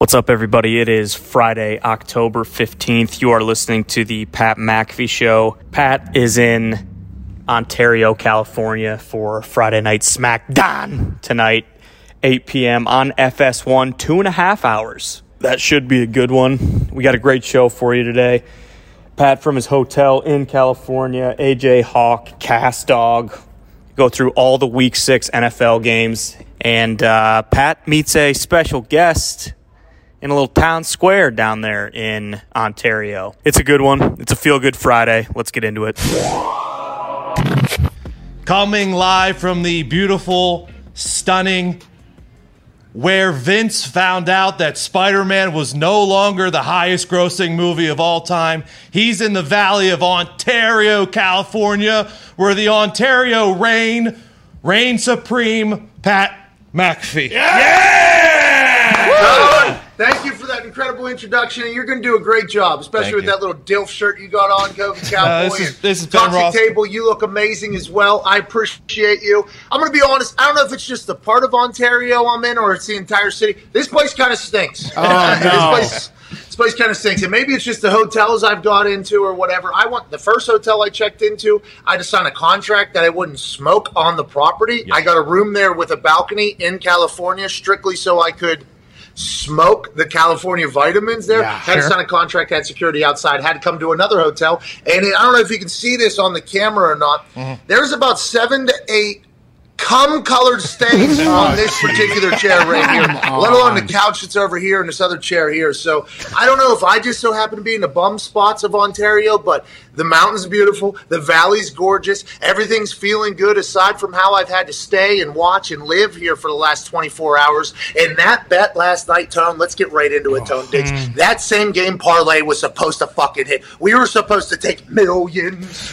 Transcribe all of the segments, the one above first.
What's up, everybody? It is Friday, October 15th. You are listening to the Pat McAfee Show. Pat is in Ontario, California for Friday Night SmackDown tonight, 8 p.m. on FS1, two and a half hours. That should be a good one. We got a great show for you today. Pat from his hotel in California, AJ Hawk, Cass Dogg, go through all the week six NFL games. And uh, Pat meets a special guest in a little town square down there in Ontario. It's a good one. It's a feel good Friday. Let's get into it. Coming live from the beautiful, stunning, where Vince found out that Spider Man was no longer the highest grossing movie of all time. He's in the Valley of Ontario, California, where the Ontario reign, reign supreme, Pat McAfee. Colin, thank you for that incredible introduction, and you're going to do a great job, especially Thank with you. that little DILF shirt you got on, Kobe Cowboy. this is- this is Ben Toxic Ross. Table, you look amazing as well. I appreciate you. I'm going to be honest. I don't know if it's just the part of Ontario I'm in or it's the entire city. This place kind of stinks. Oh, this no. place. This place kind of stinks, and maybe it's just the hotels I've got into or whatever. I want the first hotel I checked into. I just signed a contract that I wouldn't smoke on the property. I got a room there with a balcony in California, strictly so I could smoke the California vitamins there. Yeah, had to sure. sign a contract, had security outside, had to come to another hotel. And it, I don't know if you can see this on the camera or not. Mm-hmm. There's about seven to eight cum colored stains on this particular chair right here, let alone the couch that's over here and this other chair here. So I don't know if I just so happen to be in the bum spots of Ontario, but the mountain's are beautiful, the valley's gorgeous, everything's feeling good aside from how I've had to stay and watch and live here for the last 24 hours. And that bet last night, Tone, let's get right into it, Tone Diggs. That same game parlay was supposed to fucking hit. We were supposed to take millions.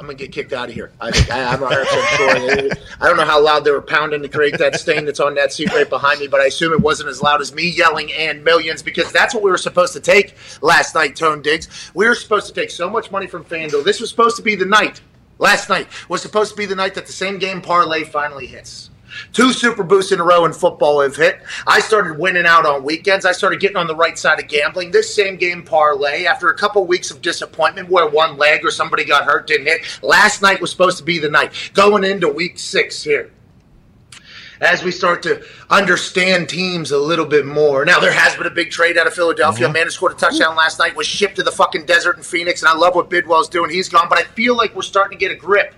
I'm gonna get kicked out of here. I I, I'm 100 percent sure. I don't know how loud they were pounding to create that stain that's on that seat right behind me, but I assume it wasn't as loud as me yelling and millions because that's what we were supposed to take last night. Tone Diggs. We were supposed to take so much money from FanDuel. This was supposed to be the night. Last night was supposed to be the night that the same game parlay finally hits. Two super boosts in a row in football have hit. I started winning out on weekends. I started getting on the right side of gambling. This same game parlay, after a couple weeks of disappointment where one leg or somebody got hurt, didn't hit, last night was supposed to be the night. Going into week six here as we start to understand teams a little bit more. Now, there has been a big trade out of Philadelphia. A man who scored a touchdown last night was shipped to the fucking desert in Phoenix, and I love what Bidwell's doing. He's gone, but I feel like we're starting to get a grip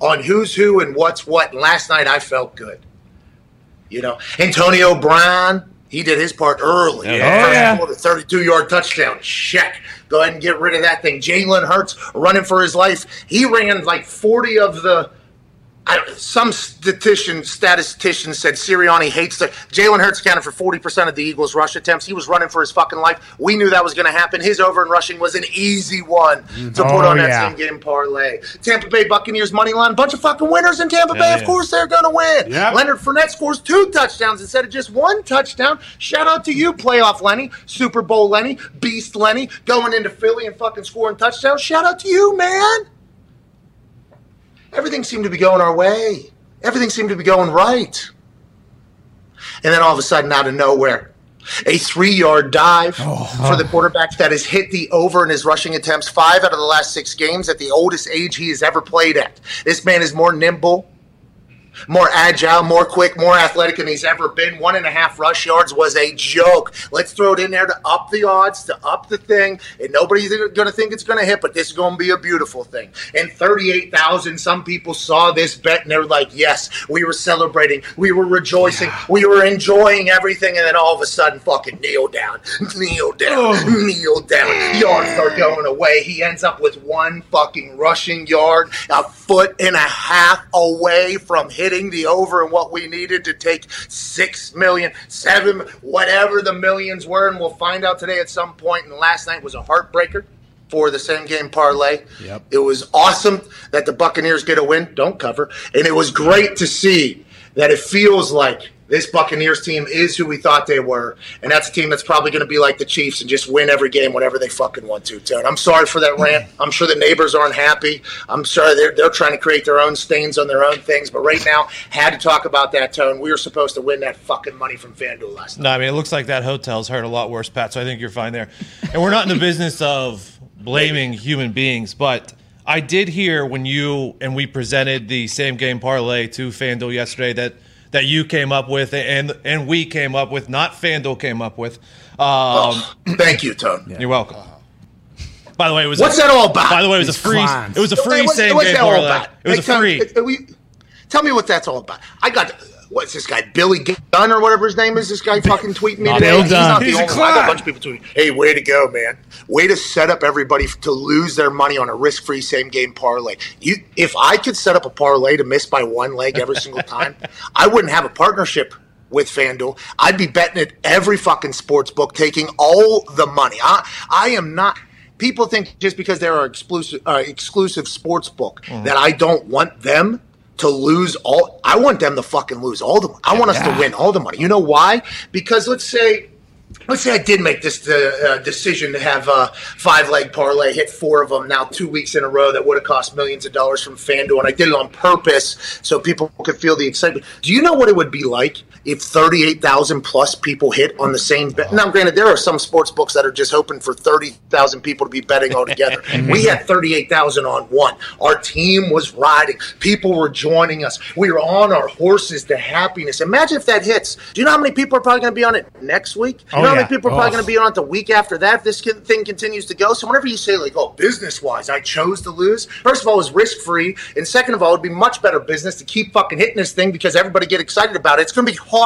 on who's who and what's what. And last night, I felt good. You know, Antonio Brown, he did his part early. Yeah. First Oh, yeah. quarter, 32 yard touchdown. Check. Go ahead and get rid of that thing. Jalen Hurts running for his life. He ran like 40 of the. I some statistician statistician said Sirianni hates the Jalen Hurts accounted for forty percent of the Eagles' rush attempts. He was running for his fucking life. We knew that was going to happen. His over and rushing was an easy one to put Oh, on that yeah. same game parlay. Tampa Bay Buccaneers money line, bunch of fucking winners in Tampa Bay. Yeah, Of course they're going to win. Yep. Leonard Fournette scores two touchdowns instead of just one touchdown. Shout out to you, playoff Lenny, Super Bowl Lenny, Beast Lenny, going into Philly and fucking scoring touchdowns. Shout out to you, man everything seemed to be going our way. Everything seemed to be going right. And then all of a sudden, out of nowhere, a three yard dive oh, for the quarterback that has hit the over in his rushing attempts five out of the last six games at the oldest age he has ever played at. This man is more nimble, more agile, more quick, more athletic than he's ever been. One and a half rush yards was a joke. Let's throw it in there to up the odds, to up the thing. And nobody's going to think it's going to hit, but this is going to be a beautiful thing. And 38,000, some people saw this bet and they're like, yes, we were celebrating. We were rejoicing. We were enjoying everything. And then all of a sudden, fucking kneel down, kneel down, oh. kneel down. Yards start going away. He ends up with one fucking rushing yard, a foot and a half away from hitting the over and what we needed to take six million, seven, whatever the millions were. And we'll find out today at some point. And last night was a heartbreaker for the same game parlay. Yep. It was awesome that the Buccaneers get a win. Don't cover. And it was great to see that it feels like this Buccaneers team is who we thought they were, and that's a team that's probably going to be like the Chiefs and just win every game whenever they fucking want to. Tone. I'm sorry for that rant. Mm. I'm sure the neighbors aren't happy. I'm sorry they're they're trying to create their own stains on their own things, but right now had to talk about that tone. We were supposed to win that fucking money from FanDuel last night. No, I mean it looks like that hotel's hurt a lot worse, Pat. So I think you're fine there. And we're not in the business of blaming human beings, but I did hear when you and we presented the same game parlay to FanDuel yesterday that that you came up with and and we came up with, not FanDuel came up with. Um, Oh, thank you, Tone. You're welcome. By the way, it was What's a, that all about? By the way, it was a These free. clowns. It was a free Hey, what's- same what's game that all parlay. about? It was Hey, a Tone, free. uh, we- tell me what that's all about. I got what's this guy Billy Gunn or whatever his name is. This guy fucking tweeting me today. Bill He's Dunn. not He's a only one. I got a bunch of people tweeting. Hey, way to go, man! Way to set up everybody to lose their money on a risk-free same-game parlay. You, if I could set up a parlay to miss by one leg every single time, I wouldn't have a partnership with FanDuel. I'd be betting at every fucking sports book, taking all the money. I, I am not. People think just because there are exclusive, uh, exclusive sports book that I don't want them to lose all. I want them to fucking lose all the. I want us to win all the money. You know why? Because let's say Let's say I did make this uh, uh, decision to have a five leg parlay, hit four of them now two weeks in a row that would have cost millions of dollars from FanDuel, and I did it on purpose so people could feel the excitement. Do you know what it would be like if 38,000 plus people hit on the same bet? Now, granted, there are some sports books that are just hoping for 30,000 people to be betting altogether. we had 38,000 on one. Our team was riding, people were joining us. We were on our horses to happiness. Imagine if that hits. Do you know how many people are probably going to be on it next week? You Oh, know how yeah. many people are probably Oh. going to be on it the week after that if this thing continues to go? So whenever you say like, "Oh, business wise, I chose to lose," first of all, it's risk free, and second of all, it'd be much better business to keep fucking hitting this thing because everybody get excited about it. It's going to be hard.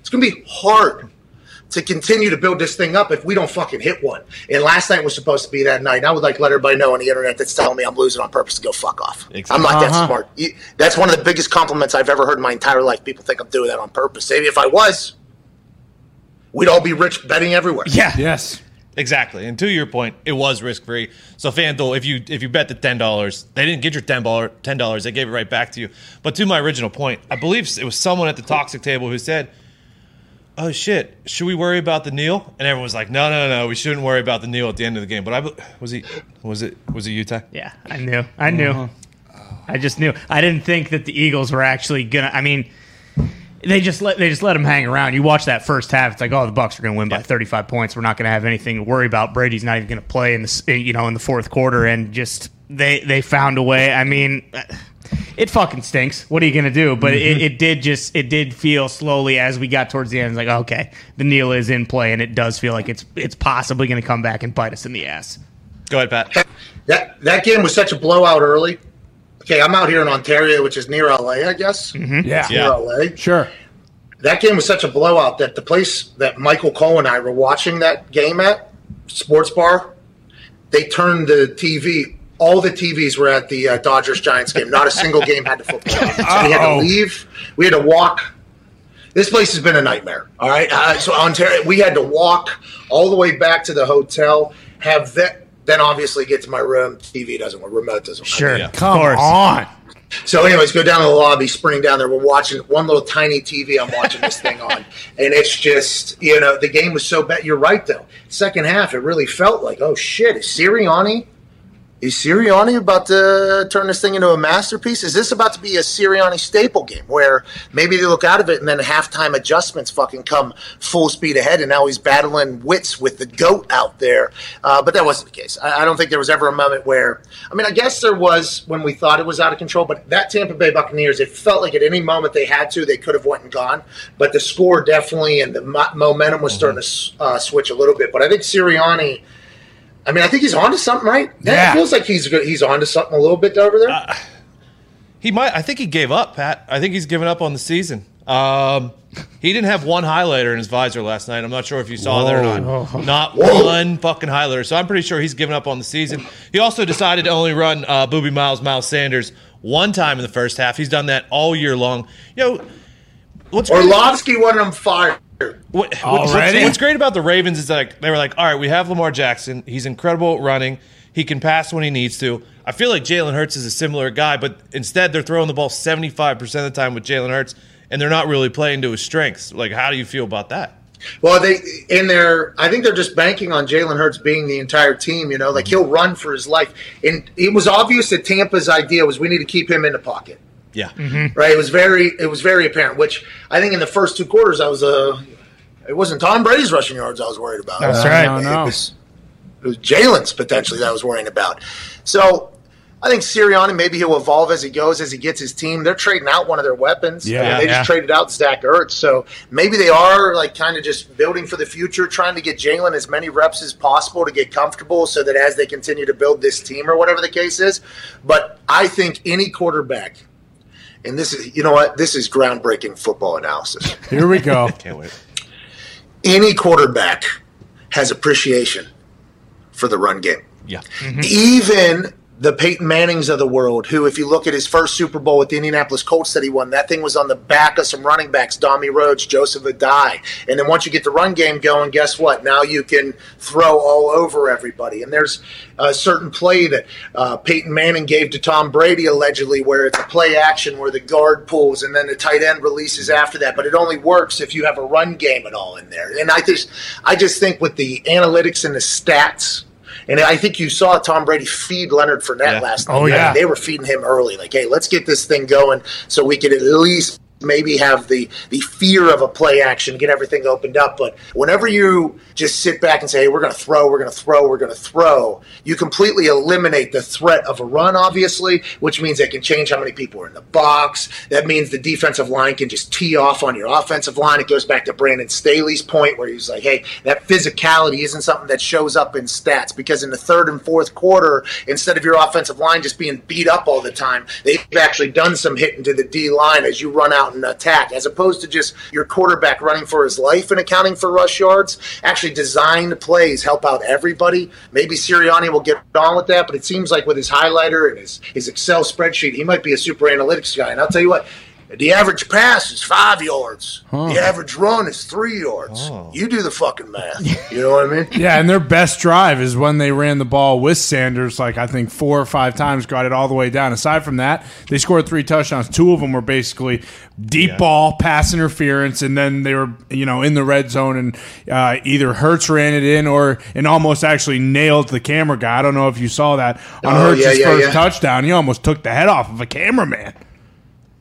It's going to be hard to continue to build this thing up if we don't fucking hit one. And last night was supposed to be that night. And I would like to let everybody know on the internet that's telling me I'm losing on purpose to go fuck off. I'm not that Uh-huh. smart. That's one of the biggest compliments I've ever heard in my entire life. People think I'm doing that on purpose. Maybe if I was, we'd all be rich betting everywhere. Yeah. Yes. Exactly. And to your point, it was risk free. So FanDuel, if you if you bet the ten dollars, they didn't get your ten dollar ten dollars, they gave it right back to you. But to my original point, I believe it was someone at the toxic table who said, Oh shit, should we worry about the kneel? And everyone was like, No, no, no, we shouldn't worry about the kneel at the end of the game. But I was he was it was it Utah? Yeah, I knew. I knew. Uh-huh. I just knew. I didn't think that the Eagles were actually gonna. I mean, they just let they just let them hang around. You watch that first half. It's like, oh, the Bucks are going to win by 35 points. We're not going to have anything to worry about. Brady's not even going to play in the you know in the fourth quarter, and just they they found a way. I mean. It fucking stinks. What are you gonna do? But it, mm-hmm. it did just it did feel slowly as we got towards the end. It's like okay, the kneel is in play, and it does feel like it's it's possibly gonna come back and bite us in the ass. Go ahead, Pat. That that game was such a blowout early. Okay, I'm out here in Ontario, which is near LA, I guess. Yeah. Yeah. Near LA. Sure. That game was such a blowout that the place that Michael Cole and I were watching that game at, Sports Bar, they turned the TV. All the TVs were at the uh, Dodgers Giants game. Not a single game had the football. on. So we had to leave. We had to walk. This place has been a nightmare. All right. Uh, so Ontario, we had to walk all the way back to the hotel. Have that. Then obviously get to my room. TV doesn't work. Remote doesn't work. Sure, Yeah. of Come course. on. So, anyways, go down to the lobby, spring down there. We're watching one little tiny TV. I'm watching this thing on, and it's just you know the game was so bad. You're right though. Second half, it really felt like oh shit, is Sirianni? Is Sirianni about to turn this thing into a masterpiece? Is this about to be a Sirianni staple game where maybe they look out of it and then halftime adjustments fucking come full speed ahead and now he's battling wits with the GOAT out there? Uh, but that wasn't the case. I, I don't think there was ever a moment where, I mean, I guess there was when we thought it was out of control, but that Tampa Bay Buccaneers, it felt like at any moment they had to, they could have went and gone. But the score definitely and the mo- momentum was starting to uh, switch a little bit. But I think Sirianni. I mean, I think he's onto something, right? Yeah. It feels like he's he's onto something a little bit over there. He might. I think he gave up, Pat. I think he's given up on the season. Um, he didn't have one highlighter in his visor last night. I'm not sure if you saw that or not. Not Whoa. one fucking highlighter. So I'm pretty sure he's given up on the season. He also decided to only run uh, Booby Miles, Miles Sanders one time in the first half. He's done that all year long. You know, what's great- Orlovsky wanted him fired. What, what's, Already? what's great about the Ravens is that like, they were like, all right, we have Lamar Jackson. He's incredible at running. He can pass when he needs to. I feel like Jalen Hurts is a similar guy, but instead they're throwing the ball 75% of the time with Jalen Hurts. and they're not really playing to his strengths. Like, how do you feel about that? Well, they in their, I think they're just banking on Jalen Hurts being the entire team. You know, like mm-hmm. he'll run for his life, and it was obvious that Tampa's idea was we need to keep him in the pocket. Yeah, Mm-hmm. Right? It was very, it was very apparent. Which I think in the first two quarters, I was Uh, it wasn't Tom Brady's rushing yards I was worried about. That's Uh, right. No, no. It was, it was Jalen's potentially that I was worrying about. So. I think Sirianni maybe he'll evolve as he goes as he gets his team. They're trading out one of their weapons. Yeah, I mean, they yeah. just traded out Zach Ertz, so maybe they are like kind of just building for the future, trying to get Jalen as many reps as possible to get comfortable, so that as they continue to build this team or whatever the case is. But I think any quarterback, and this is you know what this is groundbreaking football analysis. Here we go. can't wait. any quarterback has appreciation for the run game. Yeah, mm-hmm. Even the Peyton Mannings of the world, who, if you look at his first Super Bowl with the Indianapolis Colts that he won, that thing was on the back of some running backs, Dommy Rhodes, Joseph Addai. And then once you get the run game going, guess what? Now you can throw all over everybody. And there's a certain play that uh, Peyton Manning gave to Tom Brady, allegedly, where it's a play action where the guard pulls and then the tight end releases after that. But it only works if you have a run game at all in there. And I just, I just think with the analytics and the stats, and I think you saw Tom Brady feed Leonard Fournette Yeah. last oh, night. Oh, I mean, yeah. they were feeding him early. Like, hey, let's get this thing going so we could at least maybe have the the fear of a play action, get everything opened up. But whenever you just sit back and say, hey, we're going to throw, we're going to throw, we're going to throw, you completely eliminate the threat of a run, obviously, which means they can change how many people are in the box. That means the defensive line can just tee off on your offensive line. It goes back to Brandon Staley's point where he's like, hey, that physicality isn't something that shows up in stats because in the third and fourth quarter, instead of your offensive line just being beat up all the time, they've actually done some hitting to the D line as you run out and attack, as opposed to just your quarterback running for his life and accounting for rush yards. Actually, designed plays help out everybody. Maybe Sirianni will get on with that, but it seems like with his highlighter and his, his Excel spreadsheet, he might be a super analytics guy. And I'll tell you what. The average pass is five yards. The average run is three yards. You do the fucking math. You know what I mean? Yeah, and their best drive is when they ran the ball with Sanders, like I think four or five times, got it all the way down. Aside from that, they scored three touchdowns. Two of them were basically deep ball, pass interference, and then they were, you know, in the red zone, and uh, either Hurts ran it in or and almost actually nailed the camera guy. I don't know if you saw that on Oh, Hurts's yeah, yeah, first yeah. touchdown. He almost took the head off of a cameraman.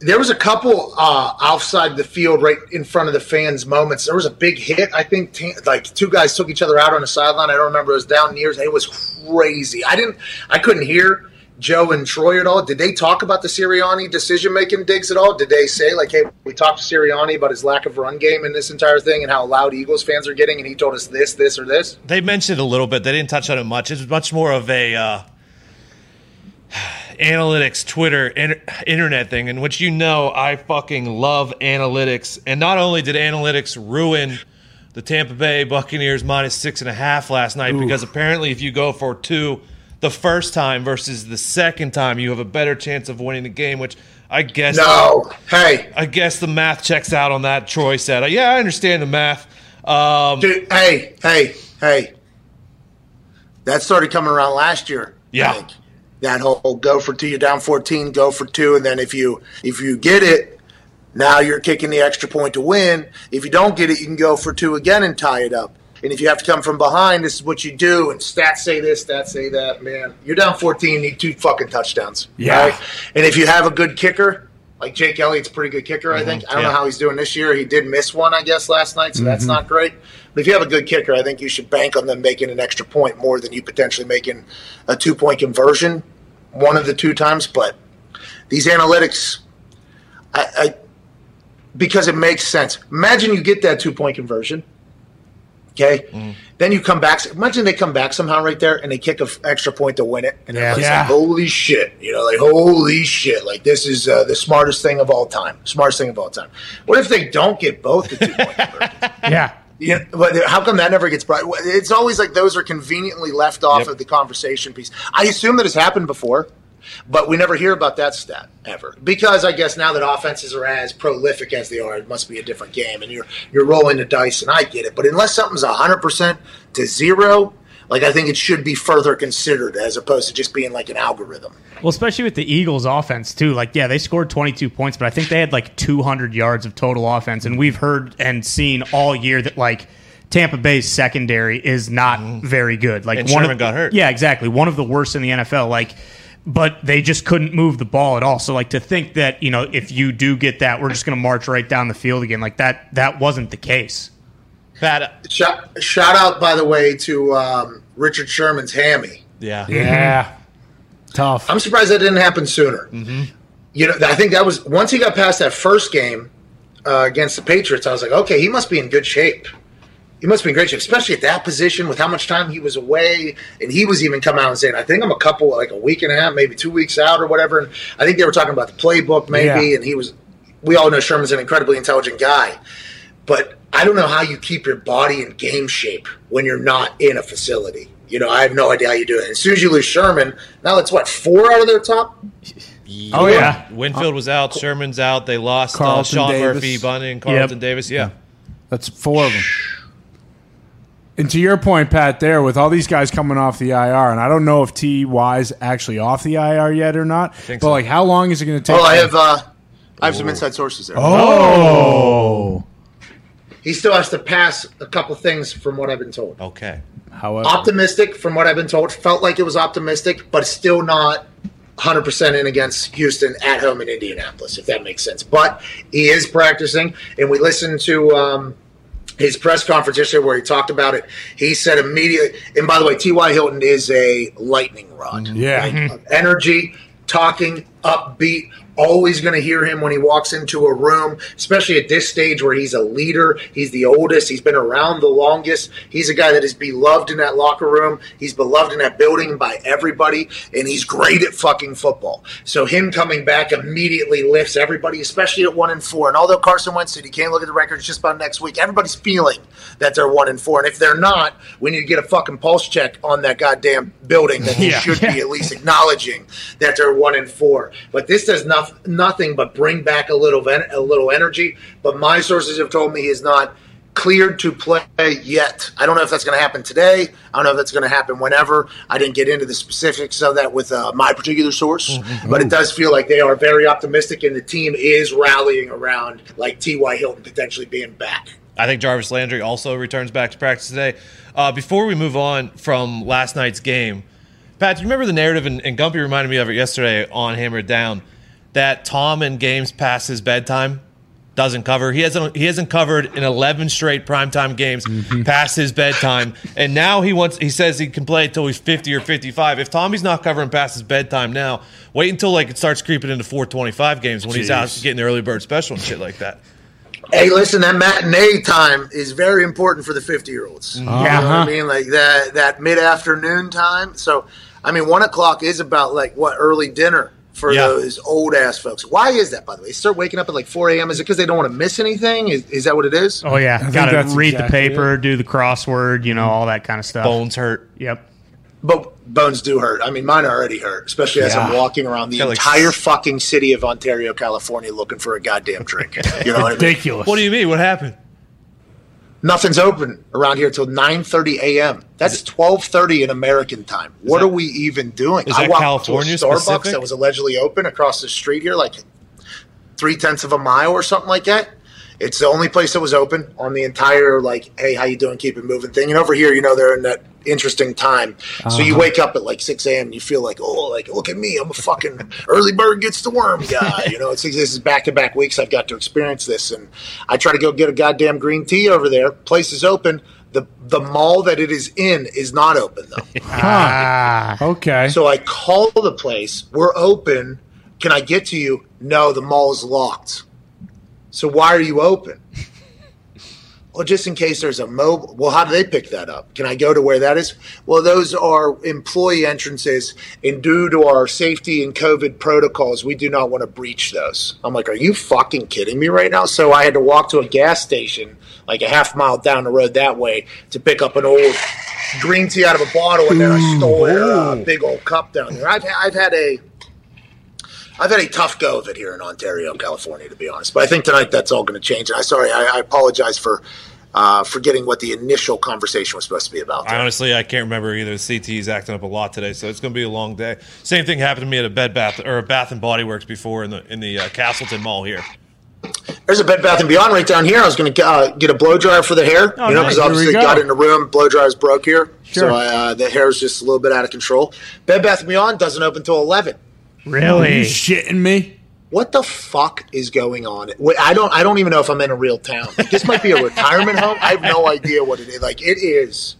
There was a couple uh, outside the field, right in front of the fans, moments. There was a big hit. I think t- like two guys took each other out on the sideline. I don't remember. It was down near. It was crazy. I didn't. I couldn't hear Joe and Troy at all. Did they talk about the Sirianni decision making digs at all? Did they say like, "Hey, we talked to Sirianni about his lack of run game in this entire thing and how loud Eagles fans are getting, and he told us this, this, or this"? they mentioned it a little bit. They didn't touch on it much. It's much more of a uh, analytics, Twitter, inter- internet thing, in which you know I fucking love analytics. And not only did analytics ruin the Tampa Bay Buccaneers minus six and a half last night, because apparently if you go for two the first time versus the second time, you have a better chance of winning the game. Which I guess No. Hey, I guess the math checks out on that. Troy said, "Yeah, I understand the math." Um, Dude, hey, hey, hey. That started coming around last year. I Yeah. That whole go for two, you're down 14, go for two, and then if you if you get it, now you're kicking the extra point to win. If you don't get it, you can go for two again and tie it up. And if you have to come from behind, this is what you do. And stats say this, stats say that. Man, you're down 14, need two fucking touchdowns. Yeah. And if you have a good kicker, like Jake Elliott's a pretty good kicker, I mm-hmm. think. I don't yeah. know how he's doing this year. He did miss one, I guess, last night, so that's mm-hmm. not great. But if you have a good kicker, I think you should bank on them making an extra point more than you potentially making a two point conversion one of the two times. But these analytics, I, I because it makes sense. Imagine you get that two point conversion. Okay, then you come back. Imagine they come back somehow right there and they kick an extra point to win it, and Yeah. everybody's Yeah. like, "Holy shit!" You know, like "Holy shit!" Like this is uh, the smartest thing of all time. Smartest thing of all time. What if they don't get both the two point conversions? Yeah. Yeah, but how come that never gets brought? It's always like those are conveniently left off Yep. of the conversation piece. I assume that has happened before, but we never hear about that stat ever because I guess now that offenses are as prolific as they are, it must be a different game, and you're you're rolling the dice, and I get it. But unless something's hundred percent to zero, Like I think it should be further considered as opposed to just being like an algorithm. Well, especially with the Eagles' offense too. Like, yeah, they scored 22 points, but I think they had like 200 yards of total offense, and we've heard and seen all year that like Tampa Bay's secondary is not very good. Like, And one Sherman of, got hurt. Yeah, exactly. One of the worst in the NFL. Like. But they just couldn't move the ball at all. So, like to think that you know, if you do get that, we're just going to march right down the field again. Like that, that wasn't the case. Pat, Shout, shout out, by the way, to um, Richard Sherman's hammy. yeah. Yeah. Tough. I'm surprised that didn't happen sooner. You know, I think that was once he got past that first game uh, against the Patriots. I was like, okay, he must be in good shape. He must be in great shape, especially at that position with how much time he was away. And he was even come out and saying, I think I'm a couple, like a week and a half, maybe two weeks out or whatever. And I think they were talking about the playbook, maybe. Yeah. And he was, we all know Sherman's an incredibly intelligent guy. But I don't know how you keep your body in game shape when you're not in a facility. You know, I have no idea how you do it. As soon as you lose Sherman, now that's what, four out of their top? Oh yeah, Winfield was out. Sherman's out. They lost uh, Carlton Sean Davis. Murphy, Bunting, Carlton Davis. Yeah. That's four of them. And to your point, Pat, there with all these guys coming off the IR, and I don't know if Ty's actually off the IR yet or not. But so. like, how long is it going to take? Oh, I have uh, I have some inside sources there. Oh, He still has to pass a couple things from what I've been told. Okay. however, Optimistic from what I've been told. Felt like it was optimistic, but still not 100% in against Houston at home in Indianapolis, if that makes sense. But he is practicing, and we listened to um, his press conference yesterday where he talked about it. He said immediately, and by the way, T.Y. Hilton is a lightning rod. yeah, of energy, talking, upbeat. Always going to hear him when he walks into a room, especially at this stage where he's a leader. He's the oldest. He's been around the longest. He's a guy that is beloved in that locker room. He's beloved in that building by everybody, and he's great at fucking football. So him coming back immediately lifts everybody, especially at one and four. And although Carson Wentz said he can't look at the records just about next week, everybody's feeling that they're one and four. And if they're not, we need to get a fucking pulse check on that goddamn building that he Yeah. should be at least acknowledging that they're one and four. But this does nothing, nothing but bring back a little ven- a little energy. But my sources have told me he is not cleared to play yet. I don't know if that's going to happen today. I don't know if that's going to happen whenever. I didn't get into the specifics of that with uh, my particular source, but it does feel like they are very optimistic, and the team is rallying around like T.Y. Hilton potentially being back. I think Jarvis Landry also returns back to practice today. Uh, before we move on from last night's game, Pat, do you remember the narrative? And, and Gumpy reminded me of it yesterday on Hammered Down that Tom in games past his bedtime doesn't cover. He hasn't he hasn't covered in 11 straight primetime games mm-hmm. past his bedtime, and now he wants he says he can play until he's 50 or 55. If Tommy's not covering past his bedtime now, wait until like it starts creeping into 425 games when he's out getting the early bird special and shit like that. Hey, listen, that matinee time is very important for the 50 year olds. Mm-hmm. You know what I uh-huh. mean? Like that, that mid afternoon time. So, I mean, one o'clock is about like what early dinner for Yeah. those old ass folks. Why is that, by the way? They start waking up at like 4 a.m. Is it because they don't want to miss anything? Is, is that what it is? Oh yeah, got to read exactly the paper, do the crossword, you know, all that kind of stuff. Bones hurt. Yep. But bones do hurt. I mean, mine already hurt, especially as I'm walking around the Got, like, entire s- fucking city of Ontario, California, looking for a goddamn drink. You know what I mean? ridiculous. What do you mean? What happened? Nothing's open around here till 9:30 a.m. That's 12:30 in American time. What that- are we even doing? is I that walked California to a Starbucks specific? that was allegedly open across the street here, like three tenths of a mile or something like that. It's the only place that was open on the entire like, hey, how you doing? Keep it moving thing. And over here, you know, they're in that interesting time. So you wake up at like 6 a.m. and you feel like, oh, like look at me, I'm a fucking early bird gets the worm guy. You know, it's this is back to back weeks I've got to experience this, and I try to go get a goddamn green tea over there. Place is open. The the mall that it is in is not open though. Ah, Okay. So I call the place. We're open. Can I get to you? No, the mall is locked. So why are you open? Well, just in case there's a mobile. Well, how do they pick that up? Can I go to where that is? Well, those are employee entrances, and due to our safety and COVID protocols, we do not want to breach those. I'm like, are you fucking kidding me right now? So I had to walk to a gas station, like a half mile down the road that way, to pick up an old green tea out of a bottle, and then I stole a uh, big old cup down there. I've, I've had a I've had a tough go of it here in Ontario, California, to be honest. But I think tonight that's all going to change. And I sorry, I, I apologize for uh, forgetting what the initial conversation was supposed to be about. I honestly, I can't remember either. The CT is acting up a lot today, so it's going to be a long day. Same thing happened to me at a Bed Bath or a Bath and Body Works before in the in the uh, Castleton Mall here. There's a Bed Bath and Beyond right down here. I was going to uh, get a blow dryer for the hair, Oh, you know, because we obviously go. got in the room, blow dryers broke here, Sure. so uh, the hair is just a little bit out of control. Bed Bath and Beyond doesn't open until eleven. Are Really? you shitting me? What the fuck is going on? I don't. I don't even know if I'm in a real town. This might be a retirement home. I have no idea what it is. Like it is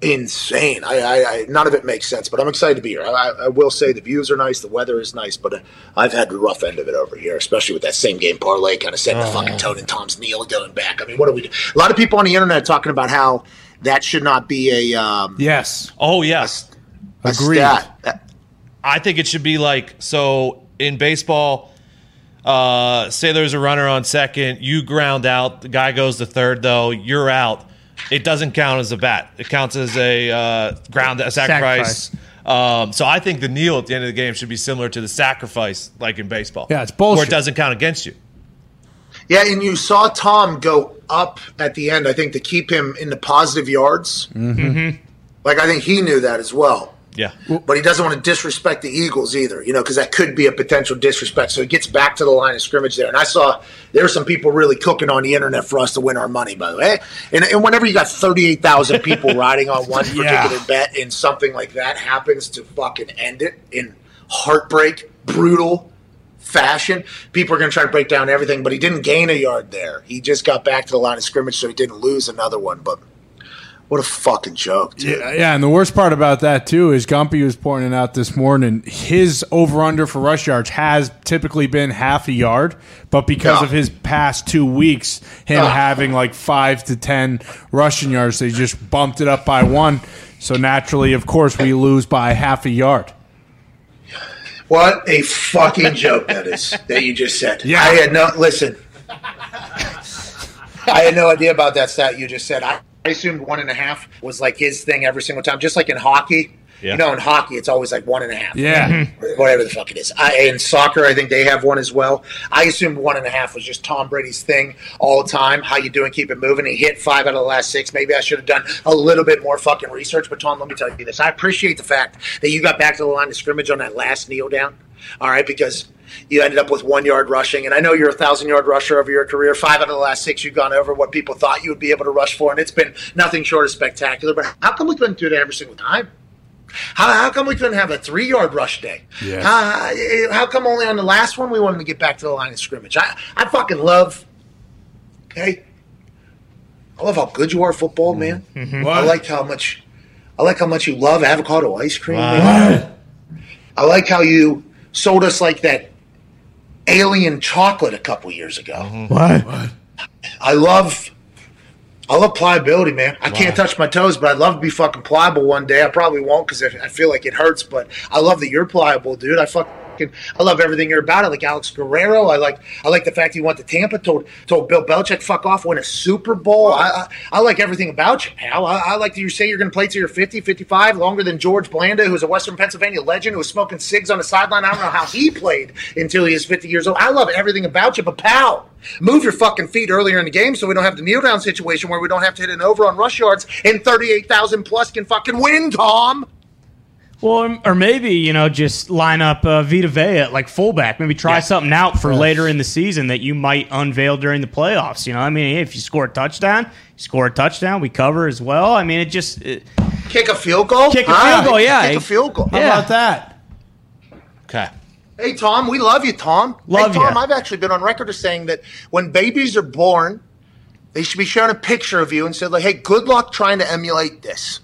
insane. I, I, I none of it makes sense. But I'm excited to be here. I, I will say the views are nice, the weather is nice, but uh, I've had the rough end of it over here, especially with that same game parlay kind of setting the fucking tone and Tom's kneel going back. I mean, what do we do? A lot of people on the internet talking about how that should not be a um, Yes. Oh yes, a Agreed. stat. That- I think it should be like so in baseball. Uh, say there's a runner on second, you ground out. The guy goes to third, though you're out. It doesn't count as a bat. It counts as a uh, ground a sacrifice. Um, so I think the kneel at the end of the game should be similar to the sacrifice, like in baseball. Yeah, it's Where bullshit. it doesn't count against you. Yeah, and you saw Tom go up at the end, I think, to keep him in the positive yards. Mm-hmm. Like, I think he knew that as well. Yeah. But he doesn't want to disrespect the Eagles either, you know, because that could be a potential disrespect. So he gets back to the line of scrimmage there. And I saw there were some people really cooking on the internet for us to win our money, by the way. And, and whenever you got 38,000 people riding on one particular Yeah. bet and something like that happens to fucking end it in heartbreak, brutal fashion, people are going to try to break down everything. But he didn't gain a yard there. He just got back to the line of scrimmage, so he didn't lose another one. But what a fucking joke, dude. Yeah, yeah, and the worst part about that too is Gumpy was pointing out this morning his over under for rush yards has typically been half a yard, but because Yeah. of his past two weeks, him Ah. having like five to ten rushing yards, they just bumped it up by one. So naturally, of course, we lose by half a yard. What a fucking joke that is that you just said. Yeah. I had no listen. I had no idea about that stat you just said. I, I assumed one and a half was like his thing every single time, just like in hockey. Yeah. You know, in hockey, it's always like one and a half. Yeah. Mm-hmm. Whatever the fuck it is. I, in soccer, I think they have one as well. I assumed one and a half was just Tom Brady's thing all the time. How you doing? Keep it moving. He hit five out of the last six. Maybe I should have done a little bit more fucking research. But Tom, let me tell you this. I appreciate the fact that you got back to the line of scrimmage on that last kneel down. All right, because you ended up with one yard rushing, and I know you're a thousand yard rusher over your career. Five out of the last six, you've gone over what people thought you would be able to rush for, and it's been nothing short of spectacular. But how come we couldn't do that every single time? How, how come we couldn't have a three yard rush day? Yes. How, how come only on the last one we wanted to get back to the line of scrimmage? I, I fucking love, okay? I love how good you are at football, mm-hmm. man. Mm-hmm. I like how much, I like how much you love avocado ice cream. man. I like how you sold us like that alien chocolate a couple years ago. Mm-hmm. What? I love I love pliability, man. I can't touch my toes, but I'd love to be fucking pliable one day. I probably won't because I I feel like it hurts, but I love that you're pliable, dude. I fucking I love everything you're about. I like Alex Guerrero. I like I like the fact you went to Tampa, told told Bill Belichick fuck off, win a Super Bowl. I I, I like everything about you, pal. I, I like that you say you're going to play till you're 50, 55, longer than George Blanda, who's a Western Pennsylvania legend who was smoking cigs on the sideline. I don't know how he played until he was 50 years old. I love everything about you, but pal, move your fucking feet earlier in the game so we don't have the kneel down situation where we don't have to hit an over on rush yards and 38,000 plus can fucking win, Tom. Well, or maybe you know, just line up uh, Vita Vea at like fullback. Maybe try something out for later in the season that you might unveil during the playoffs. You know, I mean, if you score a touchdown, you score a touchdown, we cover as well. I mean, it just it, Kick a field goal? Kick a Huh? field goal, yeah. Kick a field goal. How Yeah. about that? Okay. Hey, Tom, we love you, Tom. Love hey, Tom, ya. I've actually been on record as saying that when babies are born, they should be shown a picture of you and said, like, hey, good luck trying to emulate this.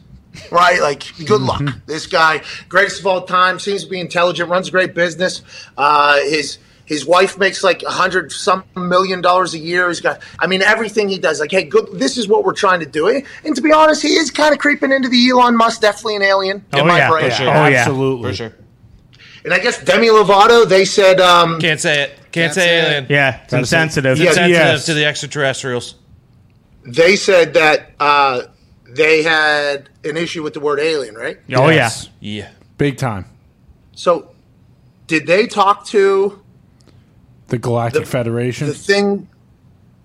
Right? Like, good luck. This guy, greatest of all time, seems to be intelligent, runs a great business. Uh, his his wife makes like a hundred some million dollars a year. He's got, I mean, everything he does. Like, hey, good. This is what we're trying to do. And to be honest, he is kind of creeping into the Elon Musk, definitely an alien in Oh, my yeah, brain. for sure. Oh, yeah. Absolutely. For sure. And I guess Demi Lovato, they said, um, Can't say it. Can't, Can't say say it. alien. yeah, it's Gotta say- insensitive. Yeah, Sensitive Yes. to the extraterrestrials. they said that uh, they had an issue with the word alien, right? oh Yes. Yeah. Big time. So, did they talk to The Galactic The- Federation. the thing?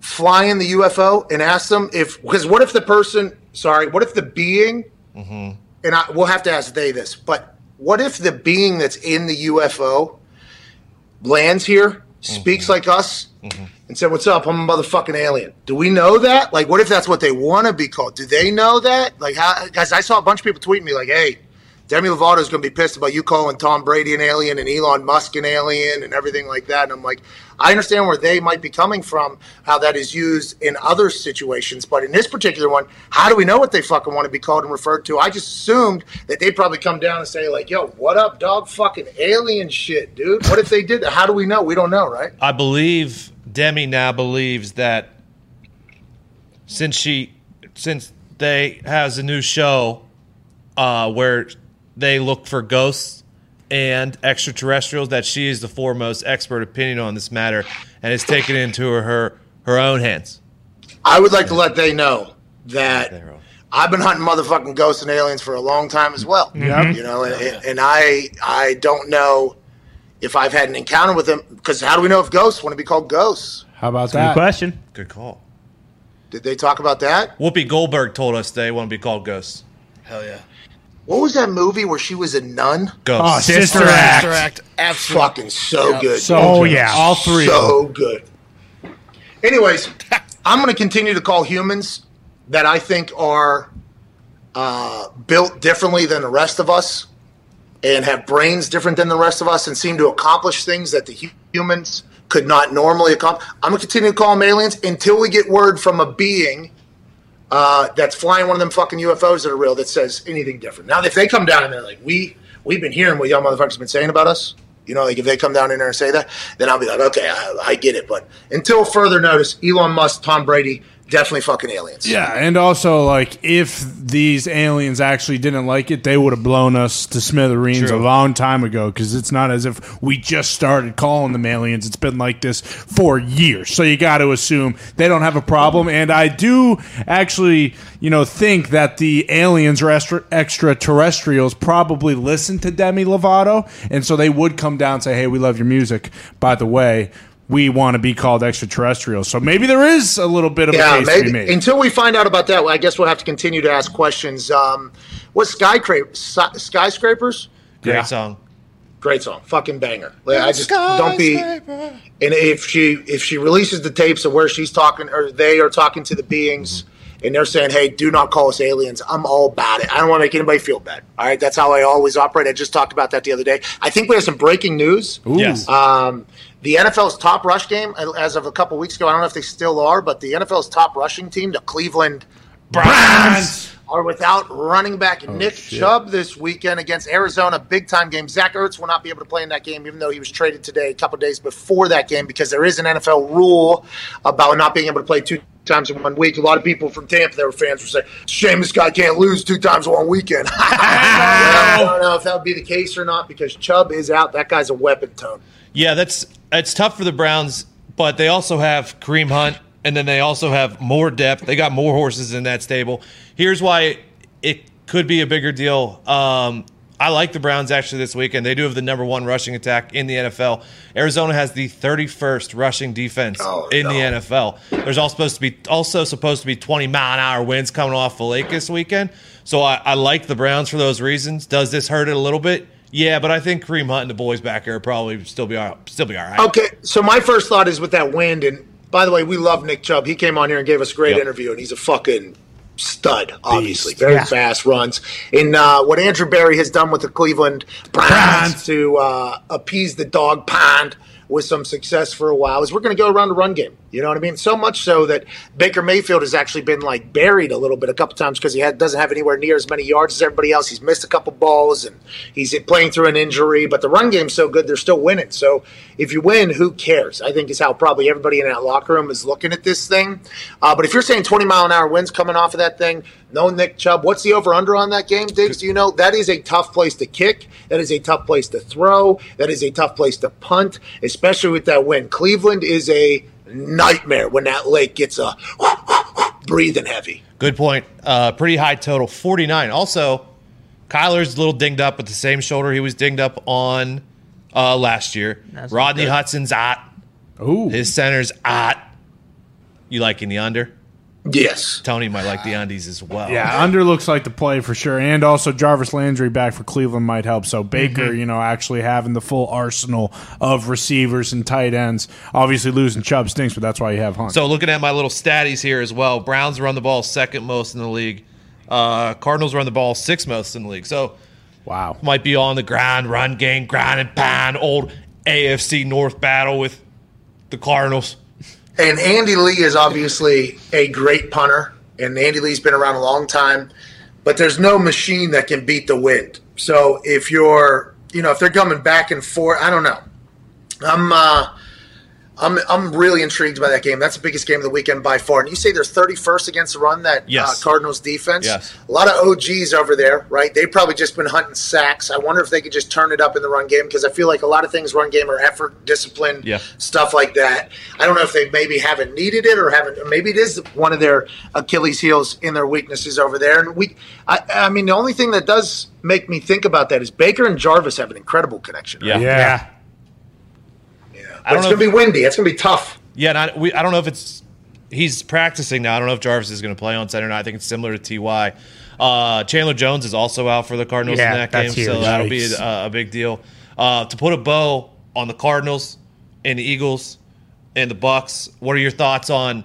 flying the UFO and ask them if because what if the person sorry what if the being mm-hmm. and I we'll have to ask they this but what if the being that's in the UFO lands here speaks mm-hmm. like us mm-hmm. And said what's up I'm a motherfucking alien do we know that like what if that's what they want to be called do they know that like how guys I saw a bunch of people tweet me like hey Demi Lovato is going to be pissed about you calling Tom Brady an alien and Elon Musk an alien and everything like that. And I'm like, I understand where they might be coming from, how that is used in other situations. But in this particular one, how do we know what they fucking want to be called and referred to? I just assumed that they'd probably come down and say, like, yo, what up, dog? Fucking alien shit, dude. What if they did that? How do we know? We don't know, right? I believe Demi now believes that since she since they has a new show uh, where they look for ghosts and extraterrestrials that she is the foremost expert opinion on this matter and has taken it into her her own hands. I would like to let they know that I've been hunting motherfucking ghosts and aliens for a long time as well. Yep. You know, and, and I I don't know if I've had an encounter with them because how do we know if ghosts want to be called ghosts? How about Good that? question. Good call. Did they talk about that? Whoopi Goldberg told us they want to be called ghosts. Hell yeah. What was that movie where she was a nun? Oh, Ghosts. Sister Act. Sister Act. Absolutely. Fucking so Yeah. good. So Oh, yeah. all three. so good. Anyways, I'm going to continue to call humans that I think are uh, built differently than the rest of us and have brains different than the rest of us and seem to accomplish things that the humans could not normally accomplish. I'm going to continue to call them aliens until we get word from a being uh, that's flying one of them fucking UFOs that are real that says anything different. Now, if they come down and they're like, we, we've been hearing what y'all motherfuckers been saying about us, you know, like if they come down in there and say that, then I'll be like, okay, I, I get it. But until further notice, Elon Musk, Tom Brady, definitely fucking aliens. Yeah, and also like if these aliens actually didn't like it, they would have blown us to smithereens True. a long time ago. Because it's not as if we just started calling them aliens; it's been like this for years. So you got to assume they don't have a problem. And I do actually, you know, think that the aliens or extra- extraterrestrials probably listen to Demi Lovato, and so they would come down and say, "Hey, we love your music. By the way." We want to be called extraterrestrials, so maybe there is a little bit of a Yeah, case to be made. Until we find out about that, well, I guess we'll have to continue to ask questions. Um, what skyscraper, skyscrapers? Great Yeah. song. Great song, fucking banger. Like, I just don't be. And if she if she releases the tapes of where she's talking or they are talking to the beings and they're saying, "Hey, do not call us aliens," I'm all about it. I don't want to make anybody feel bad. All right, that's how I always operate. I just talked about that the other day. I think we have some breaking news. Yes. Um, the NFL's top rush game, as of a couple weeks ago, I don't know if they still are, but the NFL's top rushing team, the Cleveland Browns, are without running back oh, Nick Chubb this weekend against Arizona. Big time game. Zach Ertz will not be able to play in that game, even though he was traded today, a couple days before that game, because there is an NFL rule about not being able to play two times in one week. A lot of people from Tampa, their fans were saying, "Shame this guy can't lose two times in one weekend." well, I don't know if that would be the case or not because Chubb is out. That guy's a weapon, Tone. Yeah, that's it's tough for the Browns, but they also have Kareem Hunt, and then they also have more depth. They got more horses in that stable. Here's why it could be a bigger deal. Um, I like the Browns actually this weekend. They do have the number one rushing attack in the NFL. Arizona has the 31st rushing defense Oh, in no. the NFL. There's all supposed to be also supposed to be 20 mile an hour winds coming off the lake this weekend. So I, I like the Browns for those reasons. Does this hurt it a little bit? Yeah, but I think Kareem Hunt and the boys back there probably still be all, still be all right. Okay, so my first thought is with that wind, and by the way, we love Nick Chubb. He came on here and gave us a great Yep. interview, and he's a fucking stud, obviously. Beast. Very Yeah. fast runs. And uh, what Andrew Berry has done with the Cleveland Browns Browns. to uh, appease the Dawg Pound with some success for a while is we're going to go around the run game. You know what I mean? So much so that Baker Mayfield has actually been like buried a little bit a couple times because he had, doesn't have anywhere near as many yards as everybody else. He's missed a couple balls and he's playing through an injury, but the run game's so good they're still winning. So if you win, who cares? I think is how probably everybody in that locker room is looking at this thing. Uh, but if you're saying 20 mile an hour winds coming off of that thing, no Nick Chubb, what's the over under on that game, Diggs? Do you know that is a tough place to kick? That is a tough place to throw. That is a tough place to punt, especially with that wind. Cleveland is a nightmare when that lake gets a breathing heavy. Good point. Uh, pretty high total, 49. Also, Kyler's a little dinged up with the same shoulder he was dinged up on uh, last year. That's Rodney. Hudson's out. Ooh, His center's out. You liking the under? Yes. Tony might like the undies as well. Yeah, under looks like the play for sure, and also Jarvis Landry back for Cleveland might help. So Baker, Mm-hmm. you know, actually having the full arsenal of receivers and tight ends. Obviously, losing Chubb stinks, but that's why you have Hunt. So looking at my little statties here as well, Browns run the ball second most in the league. Uh, Cardinals run the ball sixth most in the league. So wow, might be on the ground, run game, ground and pound, old AFC North battle with the Cardinals. And Andy Lee is obviously a great punter, and Andy Lee's been around a long time. But there's no machine that can beat the wind. So if you're, you know, if they're coming back and forth, I don't know. I'm, uh, I'm, I'm really intrigued by that game. That's the biggest game of the weekend by far. And you say they're 31st against the run, that Yes. uh, Cardinals defense. Yes. A lot of OGs over there, right? They've probably just been hunting sacks. I wonder if they could just turn it up in the run game because I feel like a lot of things run game are effort, discipline, Yeah. stuff like that. I don't know if they maybe haven't needed it or haven't. Maybe it is one of their Achilles heels in their weaknesses over there. And we, I, I mean, the only thing that does make me think about that is Baker and Jarvis have an incredible connection. Yeah. yeah. yeah. I don't it's know going to be windy. It's going to be tough. Yeah, and I, we, I don't know if it's he's practicing now. I don't know if Jarvis is going to play on Saturday night. I think it's similar to Ty. Uh, Chandler Jones is also out for the Cardinals Yeah, in that game, that's so that'll be a, a big deal. Uh, to put a bow on the Cardinals and the Eagles and the Bucks, what are your thoughts on?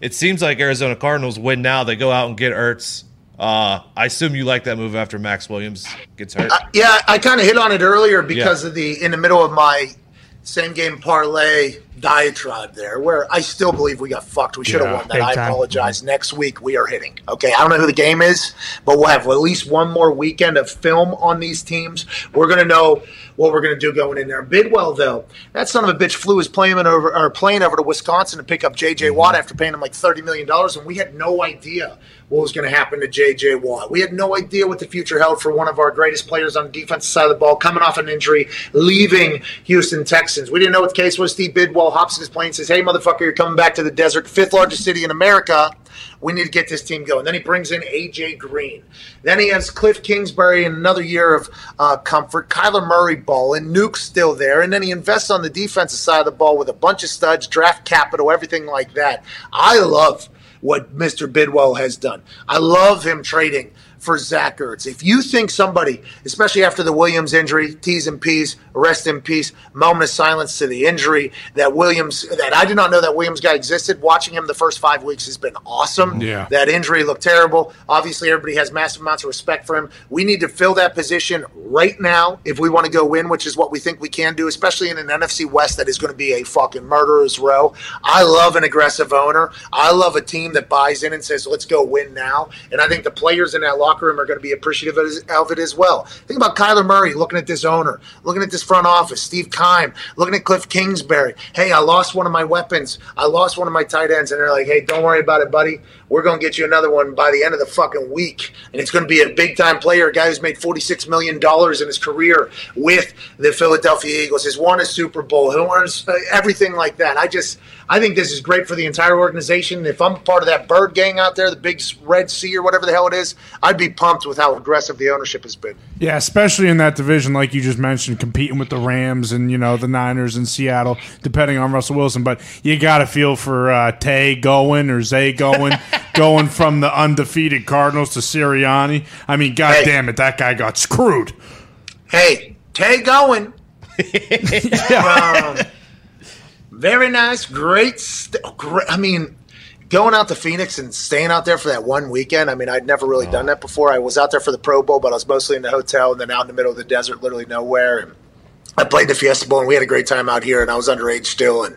It seems like Arizona Cardinals win now. They go out and get Ertz. Uh, I assume you like that move after Maxx Williams gets hurt. Yeah, I kind of hit on it earlier because of the in the middle of my same game parlay diatribe there, where I still believe we got fucked. We should have Yeah, won that. I time. apologize. Next week we are hitting. Okay, I don't know who the game is, but we'll have at least one more weekend of film on these teams. We're gonna know what we're gonna do going in there. Bidwill though, that son of a bitch flew his plane over or plane over to Wisconsin to pick up J.J. Mm-hmm. Watt after paying him like thirty million dollars, and we had no idea what was going to happen to J.J. Watt. We had no idea what the future held for one of our greatest players on the defensive side of the ball, coming off an injury, leaving Houston Texans. We didn't know what the case was. Steve Bidwill hops in his plane, says, "Hey, motherfucker, you're coming back to the desert, fifth largest city in America." We need to get this team going. Then he brings in AJ Green. Then he has Cliff Kingsbury in another year of uh, comfort. Kyler Murray ball and Nuk's still there. And then he invests on the defensive side of the ball with a bunch of studs, draft capital, everything like that. I love what Mr. Bidwill has done. I love him trading for Zach Ertz. If you think somebody, especially after the Williams injury, T's and P's, rest in peace, moment of silence to the injury, that Williams, that I did not know that Williams guy existed. Watching him the first five weeks has been awesome. Yeah. That injury looked terrible. Obviously, everybody has massive amounts of respect for him. We need to fill that position right now if we want to go win, which is what we think we can do, especially in an NFC West that is going to be a fucking murderer's row. I love an aggressive owner. I love a team that buys in and says, let's go win now. And I think the players in that locker room are going to be appreciative of it- as well. Think about Kyler Murray looking at this owner, looking at this front office, Steve Keim, looking at Cliff Kingsbury. Hey, I lost one of my weapons. I lost one of my tight ends. And they're like, hey, don't worry about it, buddy. We're going to get you another one by the end of the fucking week. And it's going to be a big time player, a guy who's made $46 million in his career with the Philadelphia Eagles, has won a Super Bowl, who wants uh, everything like that. I just, I think this is great for the entire organization. If I'm part of that bird gang out there, the big red sea or whatever the hell it is, I'd be pumped with how aggressive the ownership has been. Yeah, especially in that division, like you just mentioned, competing with the Rams and you know the Niners in Seattle, depending on Russell Wilson. But you got to feel for uh, Tay Gowan or Zay going, going from the undefeated Cardinals to Sirianni. I mean, god Hey. damn it, that guy got screwed. Hey, Tay Gowan. Um, very nice, great, st- great. I mean, going out to Phoenix and staying out there for that one weekend. I mean, I'd never really done that before. I was out there for the Pro Bowl, but I was mostly in the hotel and then out in the middle of the desert, literally nowhere. And I played the Fiesta Bowl, and we had a great time out here. And I was underage still, and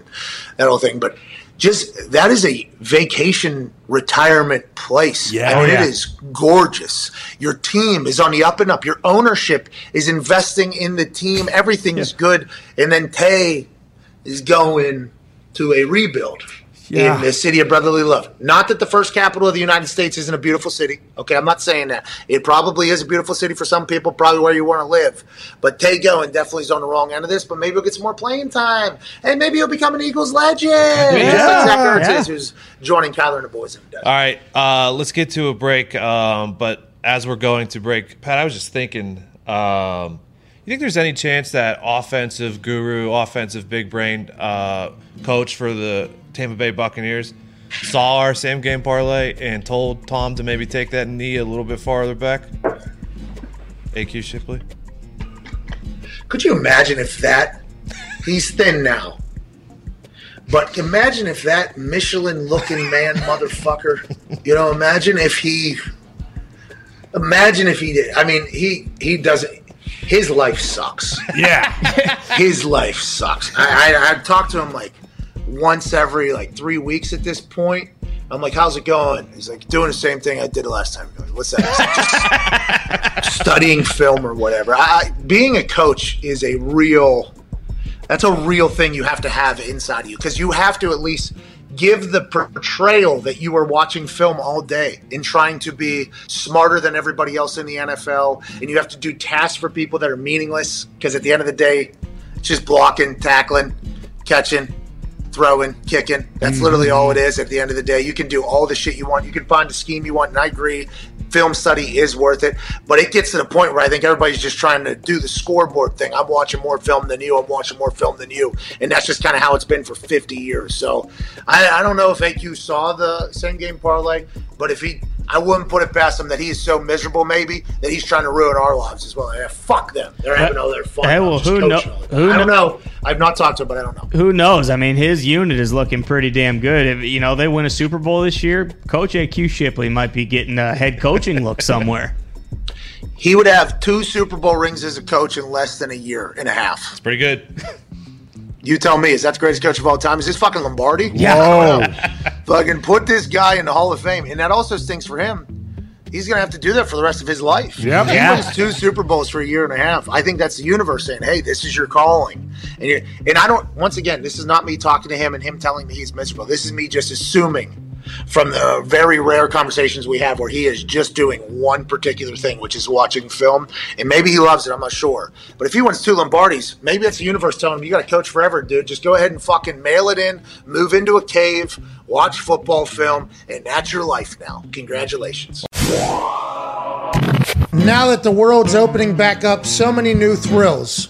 that whole thing. But just that is a vacation retirement place. Yeah. I Oh, mean, yeah. it is gorgeous. Your team is on the up and up. Your ownership is investing in the team. Everything is good. And then Tay is going to a rebuild Yeah. in the city of brotherly love. Not that the first capital of the United States isn't a beautiful city. Okay, I'm not saying that. It probably is a beautiful city for some people, probably where you want to live. But Tay Gowan definitely is on the wrong end of this, but maybe he'll get some more playing time. And maybe he'll become an Eagles legend. Just like Zach Ertz yeah. is, who's joining Kyler and the boys in the desert. All right, uh, let's get to a break. Um, but as we're going to break, Pat, I was just thinking, um, you think there's any chance that offensive guru, offensive big brain uh, coach for the Tampa Bay Buccaneers saw our same game parlay and told Tom to maybe take that knee a little bit farther back? AQ Shipley. Could you imagine if that he's thin now? But imagine if that Michelin looking man motherfucker, you know, imagine if he imagine if he did. I mean, he he doesn't his life sucks. Yeah. His life sucks. I I, I talk to him like once every like three weeks at this point. I'm like, how's it going? He's like, doing the same thing I did the last time. Goes, What's that? Studying film or whatever. I, being a coach is a real, that's a real thing you have to have inside of you because you have to at least give the portrayal that you are watching film all day and trying to be smarter than everybody else in the NFL. And you have to do tasks for people that are meaningless because at the end of the day, it's just blocking, tackling, catching, throwing, kicking. That's literally all mm-hmm. it is at the end of the day. You can do all the shit you want. You can find a scheme you want, and I agree. Film study is worth it, but it gets to the point where I think everybody's just trying to do the scoreboard thing. I'm watching more film than you. I'm watching more film than you, and that's just kind of how it's been for 50 years. So I, I don't know if AQ saw the same game parlay, but if he, I wouldn't put it past him that he is so miserable, maybe that he's trying to ruin our lives as well. Yeah, fuck them. They're having all their fun. Hey, I'm well, who coaching know- all the time. who I don't know- know. I've not talked to him, but I don't know. Who knows? I mean, his unit is looking pretty damn good. If you know they win a Super Bowl this year, Coach AQ Shipley might be getting a head coaching look somewhere. He would have two Super Bowl rings as a coach in less than a year and a half. It's pretty good. You tell me, is that the greatest coach of all time? Is this fucking Lombardi? Yeah. Fucking put this guy in the Hall of Fame. And that also stinks for him. He's going to have to do that for the rest of his life. Yep. He wins two Super Bowls for a year and a half. I think that's the universe saying, hey, this is your calling. And, and I don't, once again, this is not me talking to him and him telling me he's miserable. This is me just assuming from the very rare conversations we have where he is just doing one particular thing, which is watching film. And maybe he loves it, I'm not sure. But if he wins two Lombardis, maybe that's the universe telling him, you got to coach forever, dude. Just go ahead and fucking mail it in, move into a cave, watch football film, and that's your life now. Congratulations. Now that the world's opening back up, so many new thrills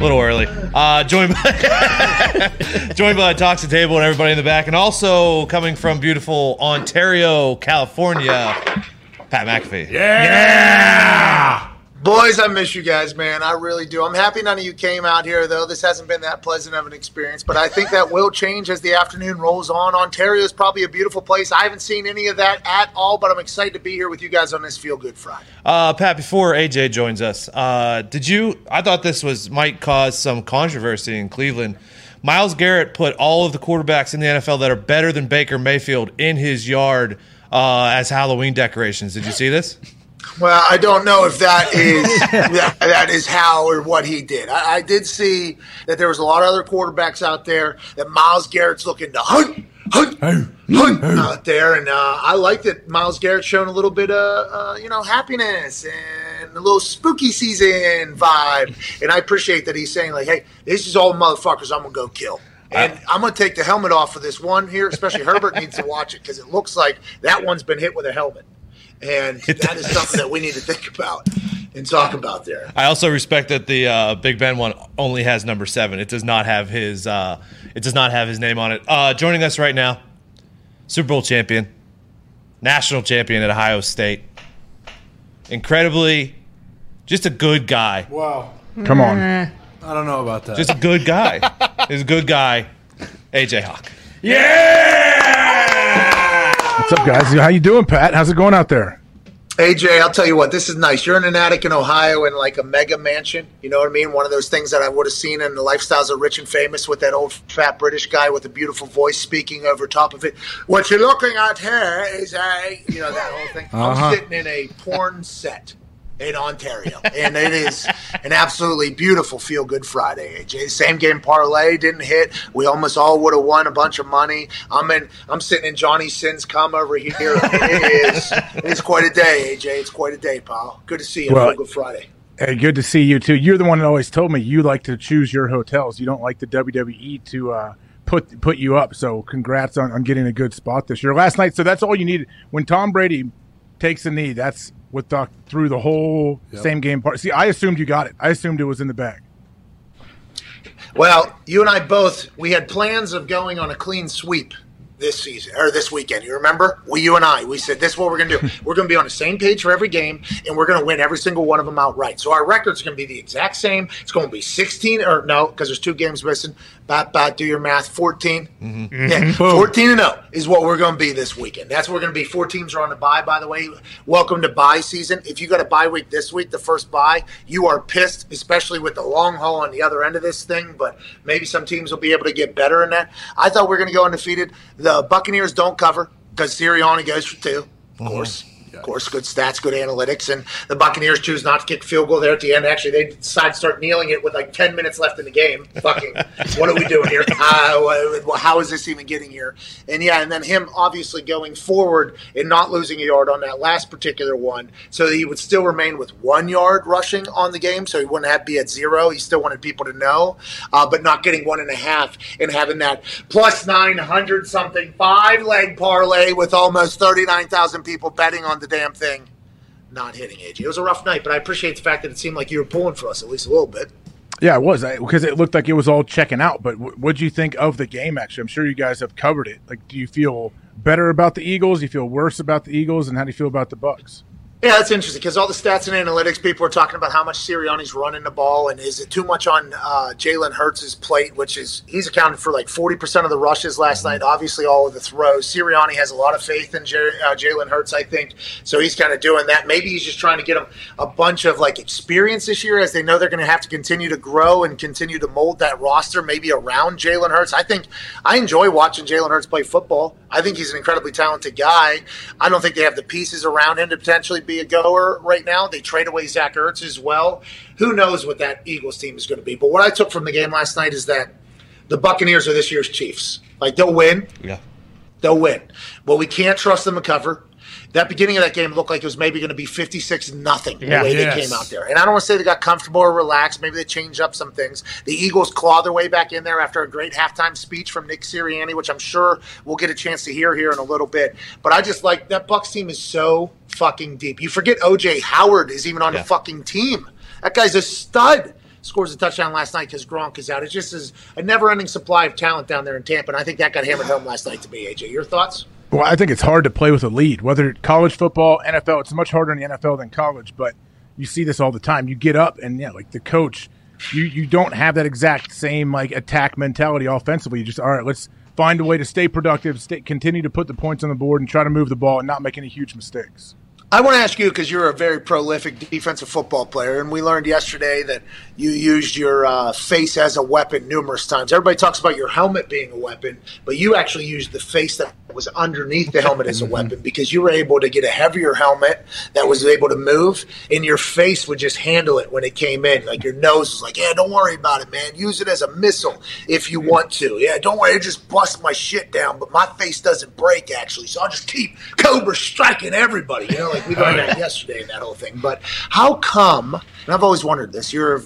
A little early. Uh, joined by joined by Talks the Table and everybody in the back, and also coming from beautiful Ontario, California, Pat McAfee. Yeah. Yeah. Boys, I miss you guys, man. I really do. I'm happy none of you came out here, though. This hasn't been that pleasant of an experience, but I think that will change as the afternoon rolls on. Ontario is probably a beautiful place. I haven't seen any of that at all, but I'm excited to be here with you guys on this Feel Good Friday. Uh, Pat, before AJ joins us, uh, did you? I thought this was might cause some controversy in Cleveland. Myles Garrett put all of the quarterbacks in the NFL that are better than Baker Mayfield in his yard uh, as Halloween decorations. Did you see this? Well, I don't know if that is that, that is how or what he did. I, I, did see that there was a lot of other quarterbacks out there that Myles Garrett's looking to hunt, hunt, hunt out there, and uh, I like that Myles Garrett's showing a little bit of uh, you know happiness and a little spooky season vibe, and I appreciate that he's saying like, hey, this is all motherfuckers I'm gonna go kill. And I'm going to take the helmet off for this one here, especially Herbert needs to watch it because it looks like that one's been hit with a helmet. And that is something that we need to think about and talk about there. I also respect that the uh, Big Ben one only has number seven. It does not have his. Uh, it does not have his name on it. Uh, joining us right now, Super Bowl champion, national champion at Ohio State. Incredibly, just a good guy. Wow. Come on. I don't know about that. Just a good guy. He's a good guy. AJ Hawk. What's up, guys? How you doing, Pat? How's it going out there? AJ, I'll tell you what, this is nice. You're in an attic in Ohio in like a mega mansion. You know what I mean? One of those things that I would have seen in the lifestyles of rich and famous with that old fat British guy with a beautiful voice speaking over top of it. What you're looking at here is a, you know, that whole thing. Uh-huh. I'm sitting in a porn set in Ontario, and it is an absolutely beautiful feel good Friday. AJ, same game parlay didn't hit. We almost all would have won a bunch of money. I'm in. I'm sitting in Johnny Sins come over here. It is. It's quite a day, AJ. It's quite a day, pal. Good to see you. Well- Good Friday. Hey, good to see you too. You're the one that always told me you like to choose your hotels. You don't like the WWE to uh, put put you up. So congrats on, on getting a good spot this year. Last night, so that's all you need. When Tom Brady takes a knee, that's what the, through the whole same game part. See, I assumed you got it. I assumed it was in the bag. Well, you and I both we had plans of going on a clean sweep this season or this weekend. You remember? We, you and I, we said this is what we're going to do. We're going to be on the same page for every game, and we're going to win every single one of them outright. So our record's going to be the exact same. It's going to be 16 or no, because there's two games missing. Bat, bat, do your math. 14. Mm-hmm. Yeah, mm-hmm. 14 and 0 is what we're going to be this weekend. That's what we're going to be. Four teams are on the bye, by the way. Welcome to bye season. If you got a bye week this week, the first bye, you are pissed, especially with the long haul on the other end of this thing. But maybe some teams will be able to get better in that. I thought we are going to go undefeated. The Uh, Buccaneers don't cover because Sirianni goes for two, of mm-hmm. course. Of course, good stats, good analytics, and the Buccaneers choose not to kick field goal there at the end. Actually, they decide to start kneeling it with like ten minutes left in the game. Fucking, what are we doing here? Uh, how is this even getting here? And yeah, and then him obviously going forward and not losing a yard on that last particular one, so that he would still remain with one yard rushing on the game, so he wouldn't have to be at zero. He still wanted people to know, uh, but not getting one and a half and having that plus nine hundred something five leg parlay with almost thirty nine thousand people betting on the damn thing. Not hitting AJ. It was a rough night, but I appreciate the fact that it seemed like you were pulling for us at least a little bit. Yeah, it was because it looked like it was all checking out. But what do you think of the game? Actually, I'm sure you guys have covered it. Like, do you feel better about the Eagles? Do you feel worse about the Eagles? And how do you feel about the Bucks? Yeah, that's interesting because all the stats and analytics people are talking about how much Sirianni's running the ball and is it too much on uh, Jalen Hurts' plate, which is he's accounted for like 40% of the rushes last night, obviously all of the throws. Sirianni has a lot of faith in uh, Jalen Hurts, I think, so he's kind of doing that. Maybe he's just trying to get him a bunch of like experience this year as they know they're going to have to continue to grow and continue to mold that roster maybe around Jalen Hurts. I think I enjoy watching Jalen Hurts play football. I think he's an incredibly talented guy. I don't think they have the pieces around him to potentially be a goer right now. They trade away Zach Ertz as well. Who knows what that Eagles team is going to be? But what I took from the game last night is that the Buccaneers are this year's Chiefs. Like they'll win, Yeah. they'll win. But we can't trust them to cover. That beginning of that game looked like it was maybe going to be 56 nothing the Yeah. way Yes. they came out there. And I don't want to say they got comfortable or relaxed. Maybe they changed up some things. The Eagles claw their way back in there after a great halftime speech from Nick Sirianni, which I'm sure we'll get a chance to hear here in a little bit. But I just like that Bucks team is so fucking deep. You forget OJ Howard is even on Yeah. the fucking team. That guy's a stud. Scores a touchdown last night because Gronk is out. It just is a never-ending supply of talent down there in Tampa, and I think that got hammered home last night to me. AJ, your thoughts? Well, I think it's hard to play with a lead, whether college football, NFL. It's much harder in the NFL than college, but you see this all the time. You get up and yeah, like the coach, you you don't have that exact same like attack mentality offensively. You just all right, let's find a way to stay productive, stay, continue to put the points on the board, and try to move the ball and not make any huge mistakes. I want to ask you because you're a very prolific defensive football player, and we learned yesterday that you used your uh, face as a weapon numerous times. Everybody talks about your helmet being a weapon, but you actually used the face that was underneath the helmet as a weapon because you were able to get a heavier helmet that was able to move, and your face would just handle it when it came in. Like your nose was like, "Yeah, don't worry about it, man. Use it as a missile if you want to. Yeah, don't worry, it just bust my shit down, but my face doesn't break actually, so I'll just keep Cobra striking everybody. You know, like we learned that yesterday and that whole thing. But how come? And I've always wondered this. You're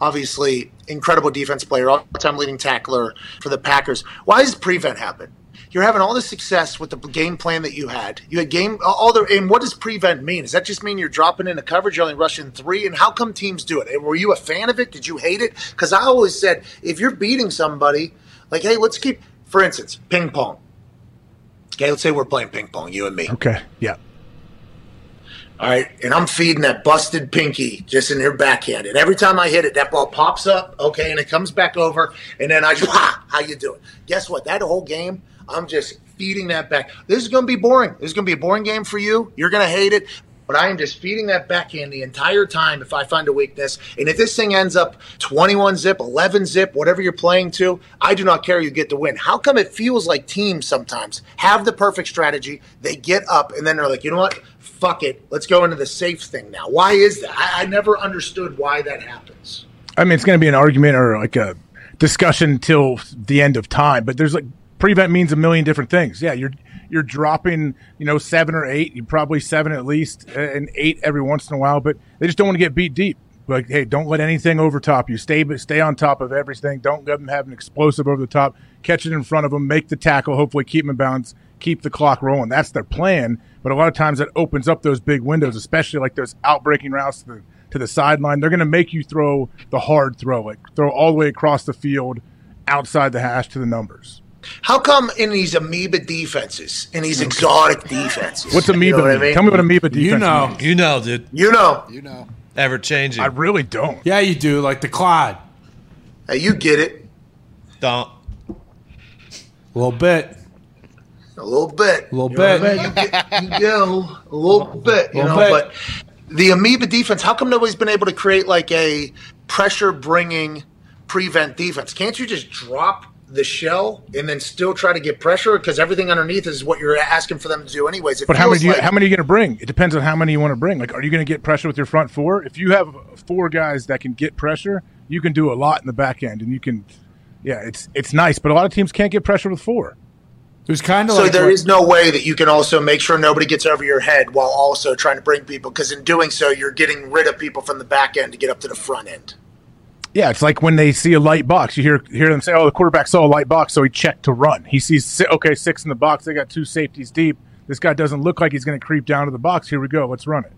obviously incredible defense player, all-time leading tackler for the Packers. Why does prevent happen? You're having all this success with the game plan that you had. You had game all the and what does prevent mean? Does that just mean you're dropping into coverage, you're only rushing three? And how come teams do it? Were you a fan of it? Did you hate it? Because I always said if you're beating somebody, like hey, let's keep for instance, ping pong. Okay, let's say we're playing ping pong, you and me. Okay. Yeah. All right, and I'm feeding that busted pinky just in her backhand, and every time I hit it, that ball pops up, okay, and it comes back over, and then I just, how you doing? Guess what? That whole game, I'm just feeding that back. This is going to be boring. This is going to be a boring game for you. You're going to hate it, but I am just feeding that backhand the entire time if I find a weakness. And if this thing ends up 21 zip, 11 zip, whatever you're playing to, I do not care. You get the win. How come it feels like teams sometimes have the perfect strategy? They get up and then they're like, you know what? Fuck it. Let's go into the safe thing now. Why is that? I, I never understood why that happens. I mean, it's going to be an argument or like a discussion till the end of time, but there's like prevent means a million different things. Yeah, you're you're dropping, you know, seven or eight. You probably seven at least, and eight every once in a while. But they just don't want to get beat deep. Like, hey, don't let anything overtop you. Stay, stay on top of everything. Don't let them have an explosive over the top. Catch it in front of them. Make the tackle. Hopefully, keep them in balance. Keep the clock rolling. That's their plan. But a lot of times, that opens up those big windows, especially like those outbreaking routes to the to the sideline. They're going to make you throw the hard throw, like throw all the way across the field, outside the hash to the numbers. How come in these amoeba defenses, in these exotic defenses? What's amoeba? You know what I mean? mean? Tell me what amoeba defense You know. means. You know, dude. You know, You know. Ever changing. I really don't. Yeah, you do. Like the Clyde. Hey, you get it Don't. A little bit. a little bit, A little You know what bit. I mean? You, get, you go a little bit, you Little know. bit. But the amoeba defense, how come nobody's been able to create like a pressure bringing prevent defense? Can't you just drop the shell and then still try to get pressure because everything underneath is what you're asking for them to do anyways? It But how many you, like- how many are you going to bring? It depends on how many you want to bring. Like, are you going to get pressure with your front four? If you have four guys that can get pressure, you can do a lot in the back end, and you can. Yeah, it's it's nice, but a lot of teams can't get pressure with four. It was kind of So like there what- is no way that you can also make sure nobody gets over your head while also trying to bring people because in doing so you're getting rid of people from the back end to get up to the front end. Yeah, it's like when they see a light box, you hear hear them say, "Oh, the quarterback saw a light box, so he checked to run." He sees okay six in the box. They got two safeties deep. This guy doesn't look like he's going to creep down to the box. Here we go. Let's run it.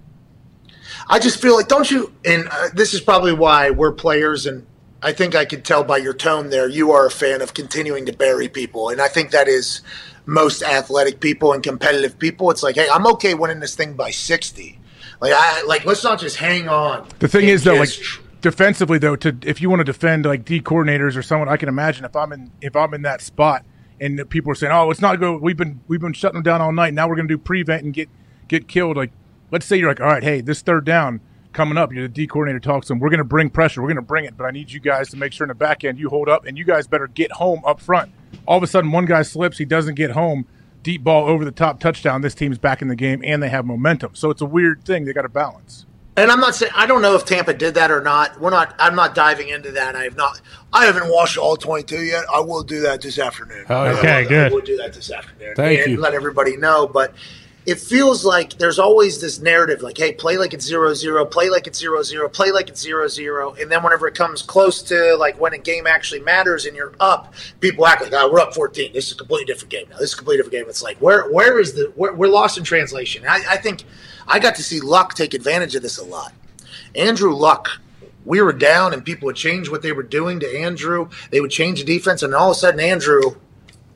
I just feel like, don't you? And uh, this is probably why we're players, and I think I could tell by your tone there, you are a fan of continuing to bury people, and I think that is most athletic people and competitive people. It's like, hey, I'm okay winning this thing by sixty. Like, I like let's not just hang on. The thing is, though, like just- defensively, though, to if you want to defend like D coordinators or someone, I can imagine if I'm in if I'm in that spot and people are saying, "Oh, it's not good. We've been we've been shutting them down all night. Now we're going to do prevent and get get killed." Like, let's say you're like, "All right, hey, this third down coming up." You're the D coordinator talks to them. We're going to bring pressure. We're going to bring it, but I need you guys to make sure in the back end you hold up, and you guys better get home up front. All of a sudden, one guy slips, he doesn't get home. Deep ball over the top touchdown. This team's back in the game, and they have momentum. So it's a weird thing. They got to balance. And I'm not saying I don't know if Tampa did that or not. We're not. I'm not diving into that. I have not. I haven't watched all 22 yet. I will do that this afternoon. Oh, okay, I will, good. I will do that this afternoon. Thank and you. Let everybody know. But it feels like there's always this narrative, like, hey, play like it's zero zero, play like it's zero zero, play like it's zero zero, and then whenever it comes close to like when a game actually matters and you're up, people act like, oh, we're up 14. This is a completely different game now. This is a completely different game. It's like, where where is the? Where, we're lost in translation. I, I think I got to see Luck take advantage of this a lot. Andrew Luck, we were down and people would change what they were doing to Andrew. They would change the defense, and all of a sudden, Andrew,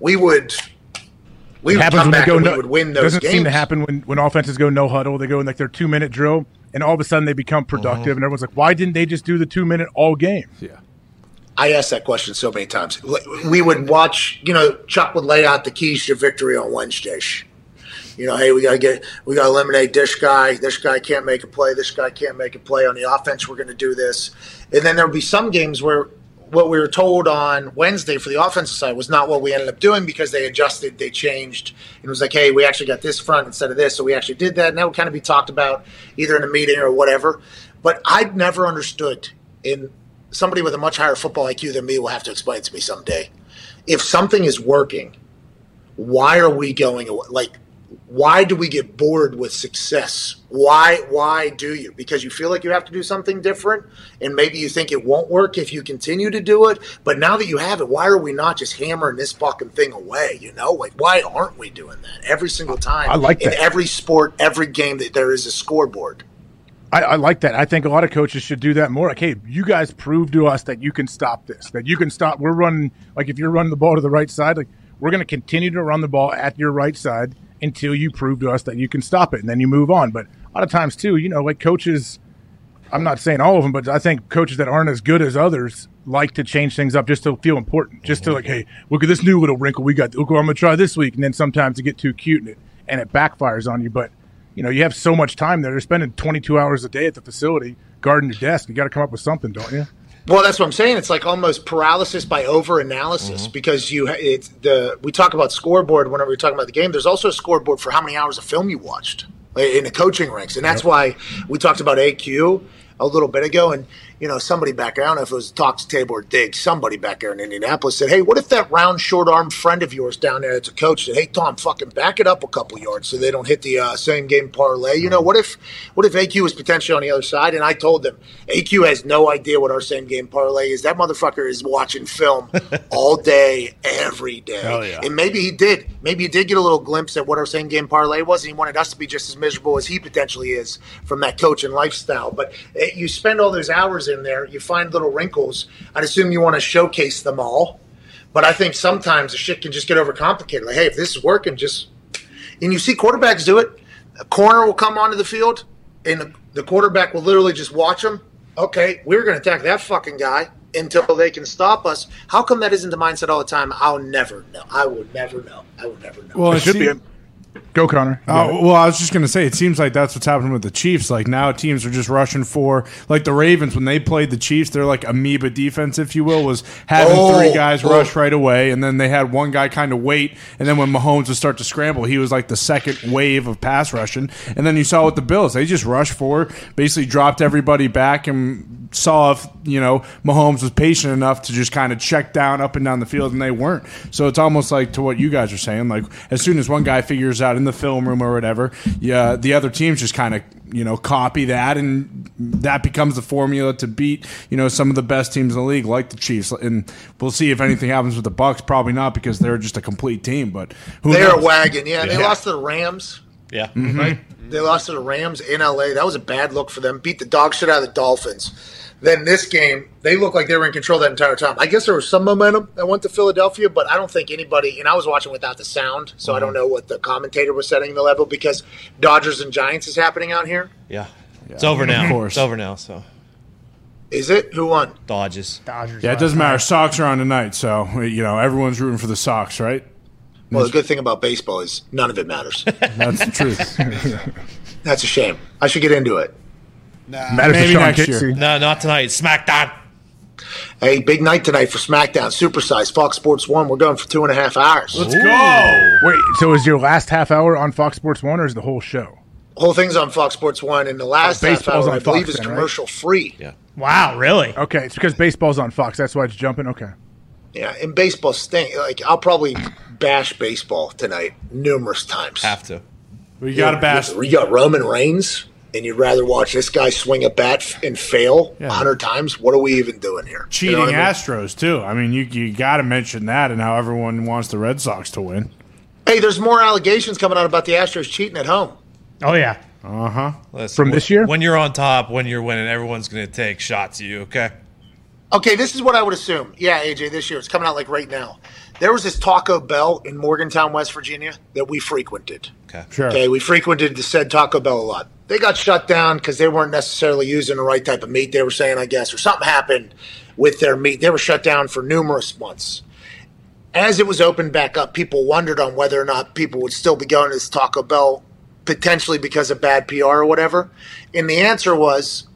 we would we would happens come when they go and no, would win those doesn't games. seem to happen when, when offenses go no huddle. They go in like their two minute drill, and all of a sudden they become productive, uh-huh. and everyone's like, "Why didn't they just do the two minute all game?" Yeah. I asked that question so many times. We would watch, you know, Chuck would lay out the keys to victory on Wednesdays. You know, hey, we gotta get, we gotta eliminate this guy. This guy can't make a play. This guy can't make a play on the offense. We're gonna do this, and then there'll be some games where what we were told on Wednesday for the offensive side was not what we ended up doing because they adjusted, they changed. And it was like, hey, we actually got this front instead of this, so we actually did that, and that would kind of be talked about either in a meeting or whatever. But I'd never understood, and somebody with a much higher football IQ than me will have to explain to me someday. If something is working, why are we going away? Like, why do we get bored with success? Why why do you? Because you feel like you have to do something different and maybe you think it won't work if you continue to do it. But now that you have it, why are we not just hammering this fucking thing away? You know, like why aren't we doing that every single time? I like that. in every sport, every game that there is a scoreboard. I, I like that. I think a lot of coaches should do that more. Like, hey, you guys prove to us that you can stop this. That you can stop. We're running like if you're running the ball to the right side, like we're going to continue to run the ball at your right side until you prove to us that you can stop it, and then you move on. But a lot of times too, you know, like coaches. I'm not saying all of them, but I think coaches that aren't as good as others like to change things up just to feel important, just to mm-hmm. like, hey, look at this new little wrinkle we got. Look what I'm gonna try this week, and then sometimes you get too cute and it and it backfires on you. But you know, you have so much time there. You're spending 22 hours a day at the facility guarding your desk. You got to come up with something, don't you? Well, that's what I'm saying. It's like almost paralysis by over analysis mm-hmm. because you it's the we talk about scoreboard whenever we're talking about the game. There's also a scoreboard for how many hours of film you watched in the coaching ranks, and that's why we talked about AQ a little bit ago. And you know, somebody back there, I don't know if it was Talks Table or Dig, somebody back there in Indianapolis said, "Hey, what if that round, short arm friend of yours down there that's a coach said, hey Tom, fucking back it up a couple yards so they don't hit the uh, same game parlay. You know, what if what if AQ was potentially on the other side? And I told them AQ has no idea what our same game parlay is. That motherfucker is watching film all day, every day. Yeah. And maybe he did. Maybe he did get a little glimpse at what our same game parlay was, and he wanted us to be just as miserable as he potentially is from that coach and lifestyle. But eh, you spend all those hours in there, you find little wrinkles. I'd assume you want to showcase them all. But I think sometimes the shit can just get overcomplicated. Like, hey, if this is working, just and you see quarterbacks do it. A corner will come onto the field, and the, the quarterback will literally just watch them. Okay, we're going to attack that fucking guy until they can stop us. How come that isn't the mindset all the time? I'll never know. I will never know. I will never know. Well, It it should be. Go, Connor. Oh, well, I was just going to say, it seems like that's what's happening with the Chiefs. Like now, teams are just rushing for, like the Ravens, when they played the Chiefs, they're like amoeba defense, if you will, was having Oh, three guys oh. rush right away. And then they had one guy kind of wait. And then when Mahomes would start to scramble, he was like the second wave of pass rushing. And then you saw with the Bills, they just rushed for, basically dropped everybody back and saw if, you know, Mahomes was patient enough to just kind of check down up and down the field, and they weren't. So it's almost like to what you guys are saying. Like as soon as one guy figures out in the film room or whatever, yeah, the other teams just kind of you know copy that, and that becomes the formula to beat you know some of the best teams in the league, like the Chiefs. And we'll see if anything happens with the Bucks. Probably not because they're just a complete team. But who They're a knows? wagon. Yeah, they Yeah. lost to the Rams. Yeah. Right? Mm-hmm. They lost to the Rams in LA. That was a bad look for them. Beat the dog shit out of the Dolphins. Then this game, they looked like they were in control that entire time. I guess there was some momentum that went to Philadelphia, but I don't think anybody. And I was watching without the sound, so I don't mm-hmm. know what the commentator was setting the level because Dodgers and Giants is happening out here. Yeah. It's over now. Of course. It's over now. So Is it? Who won? Dodgers. Dodgers. Yeah, it doesn't matter. Sox are on tonight, so you know everyone's rooting for the Sox, right? Well, the good thing about baseball is none of it matters. That's the truth. That's a shame. I should get into it. Matters to maybe next Casey. year. No, not tonight. Smackdown. Hey, big night tonight for SmackDown, Supersize, Fox Sports One. We're going for two and a half hours. Let's go. Wait, so is your last half hour on Fox Sports One, or is the whole show? whole thing's on Fox Sports One, and the last Oh, half hour, on I believe, Fox is then, right? commercial free. Yeah. Wow, really? Okay, it's because baseball's on Fox. That's why it's jumping. Okay. Yeah, and baseball stink. Like I'll probably bash baseball tonight numerous times. Have to. We got to bash. You got Roman Reigns, and you'd rather watch this guy swing a bat f- and fail a Yeah. hundred times. What are we even doing here? You cheating know I mean? Astros too. I mean, you you got to mention that and how everyone wants the Red Sox to win. Hey, there's more allegations coming out about the Astros cheating at home. Oh yeah. Uh huh. Listen, From when- this year? When you're on top, when you're winning, everyone's going to take shots at you, okay? Okay, this is what I would assume. Yeah, AJ, this year it's coming out like right now. There was this Taco Bell in Morgantown, West Virginia, that we frequented. Okay. Sure. Okay, we frequented the said Taco Bell a lot. They got shut down because they weren't necessarily using the right type of meat. They were saying, I guess, or something happened with their meat. They were shut down for numerous months. as it was opened back up, people wondered on whether or not people would still be going to this Taco Bell potentially because of bad PR or whatever. And the answer was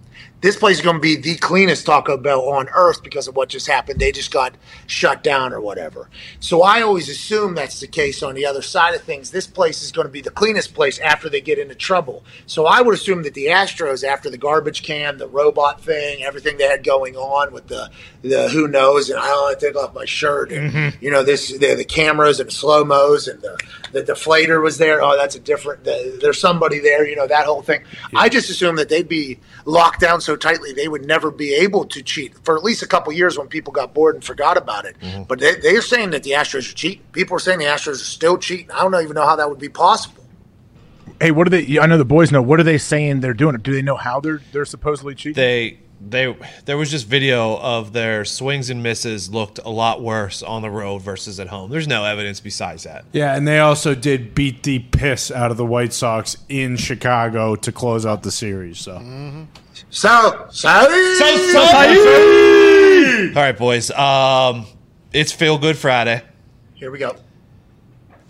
this place is going to be the cleanest Taco Bell on earth because of what just happened. They just got shut down or whatever. So I always assume that's the case on the other side of things. This place is going to be the cleanest place after they get into trouble. So I would assume that the Astros, after the garbage can, the robot thing, everything they had going on with the the who knows, and I don't want to take off my shirt, and mm-hmm. you know this the, the cameras and slow mos and the the deflator was there. Oh, that's a different. The, there's somebody there. You know that whole thing. I just assumed that they'd be locked down so tightly they would never be able to cheat for at least a couple years when people got bored and forgot about it. Mm-hmm. But they, they're saying that the Astros are cheating. People are saying the Astros are still cheating. I don't even know how that would be possible. Hey, what are they? I know the boys know. What are they saying they're doing? Do they know how they're they're supposedly cheating? They they there was just video of their swings and misses looked a lot worse on the road versus at home. There's no evidence besides that. Yeah, and they also did beat the piss out of the White Sox in Chicago to close out the series. So So, so, All right, boys. Um, it's Feel Good Friday, here we go.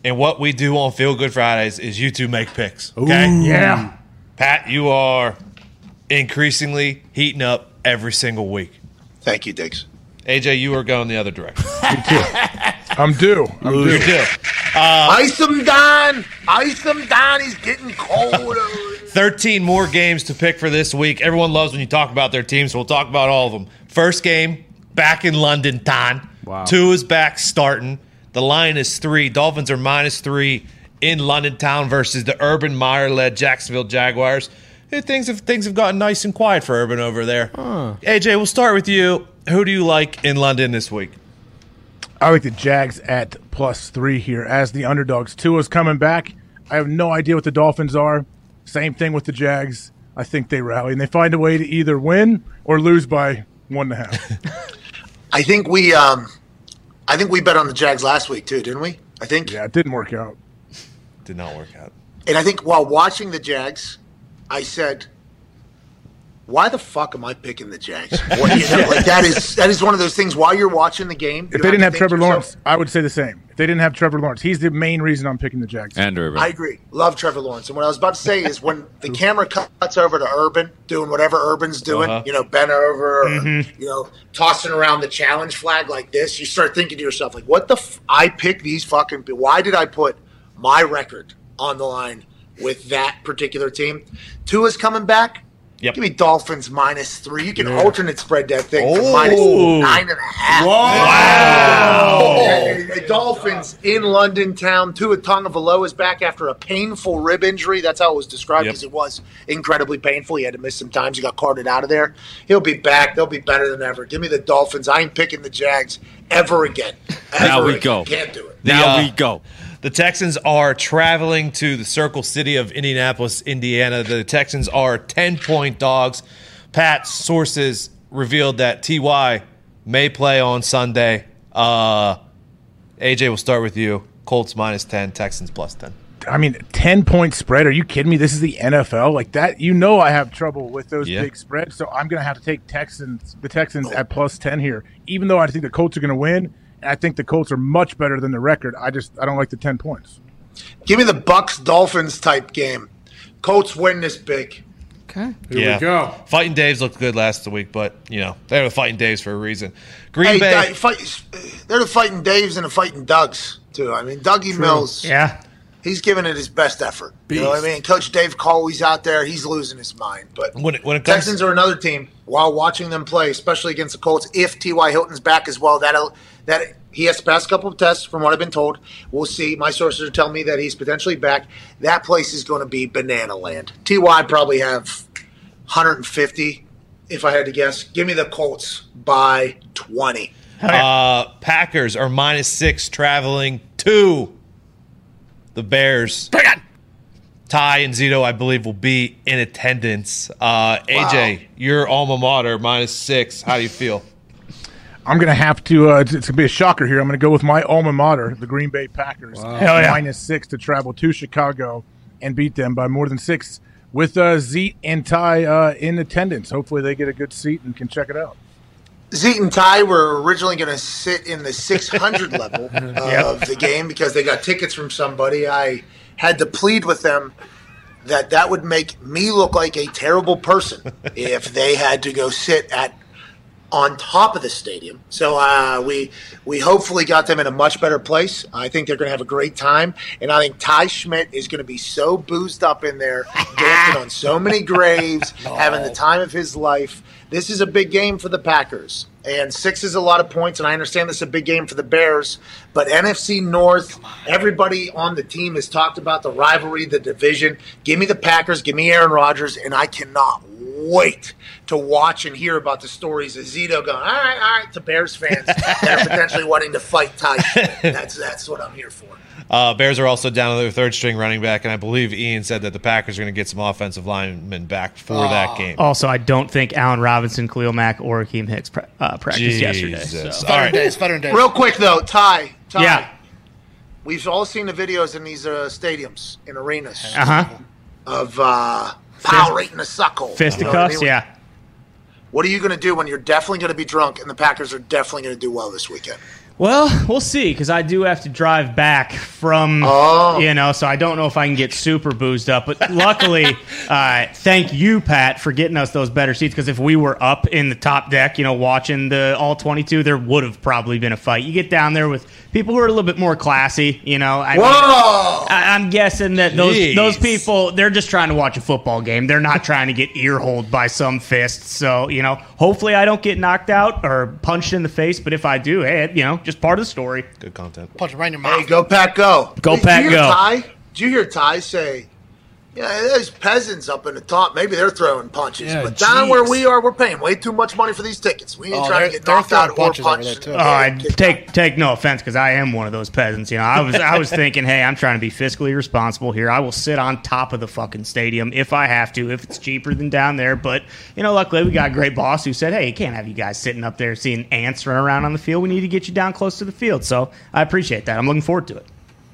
and what we do on Feel Good Fridays is you two make picks. Okay, yeah. Pat, you are increasingly heating up every single week. Thank you, Diggs. AJ, you are going the other direction. I'm due. I'm due. You uh, do. Ice him down. Ice him down. He's getting colder. 13 more games to pick for this week. Everyone loves when you talk about their teams, so we'll talk about all of them. First game, back in London, Ton. Wow. Tua is back starting. The line is three. Dolphins are minus three in London Town versus the Urban Meyer led Jacksonville Jaguars. Things have things have gotten nice and quiet for Urban over there. AJ, we'll start with you. Who do you like in London this week? I like the Jags at plus three here as the underdogs. Tua's coming back. I have no idea what the Dolphins are. Same thing with the Jags. I think they rally and they find a way to either win or lose by one and a half. I think we, um, I think we bet on the Jags last week too, didn't we? I think. yeah, it didn't work out. Did not work out. And I think while watching the Jags, I said, "Why the fuck am I picking the Jags?" What, you know, like that is that is one of those things. While you're watching the game, If they didn't have Trevor Lawrence, I would say the same. If they didn't have Trevor Lawrence, he's the main reason I'm picking the Jags. And Urban. I agree. Love Trevor Lawrence. And what I was about to say is when the camera cuts over to Urban doing whatever Urban's doing, Uh-huh. you know, bent over, or, you know, tossing around the challenge flag like this, you start thinking to yourself, like, what the? F- I picked these fucking. Why did I put my record on the line with that particular team? Tua is coming back. Yep. Give me Dolphins minus three. You can alternate spread that thing Oh. to minus nine and a half. Wow. The Dolphins in London town. Tua Tagovailoa is back after a painful rib injury. That's how it was described Yep. because it was incredibly painful. He had to miss some times. He got carted out of there. He'll be back. They'll be better than ever. Give me the Dolphins. I ain't picking the Jags ever again. Now we again. go. Can't do it. now uh, we go. The Texans are traveling to the Circle City of Indianapolis, Indiana. The Texans are 10 point dogs. Pat's sources revealed that TY may play on Sunday. Uh, AJ, we'll start with you. Colts minus 10, Texans plus 10. I mean, ten point spread. Are you kidding me? This is the NFL. Like that, you know, I have trouble with those Yeah. big spreads. So I'm going to have to take Texans, the Texans at plus ten here. Even though I think the Colts are going to win, I think the Colts are much better than the record. I just I don't like the ten points. Give me the Bucks Dolphins type game. Colts win this big. Okay. here we go. Fighting Daves looked good last week, but, you know, they were the fighting Daves for a reason. Green Hey, Bay. guy, fight, they're the fighting Daves and the fighting Dougs too. I mean, Dougie Mills. Yeah. he's giving it his best effort. You know what I mean? Coach Dave Culley's out there. He's losing his mind. But When it- when it comes- Texans are another team. While watching them play, especially against the Colts, if T.Y. Hilton's back as well, that that he has to pass a couple of tests. From what I've been told, we'll see. My sources are telling me that he's potentially back. That place is going to be banana land. Ty probably have 150, if I had to guess. Give me the Colts by 20. Uh, Packers are minus six traveling to the Bears. Ty and Zito, I believe, will be in attendance. Uh, AJ, Wow. your alma mater minus six. How do you feel? I'm going to have to. Uh, it's going to be a shocker here. I'm going to go with my alma mater, the Green Bay Packers, Hell yeah. minus six to travel to Chicago and beat them by more than six with uh, Zeke and Ty uh, in attendance. Hopefully, they get a good seat and can check it out. Zeke and Ty were originally going to sit in the 600 level of the game because they got tickets from somebody. I had to plead with them that that would make me look like a terrible person if they had to go sit at on top of the stadium. So uh, we we hopefully got them in a much better place. I think they're going to have a great time, and I think Ty Schmidt is going to be so boozed up in there, dancing on so many graves, having the time of his life. This is a big game for the Packers, and six is a lot of points. And I understand this is a big game for the Bears, but NFC North, everybody on the team has talked about the rivalry, the division. Give me the Packers, give me Aaron Rodgers, and I cannot wait to watch and hear about the stories of Zito going, all right, all right, to Bears fans that are potentially wanting to fight Ty. That's that's what I'm here for. Uh, Bears are also down to their third string running back, and I believe Ian said that the Packers are going to get some offensive linemen back for that game. Also, I don't think Allen Robinson, Khalil Mack, or Akiem Hicks pra- uh, practiced yesterday. Jesus. so- All right. days, veteran days. Real quick though, Ty, Ty. Yeah. We've all seen the videos in these uh, stadiums, in arenas, Uh huh. of uh, power eating a suckle. Fisticuffs, yeah. What are you going to do when you're definitely going to be drunk and the Packers are definitely going to do well this weekend? Well, we'll see because I do have to drive back from, Oh. you know, so I don't know if I can get super boozed up. But luckily, uh, thank you, Pat, for getting us those better seats because if we were up in the top deck, you know, watching the all 22, there would have probably been a fight. You get down there with people who are a little bit more classy, you know. I mean, Whoa! I- I'm guessing that those Jeez. those people they're just trying to watch a football game. They're not trying to get ear holed by some fist. So you know, hopefully I don't get knocked out or punched in the face. But if I do, hey, you know, just part of the story. Good content. Punch him right in your mouth. Hey, go Pack, go! Go, Did Pack, you hear go. Ty? Did you hear Ty say? Yeah, those peasants up in the top, maybe they're throwing punches, Yeah, but down where we are, we're paying way too much money for these tickets. We ain't Oh, trying to get knocked out or punches over punched. Oh, I Get take take no offense because I am one of those peasants. You know, I was I was thinking, hey, I'm trying to be fiscally responsible here. I will sit on top of the fucking stadium if I have to, if it's cheaper than down there. But you know, luckily we got a great boss who said, hey, you can't have you guys sitting up there seeing ants run around on the field. We need to get you down close to the field. So I appreciate that. I'm looking forward to it.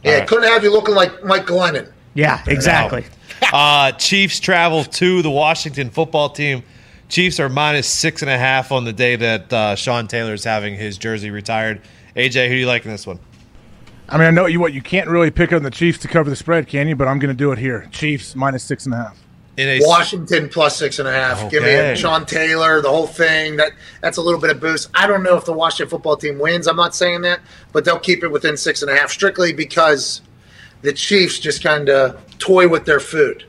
Yeah, couldn't have you looking like Mike Glennon. Yeah, exactly. Uh, Chiefs travel to the Washington football team. Chiefs are minus six and a half on the day that uh, Sean Taylor is having his jersey retired. AJ, who do you like in this one? I mean, I know you what you can't really pick on the Chiefs to cover the spread, can you? But I'm going to do it here. Chiefs minus six and a half. In a Washington plus six and a half. Give me Sean Taylor, the whole thing. That that's a little bit of boost. I don't know if the Washington football team wins. I'm not saying that, but they'll keep it within six and a half strictly because the Chiefs just kind of toy with their food.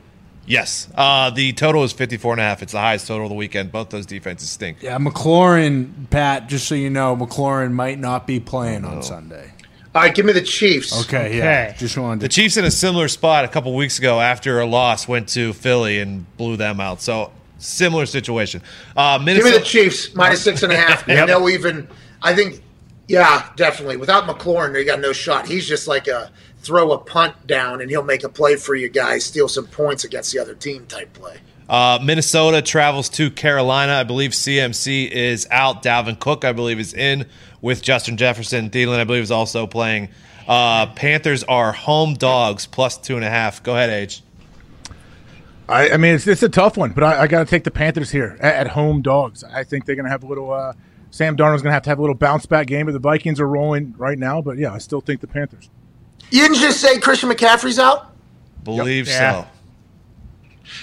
yes, uh, the total is 54 and a half. It's the highest total of the weekend. Both those defenses stink. Yeah, McLaurin, Pat, just so you know, McLaurin might not be playing on Sunday. All right, give me the Chiefs. Okay, yeah. Okay. Just wanted The. Chiefs in a similar spot a couple weeks ago after a loss went to Philly and blew them out. So similar situation. Uh, Give me the Chiefs minus six and a half. And they'll even, I think, yeah, definitely. Without McLaurin, they got no shot. He's just like a throw a punt down and he'll make a play for you guys, steal some points against the other team type play. Uh, Minnesota travels to Carolina. I believe CMC is out. Dalvin Cook, I believe, is in with Justin Jefferson. Thielen, I believe, is also playing. Uh, Panthers are home dogs plus two and a half. Go ahead, Age. I, I mean, it's, it's a tough one, but I, I got to take the Panthers here at, at home dogs. I think they're going to have a little. Uh, Sam Darnold's going to have to have a little bounce back game, but the Vikings are rolling right now. But yeah, I still think the Panthers. You didn't just say Christian McCaffrey's out? Believe Yeah. so.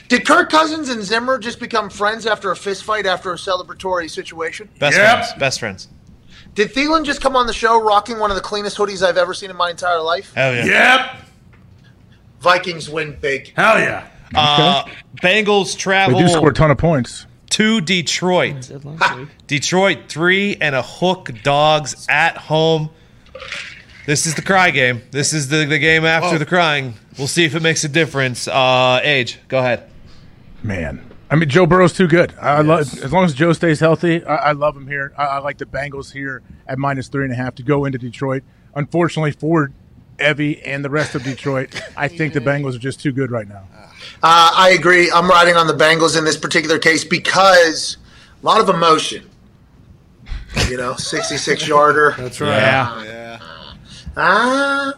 Did Kirk Cousins and Zimmer just become friends after a fist fight after a celebratory situation? Best Yep. friends. Best friends. Did Thielen just come on the show rocking one of the cleanest hoodies I've ever seen in my entire life? Hell yeah. Yep. Vikings win big. Hell yeah. Uh, Bengals They travel do score a ton of points. to Detroit. Detroit three and a hook dogs at home. This is the cry game. This is the, the game after the crying. We'll see if it makes a difference. Uh, Age, go ahead. Man, I mean, Joe Burrow's too good. I, I love as long as Joe stays healthy. I, I love him here. I, I like the Bengals here at minus three and a half to go into Detroit. Unfortunately for Evie and the rest of Detroit, I think the Bengals are just too good right now. Uh, I agree. I'm riding on the Bengals in this particular case because a lot of emotion. You know, 66 yarder. That's right. Yeah. Ah,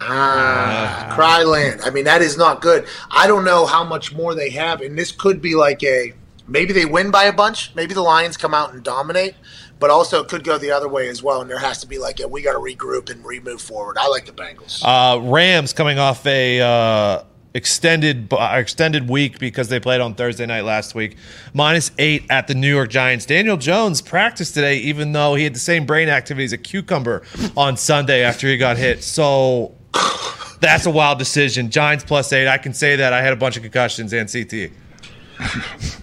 ah, cry land. I mean, that is not good. I don't know how much more they have, and this could be like a Maybe they win by a bunch. Maybe the Lions come out and dominate, but also it could go the other way as well. And there has to be like, a, we got to regroup and re-move forward. I like the Bengals. Uh, Rams coming off a uh, extended uh, extended week because they played on Thursday night last week. Minus eight at the New York Giants. Daniel Jones practiced today, even though he had the same brain activity as a cucumber on Sunday after he got hit. So that's a wild decision. Giants plus eight. I can say that I had a bunch of concussions and CT.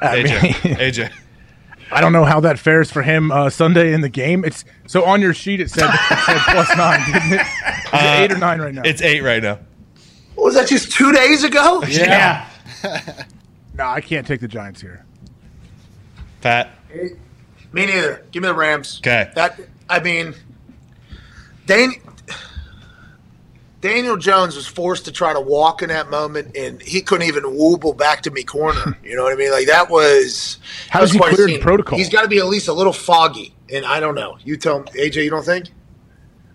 I AJ, mean, AJ. I don't know how that fares for him uh, Sunday in the game. It's so on your sheet it said, it said plus nine, didn't it? Is it eight or nine right now? It's eight right now. What was that just two days ago? Yeah. no, I can't take the Giants here. Pat. Me neither. Give me the Rams. Okay. That I mean, Dan, Daniel Jones was forced to try to walk in that moment, and he couldn't even wooble back to me corner. You know what I mean? Like that was. How that is was he quite a cleared scene. protocol? He's got to be at least a little foggy, and I don't know. You tell me, AJ. You don't think?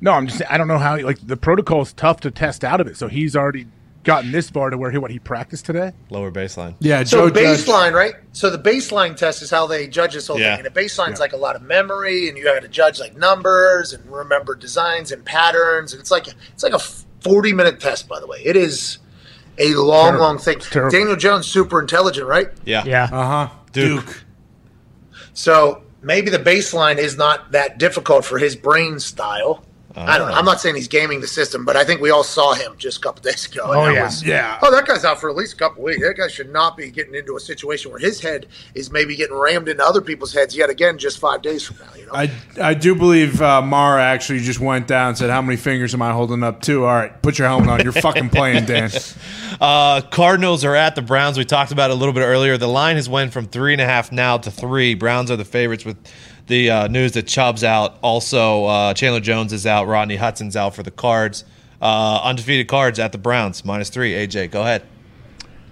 No, I'm just I don't know how like the protocol is tough to test out of it. So he's already gotten this far to where he what he practiced today. Lower baseline. Yeah, So Joe Judge. baseline, right? So the baseline test is how they judge this whole Yeah. thing. And the baseline's like a lot of memory, and you got to judge like numbers and remember designs and patterns. And it's like it's like a forty minute test, by the way. It is a long, Terrible. long thing. Terrible. Daniel Jones super intelligent, right? Yeah. Yeah. Uh huh. Duke. Duke. So maybe the baseline is not that difficult for his brain style. I don't know. I'm not saying he's gaming the system, but I think we all saw him just a couple days ago. Oh, that yeah. was- Yeah. Oh, that guy's out for at least a couple weeks. That guy should not be getting into a situation where his head is maybe getting rammed into other people's heads yet again just five days from now. You know, I, I do believe uh, Mara actually just went down and said, How many fingers am I holding up to? All right, put your helmet on. You're fucking playing, Dan. Uh, Cardinals are at the Browns. We talked about it a little bit earlier. The line has went from three and a half now to three. Browns are the favorites with the uh, news that Chubb's out. Also, uh, Chandler Jones is out. Rodney Hudson's out for the Cards. Uh, undefeated Cards at the Browns minus three. AJ, go ahead.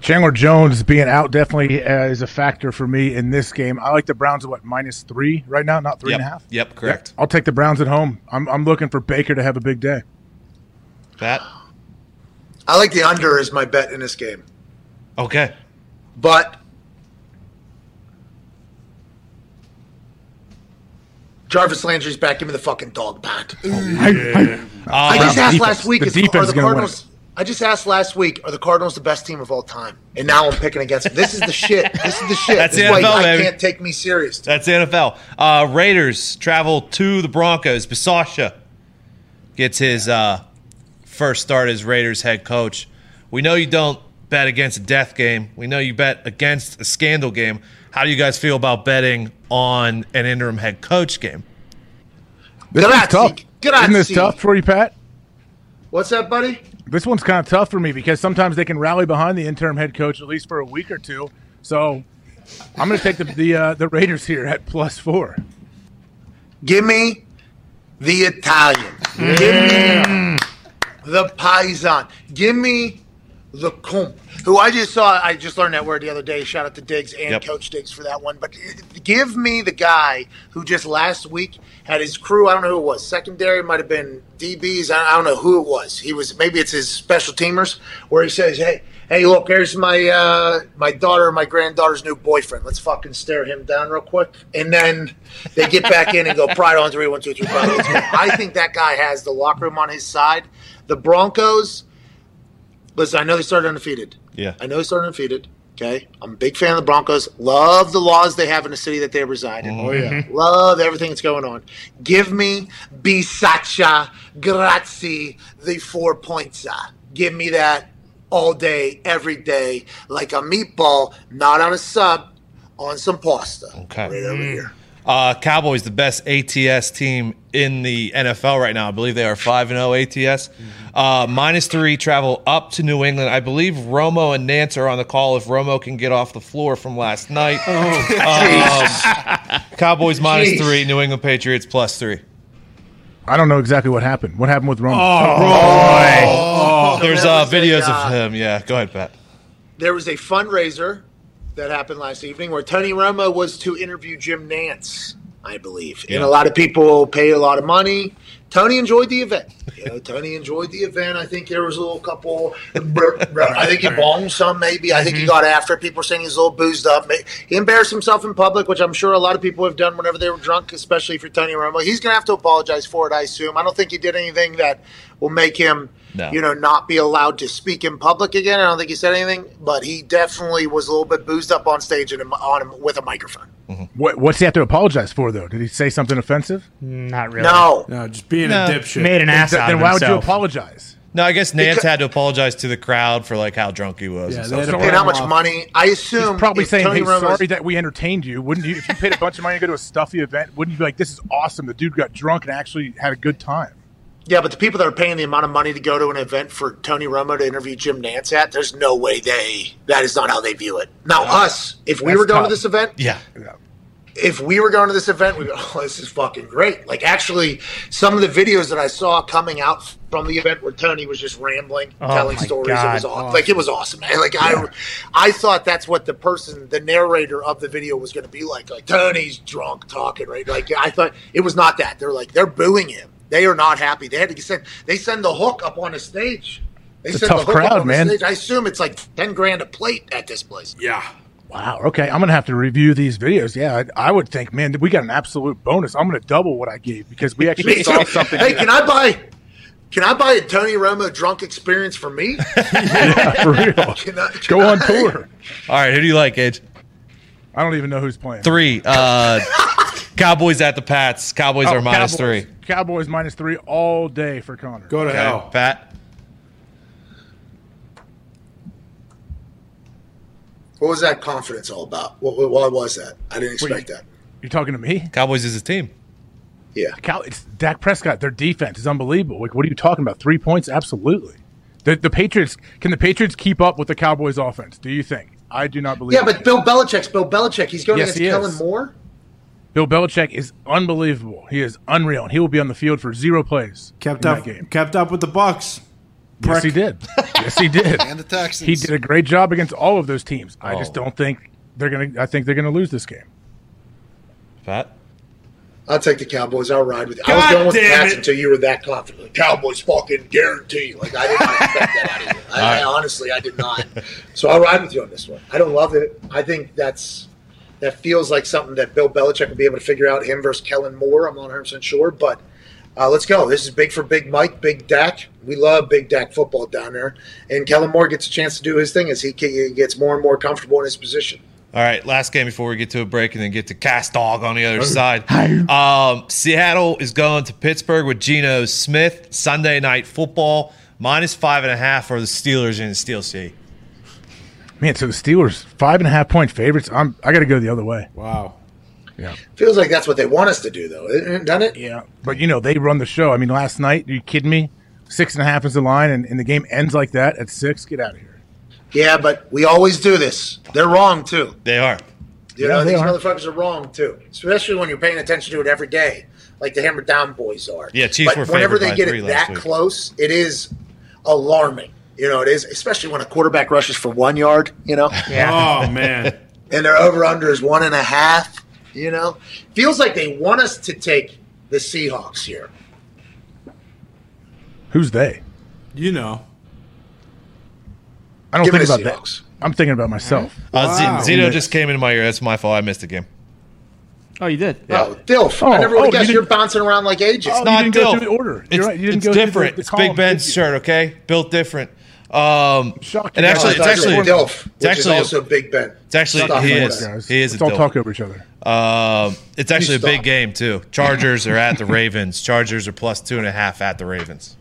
Chandler Jones being out definitely uh, is a factor for me in this game. I like the Browns at what minus three right now, not three yep. and a half. Yep, correct. I'll take the Browns at home. I'm, I'm looking for Baker to have a big day. Pat. I like the under as my bet in this game, Okay. but Jarvis Landry's back. Give me the fucking Dawg Pound. I, I, I just asked last week. The is- are the Cardinals? I just asked last week. Are the Cardinals the best team of all time? And now I'm picking against them. This is the shit. This is the shit. That's this the is why NFL, I baby. can't take me serious. That's the NFL. Uh, Raiders travel to the Broncos. Bisaccia gets his uh, first start as Raiders head coach. We know you don't bet against a death game. We know you bet against a scandal game. How do you guys feel about betting on an interim head coach game? this one's Grazie. tough. Isn't this tough for you, Pat? What's that, buddy? This one's kind of tough for me because sometimes they can rally behind the interim head coach at least for a week or two. So I'm going to take the the, uh, the Raiders here at plus four. Give me the Italian. Give me the Paisan. Give me the Comp, who I just saw. I just learned that word the other day. Shout out to Diggs and Yep. Coach Diggs for that one. But give me the guy who just last week had his crew. I don't know who it was. Secondary might have been DBs. I don't know who it was. He was maybe it's his special teamers where he says, "Hey." Hey, look! Here's my uh, my daughter, my granddaughter's new boyfriend. Let's fucking stare him down real quick, and then they get back in and go pride on three, one, two, three, five. Let's go. I think that guy has the locker room on his side. The Broncos. Listen, I know they started undefeated. Yeah. I know they started undefeated. Okay, I'm a big fan of the Broncos. Love the laws they have in the city that they reside in. Mm-hmm. Oh yeah, love everything that's going on. Give me Bisaccia Grazie the four points. Give me that all day, every day, like a meatball, not on a sub, on some pasta. Okay. right over mm. here. Uh, Cowboys, the best ATS team in the NFL right now. I believe they are 5 and 0 ATS. Uh, minus three travel up to New England. I believe Romo and Nantz are on the call if Romo can get off the floor from last night. Um, Cowboys minus Jeez. three, New England Patriots plus three. I don't know exactly what happened. What happened with Romo? Oh, there's there uh, was a, videos uh, of him. Yeah, go ahead, Pat. There was a fundraiser that happened last evening where Tony Romo was to interview Jim Nantz, I believe. Yeah. And a lot of people pay a lot of money Tony enjoyed the event. You know, Tony enjoyed the event. I think there was a little couple. I think he bonged some, maybe. I think he mm-hmm. got after. People saying he's a little boozed up. He embarrassed himself in public, which I'm sure a lot of people have done whenever they were drunk, especially for Tony Romo. He's going to have to apologize for it, I assume. I don't think he did anything that will make him, No. you know, not be allowed to speak in public again. I don't think he said anything, but he definitely was a little bit boozed up on stage and on with a microphone. Mm-hmm. What, what's he have to apologize for, though? Did he say something offensive? Not really. No. No, just being No. a dipshit. Made an ass Then out of it. Then why would you apologize? No, I guess Nantz Because- had to apologize to the crowd for like how drunk he was. Yeah, and they stuff. And how much off. money? I assume He's probably saying, Tony "Hey, Romo's- sorry that we entertained you." Wouldn't you? If you paid a bunch of money to go to a stuffy event, wouldn't you be like, "This is awesome"? The dude got drunk and actually had a good time. Yeah, but the people that are paying the amount of money to go to an event for Tony Romo to interview Jim Nantz at, there's no way they. That is not how they view it. Now, us, if we That's were going tough. to this event, Yeah. If we were going to this event, we'd go, oh, this is fucking great. Like, actually, some of the videos that I saw coming out from the event where Tony was just rambling, Oh telling my stories, it was God. awesome. like it was awesome, man. Like I, I thought that's what the person, the narrator of the video was going to be like. Like Tony's drunk talking, right? Like I thought it was not that. They're like they're booing him. They are not happy. They had to send. They send the hook up on the stage. They It's a tough the hook up crowd, on man. The stage. I assume it's like ten grand a plate at this place. Yeah. Wow. Okay, I'm gonna have to review these videos. Yeah, I, I would think, man, we got an absolute bonus. I'm gonna double what I gave because we actually saw something. Hey, can I buy? Can I buy a Tony Romo drunk experience for me? Yeah, for real. Can I, can Go on I- tour. All right, who do you like, Age? I don't even know who's playing. Three. Uh, Cowboys at the Pats. Cowboys Oh, are minus Cowboys. three. Cowboys minus three all day for Connor. Go to Okay, hell. Pat. What was that confidence all about? What, what, what was that? I didn't expect that. You're talking to me? Cowboys is a team. Yeah. Cal, it's Dak Prescott. Their defense is unbelievable. Like, what are you talking about? Three points? Absolutely. The, the Patriots can the Patriots keep up with the Cowboys' offense? Do you think? I do not believe. Yeah, it. but Bill Belichick's Bill Belichick. He's going Yes, against he is. Kellen Moore. Bill Belichick is unbelievable. He is unreal, and he will be on the field for zero plays. Kept in up, that game. kept up with the Bucs. Yes, he did. yes, he did. And the Texans. He did a great job against all of those teams. I just Oh. don't think they're gonna. I think they're gonna lose this game. Pat. I'll take the Cowboys. I'll ride with you. I was going with the damn Pats until you were that confident. Like, Cowboys fucking guarantee. Like I did not expect that out of you. I, I honestly, I did not. So I'll ride with you on this one. I don't love it. I think that's that feels like something that Bill Belichick will be able to figure out. Him versus Kellen Moore. I'm not 100 percent sure, but uh, let's go. This is big for Big Mike, Big Dak. We love Big Dak football down there, and Kellen Moore gets a chance to do his thing as he he gets more and more comfortable in his position. All right, last game before we get to a break and then get to Cass Dogg on the other side. Um, Seattle is going to Pittsburgh with Geno Smith. Sunday night football, minus five and a half for the Steelers in Steel City. Man, so the Steelers five and a half point favorites. I'm. I got to go the other way. Wow. Feels like that's what they want us to do, though, doesn't it? Yeah, but you know they run the show. I mean, last night, are you kidding me? Six and a half is the line, and, and the game ends like that at six. Get out of here. Yeah, but we always do this. They're wrong too. They are. You Yeah, know, these are. motherfuckers are wrong too. Especially when you're paying attention to it every day, like the Hammer Down boys are. Yeah, Chiefs but were whenever they by get it that week. close, it is alarming. You know, it is, especially when a quarterback rushes for one yard. You know, Yeah. Oh man. and their over under is one and a half. You know, feels like they want us to take the Seahawks here. Who's they? You know. I don't Give think the about that. I'm thinking about myself. Uh, Z- Zito just came into my ear. That's my fault. I missed the game. Oh, you did. Yeah. Oh, Dilf! Oh, I never would oh, have you you're bouncing around like ages. Oh, you Not didn't go Dilf. through the order. It's, You're right. You didn't it's go through the- different. the it's Big Ben's shirt. Okay, built different. Um, Shocked and you actually, it's actually, Dilf, which it's actually, is also Big Ben. it's actually, Stop he it, is, guys. he is a Let's all talk over each other. Um, it's actually a big game too. Chargers are at the Ravens. Chargers are plus two and a half at the Ravens.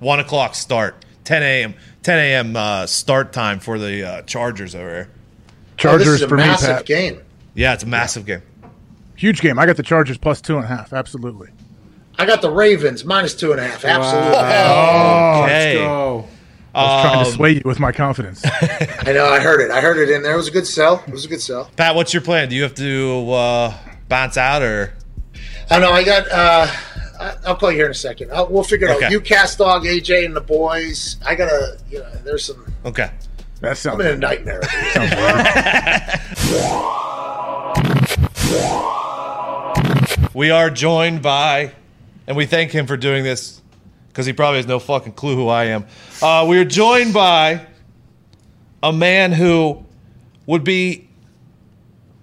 One o'clock start. 10 a.m. 10 a.m. Uh, start time for the uh, Chargers over here. Oh, Chargers this is a for me, massive Pat. game. Yeah, it's a massive game. Huge game. I got the Chargers plus two and a half. Absolutely. I got the Ravens minus two and a half. Absolutely. Okay. Go. I was trying to Um, sway you with my confidence. I know. I heard it. I heard it in there. It was a good sell. It was a good sell. Pat, what's your plan? Do you have to uh, bounce out or? I know. I got. uh I- I'll call you here in a second. I'll, we'll figure it Okay. out. You Cass Dogg, AJ, and the boys. I gotta. You know, there's some. Okay. That sounds. I'm in a nightmare. We are joined by and we thank him for doing this because he probably has no fucking clue who I am. Uh, we are joined by a man who would be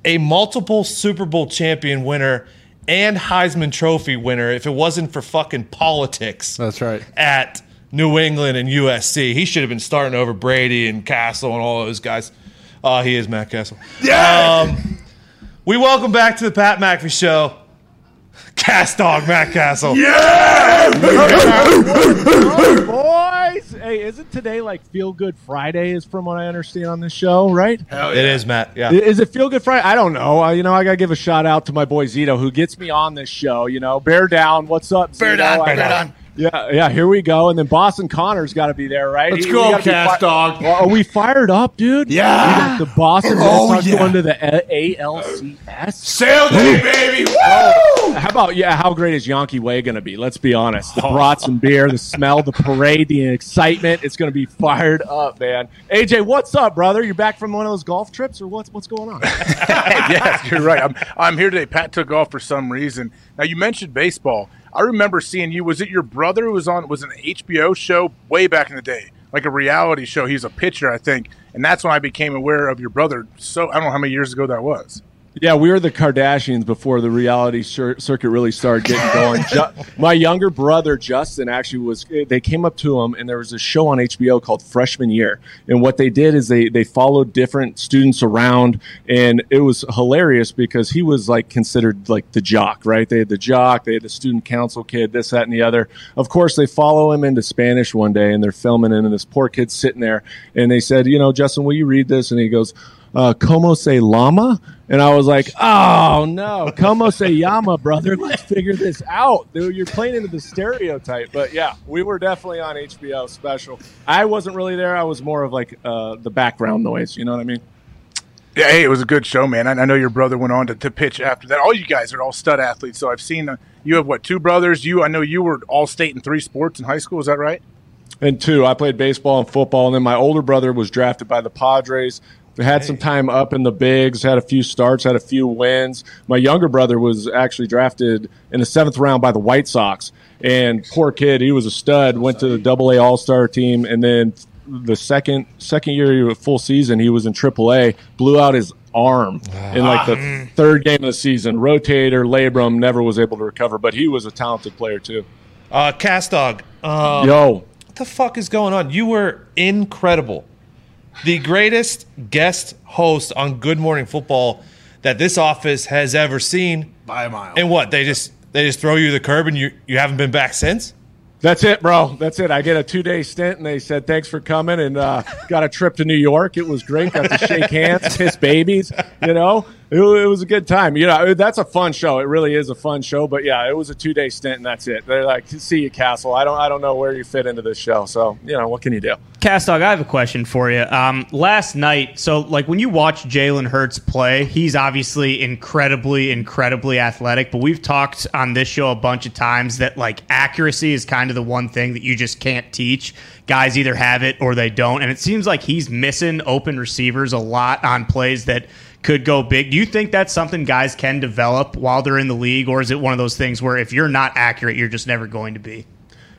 a multiple Super Bowl champion winner and Heisman Trophy winner if it wasn't for fucking politics. That's right. At New England and USC, he should have been starting over Brady and Castle and all those guys. Uh, he is Matt Cassel. Yeah. Um, we welcome back to the Pat McAfee Show. Cass Dogg Matt Cassel. Yeah! Boys! Hey, isn't today like Feel Good Friday, is from what I understand on this show, right? Hell yeah. It is, Matt. Yeah. Is it Feel Good Friday? I don't know. Uh, you know, I got to give a shout out to my boy Zito, who gets me on this show. You know, bear down. What's up, Bear down, bear down. Yeah, yeah. Here we go, and then Boston Connor's got to be there, right? Let's He- go, we gotta be Cast fi- Dog. Well, are we fired up, dude? Yeah. We got the Boston oh, Red Oh, Sox yeah. going to the A- ALCS. Sail day, baby. Woo! How about yeah? How great is Yawkey Way going to be? Let's be honest. The oh. brats and beer, the smell, the parade, the excitement. It's going to be fired up, man. AJ, what's up, brother? You're back from one of those golf trips, or what's what's going on? yes, you're right. I'm, I'm here today. Pat took off for some reason. Now you mentioned baseball. I remember seeing you. Was it your brother who was on? Was an HBO show way back in the day, like a reality show. He's a pitcher, I think, and that's when I became aware of your brother. So I don't know how many years ago that was. Yeah, we were the Kardashians before the reality cir- circuit really started getting going. Ju- my younger brother Justin actually was. They came up to him, and there was a show on HBO called Freshman Year. And what they did is they they followed different students around, and it was hilarious because he was like considered like the jock, right? They had the jock, they had the student council kid, this, that, and the other. Of course, they follow him into Spanish one day, and they're filming him, and this poor kid's sitting there, and they said, you know, Justin, will you read this? And he goes uh, como se llama? And I was like, oh no, como se llama, brother? Let's figure this out. Dude, you're playing into the stereotype. But yeah, we were definitely on HBO special. I wasn't really there. I was more of like uh, the background noise. You know what I mean? Yeah, hey, it was a good show, man. I, I know your brother went on to, to pitch after that. All you guys are all stud athletes. So I've seen uh, you have what two brothers? You, I know you were all state in three sports in high school. Is that right? And two, I played baseball and football. And then my older brother was drafted by the Padres. Had some time up in the bigs, had a few starts, had a few wins. My younger brother was actually drafted in the seventh round by the White Sox. And poor kid, he was a stud, went to the double A all star team. And then the second second year full season, he was in triple A, blew out his arm in like the third game of the season. Rotator, labrum, never was able to recover, but he was a talented player too. Uh, Cass Dogg. Um, Yo, What the fuck is going on? You were incredible. The greatest guest host on Good Morning Football that this office has ever seen. By a mile. And what? They just they just throw you the curb and you you haven't been back since? That's it, bro. That's it. I get a two day stint, and they said thanks for coming, and uh, got a trip to New York. It was great. Got to shake hands, kiss babies. You know, it, it was a good time. You know, that's a fun show. It really is a fun show. But yeah, it was a two day stint, and that's it. They're like, see you, Cassel. I don't, I don't know where you fit into this show. So you know, what can you do? Cass Dogg, I have a question for you. Um, last night, so like when you watch Jalen Hurts play, he's obviously incredibly, incredibly athletic. But we've talked on this show a bunch of times that like accuracy is kind of the one thing that you just can't teach. Guys either have it or they don't, and it seems like he's missing open receivers a lot on plays that could go big. Do you think that's something guys can develop while they're in the league, or is it one of those things where if you're not accurate, you're just never going to be?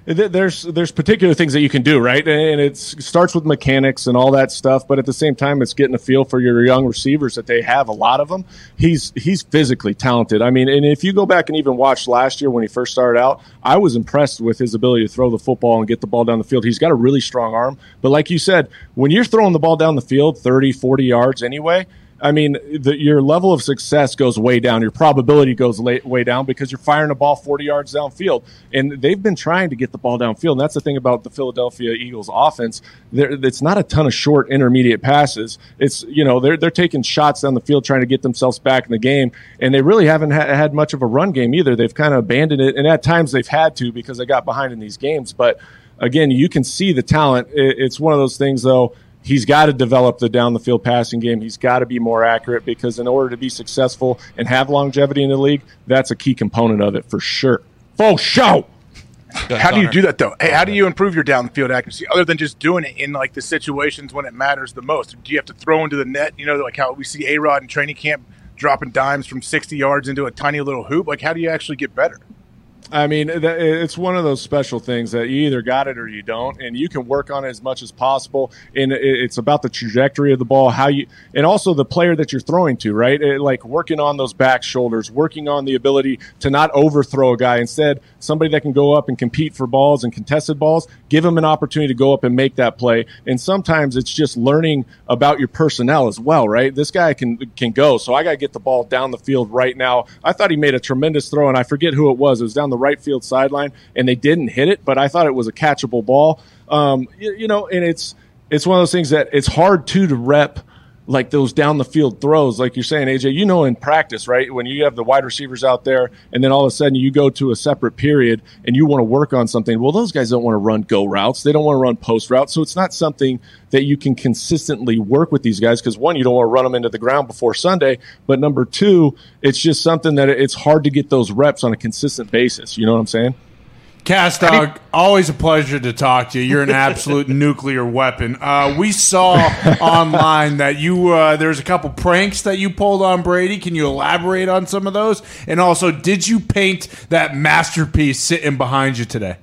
There's there's particular things that you can do, right? And it starts with mechanics and all that stuff, but at the same time, it's getting a feel for your young receivers that they have a lot of them. He's he's physically talented. I mean, and if you go back and even watch last year when he first started out, I was impressed with his ability to throw the football and get the ball down the field. He's got a really strong arm, but like you said, when you're throwing the ball down the field 30, 40 yards anyway, I mean, the, your level of success goes way down. Your probability goes la- way down because you're firing a ball 40 yards downfield. And they've been trying to get the ball downfield. And that's the thing about the Philadelphia Eagles offense. It's not a ton of short intermediate passes. It's, you know, they're, they're taking shots down the field trying to get themselves back in the game. And they really haven't ha- had much of a run game either. They've kind of abandoned it. And at times they've had to because they got behind in these games. But again, you can see the talent. It, it's one of those things, though he's got to develop the down the field passing game. He's got to be more accurate because in order to be successful and have longevity in the league, that's a key component of it for sure. For sure. How do you do that though? Hey, how do you improve your downfield accuracy other than just doing it in like the situations when it matters the most? Do you have to throw into the net? You know, like how we see A Rod in training camp dropping dimes from 60 yards into a tiny little hoop. Like, how do you actually get better? I mean, it's one of those special things that you either got it or you don't, and you can work on it as much as possible. And it's about the trajectory of the ball, how you, and also the player that you're throwing to, right? It- like working on those back shoulders, working on the ability to not overthrow a guy. Instead, somebody that can go up and compete for balls and contested balls, give them an opportunity to go up and make that play. And sometimes it's just learning about your personnel as well, right? This guy can can go, so I got to get the ball down the field right now. I thought he made a tremendous throw, and I forget who it was. It was down the right field sideline, and they didn't hit it, but I thought it was a catchable ball. Um, you, you know, and it's it's one of those things that it's hard too to rep like those down the field throws, like you're saying, AJ, you know, in practice, right? When you have the wide receivers out there and then all of a sudden you go to a separate period and you want to work on something. Well, those guys don't want to run go routes. They don't want to run post routes. So it's not something that you can consistently work with these guys because one, you don't want to run them into the ground before Sunday. But number two, it's just something that it's hard to get those reps on a consistent basis. You know what I'm saying? Cass Dogg, always a pleasure to talk to you. You're an absolute nuclear weapon. Uh, we saw online that you uh, there's a couple pranks that you pulled on Brady. Can you elaborate on some of those? And also, did you paint that masterpiece sitting behind you today?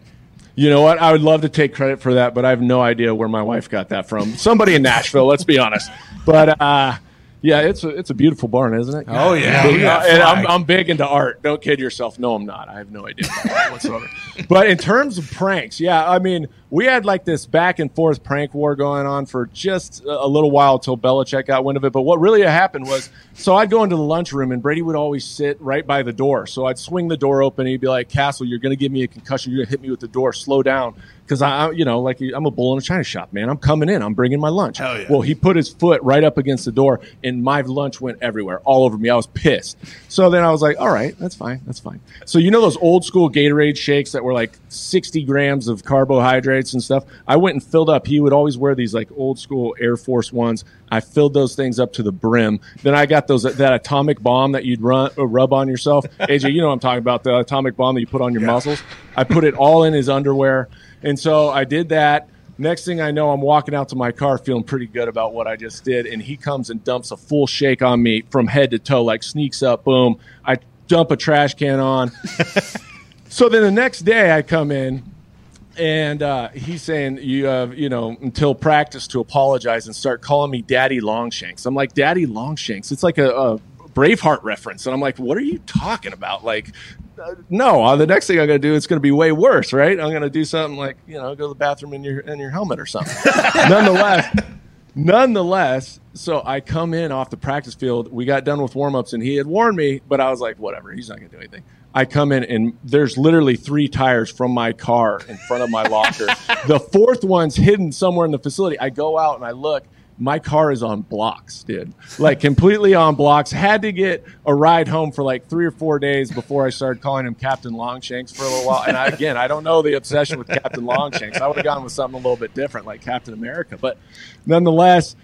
You know what? I would love to take credit for that, but I have no idea where my wife got that from. Somebody in Nashville, let's be honest. But uh, yeah, it's a it's a beautiful barn, isn't it? Oh, yeah. Big- Yeah, uh, and I'm. I'm big into art. Don't kid yourself. No, I'm not. I have no idea whatsoever. But in terms of pranks, yeah, I mean, we had like this back and forth prank war going on for just a little while until Belichick got wind of it. But what really happened was, so I'd go into the lunchroom and Brady would always sit right by the door. So I'd swing the door open and he'd be like, "Cassel, you're going to give me a concussion. You're going to hit me with the door. Slow down." Because I, you know, like I'm a bull in a china shop, man. I'm coming in. I'm bringing my lunch. Yeah. Well, he put his foot right up against the door, and my lunch went everywhere, all over me. I was pissed. So then I was like, "All right, that's fine. That's fine." So you know those old school Gatorade shakes that were like 60 grams of and stuff. I went and filled up. He would always wear these like old school Air Force ones. I filled those things up to the brim. Then I got those that Atomic Balm that you'd run uh, rub on yourself. AJ, you know what I'm talking about the Atomic Balm that you put on your muscles. I put it all in his underwear, and so I did that. Next thing I know, I'm walking out to my car feeling pretty good about what I just did. And he comes and dumps a full shake on me from head to toe, like sneaks up, boom. I dump a trash can on. so then the next day I come in and uh, he's saying you have you know until practice to apologize and start calling me daddy longshanks. I'm like daddy longshanks? It's like a, a braveheart reference. And i'm like what are you talking about? Like uh, no uh, the next thing i'm going to do it's going to be way worse right? I'm going to do something like you know go to the bathroom in your in your helmet or something. Nonetheless nonetheless so i come in off the practice field. We got done with warm-ups and he had warned me but i was like whatever he's not going to do anything I come in and there's literally three tires from my car in front of my locker. the fourth one's hidden somewhere in the facility. I go out and I look. My car is on blocks, dude. Like completely on blocks. Had to get a ride home for like three or four days before I started calling him Captain Longshanks for a little while. And I, again, I don't know the obsession with Captain Longshanks. I would have gone with something a little bit different, like Captain America. But nonetheless,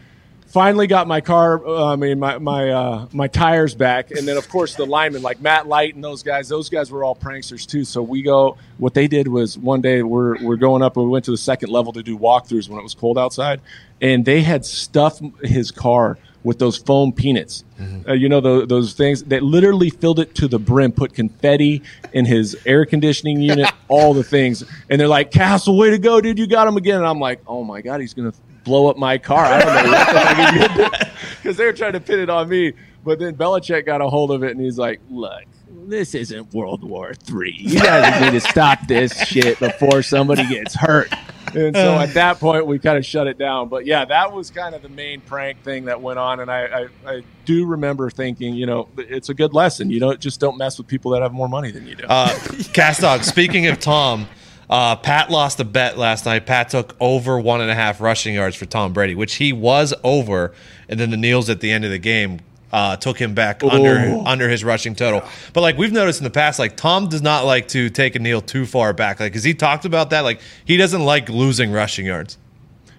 finally got my car uh, i mean my my uh, my tires back. And then of course the linemen like matt light and those guys those guys were all pranksters too. So we go what they did was one day we're we're going up and we went to the second level to do walkthroughs when it was cold outside. And they had stuffed his car with those foam peanuts. Uh, you know tho- those things that literally filled it to the brim put confetti in his air conditioning unit all the things. And they're like Cassel way to go dude. You got him again. And i'm like oh my god he's gonna blow up my car. I don't know what the fuck he's gonna because they were trying to pin it on me. But then Belichick got a hold of it and he's like, "Look, this isn't World War Three. You guys need to stop this shit before somebody gets hurt." And so at that point, we kind of shut it down. But yeah, that was kind of the main prank thing that went on. And I, I, I do remember thinking, you know, it's a good lesson. You know, just don't mess with people that have more money than you do. Uh, Cass Dogg, speaking of Tom, uh, Pat lost a bet last night. Pat took over one and a half rushing yards for Tom Brady, which he was over. And then the kneels at the end of the game uh, took him back under under his rushing total. But like we've noticed in the past, like Tom does not like to take a kneel too far back. Like, because he talked about that. Like he doesn't like losing rushing yards.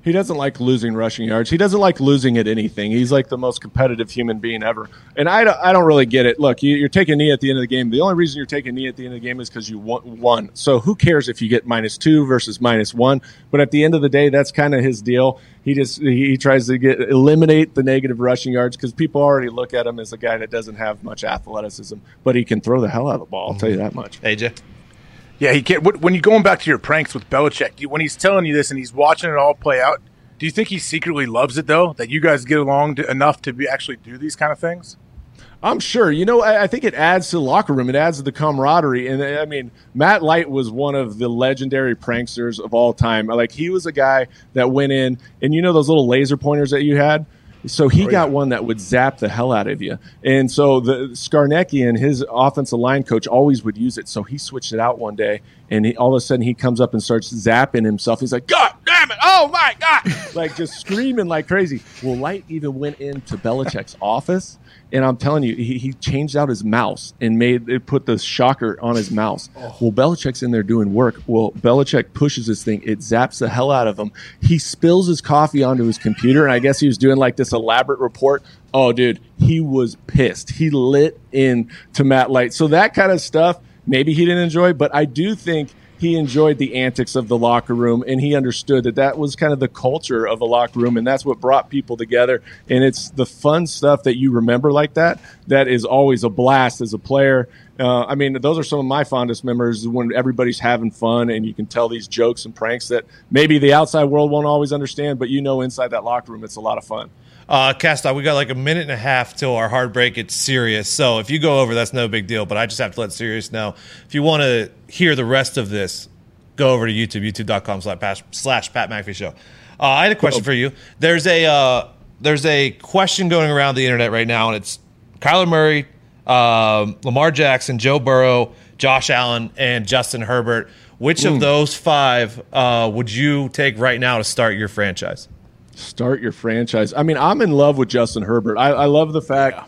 He doesn't like losing rushing yards. He doesn't like losing at anything. He's like the most competitive human being ever. And I don't, I don't really get it. Look, you, you're taking knee at the end of the game. The only reason you're taking knee at the end of the game is because you won. So who cares if you get minus two versus minus one? But at the end of the day, that's kind of his deal. He just he, he tries to get eliminate the negative rushing yards because people already look at him as a guy that doesn't have much athleticism, but he can throw the hell out of the ball. I'll tell you that much. AJ, Yeah, he can't. When you're going back to your pranks with Belichick, you, when he's telling you this and he's watching it all play out, do you think he secretly loves it though? That you guys get along to, enough to be actually do these kind of things? I'm sure. You know, I, I, think it adds to the locker room. It adds to the camaraderie. And uh, I mean, Matt Light was one of the legendary pranksters of all time. Like he was a guy that went in, and you know those little laser pointers that you had. So he oh, got one that would zap the hell out of you. And so the Scarnecchia and his offensive line coach always would use it. So he switched it out one day, and he, all of a sudden he comes up and starts zapping himself. He's like, God damn it! Oh my God! like just screaming like crazy. Well, Light even went into Belichick's office and I'm telling you, he, he changed out his mouse and made it put the shocker on his mouse. Oh. Well, Belichick's in there doing work. Well, Belichick pushes this thing, it zaps the hell out of him. He spills his coffee onto his computer, and I guess he was doing like this elaborate report. Oh, dude, he was pissed. He lit in to Matt Light. So that kind of stuff, maybe he didn't enjoy, but I do think he enjoyed the antics of the locker room and he understood that that was kind of the culture of the locker room and that's what brought people together and it's the fun stuff that you remember like that that is always a blast as a player uh, I mean, those are some of my fondest memories when everybody's having fun and you can tell these jokes and pranks that maybe the outside world won't always understand, but you know, inside that locker room, it's a lot of fun. Uh, Cast we got like a minute and a half till our hard break. It's serious. So if you go over, that's no big deal. But I just have to let Sirius know. If you want to hear the rest of this, go over to YouTube, youtube.com slash Pat McAfee Show. Uh, I had a question for you. There's a uh, there's a question going around the internet right now, and it's Kyler Murray, um, Lamar Jackson, Joe Burrow, Josh Allen, and Justin Herbert. Which mm. of those five uh, would you take right now to start your franchise? Start your franchise. I mean, I'm in love with Justin Herbert. I, I love the fact. Yeah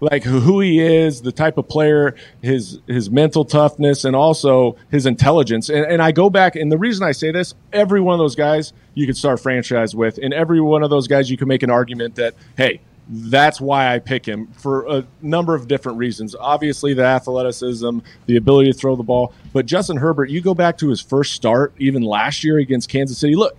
like who he is, the type of player, his his mental toughness, and also his intelligence. And, and, I go back, and the reason I say this, every one of those guys you could start franchise with, and every one of those guys you can make an argument that, hey, that's why I pick him for a number of different reasons. Obviously, the athleticism, the ability to throw the ball. But Justin Herbert, you go back to his first start, even last year against Kansas City. Look,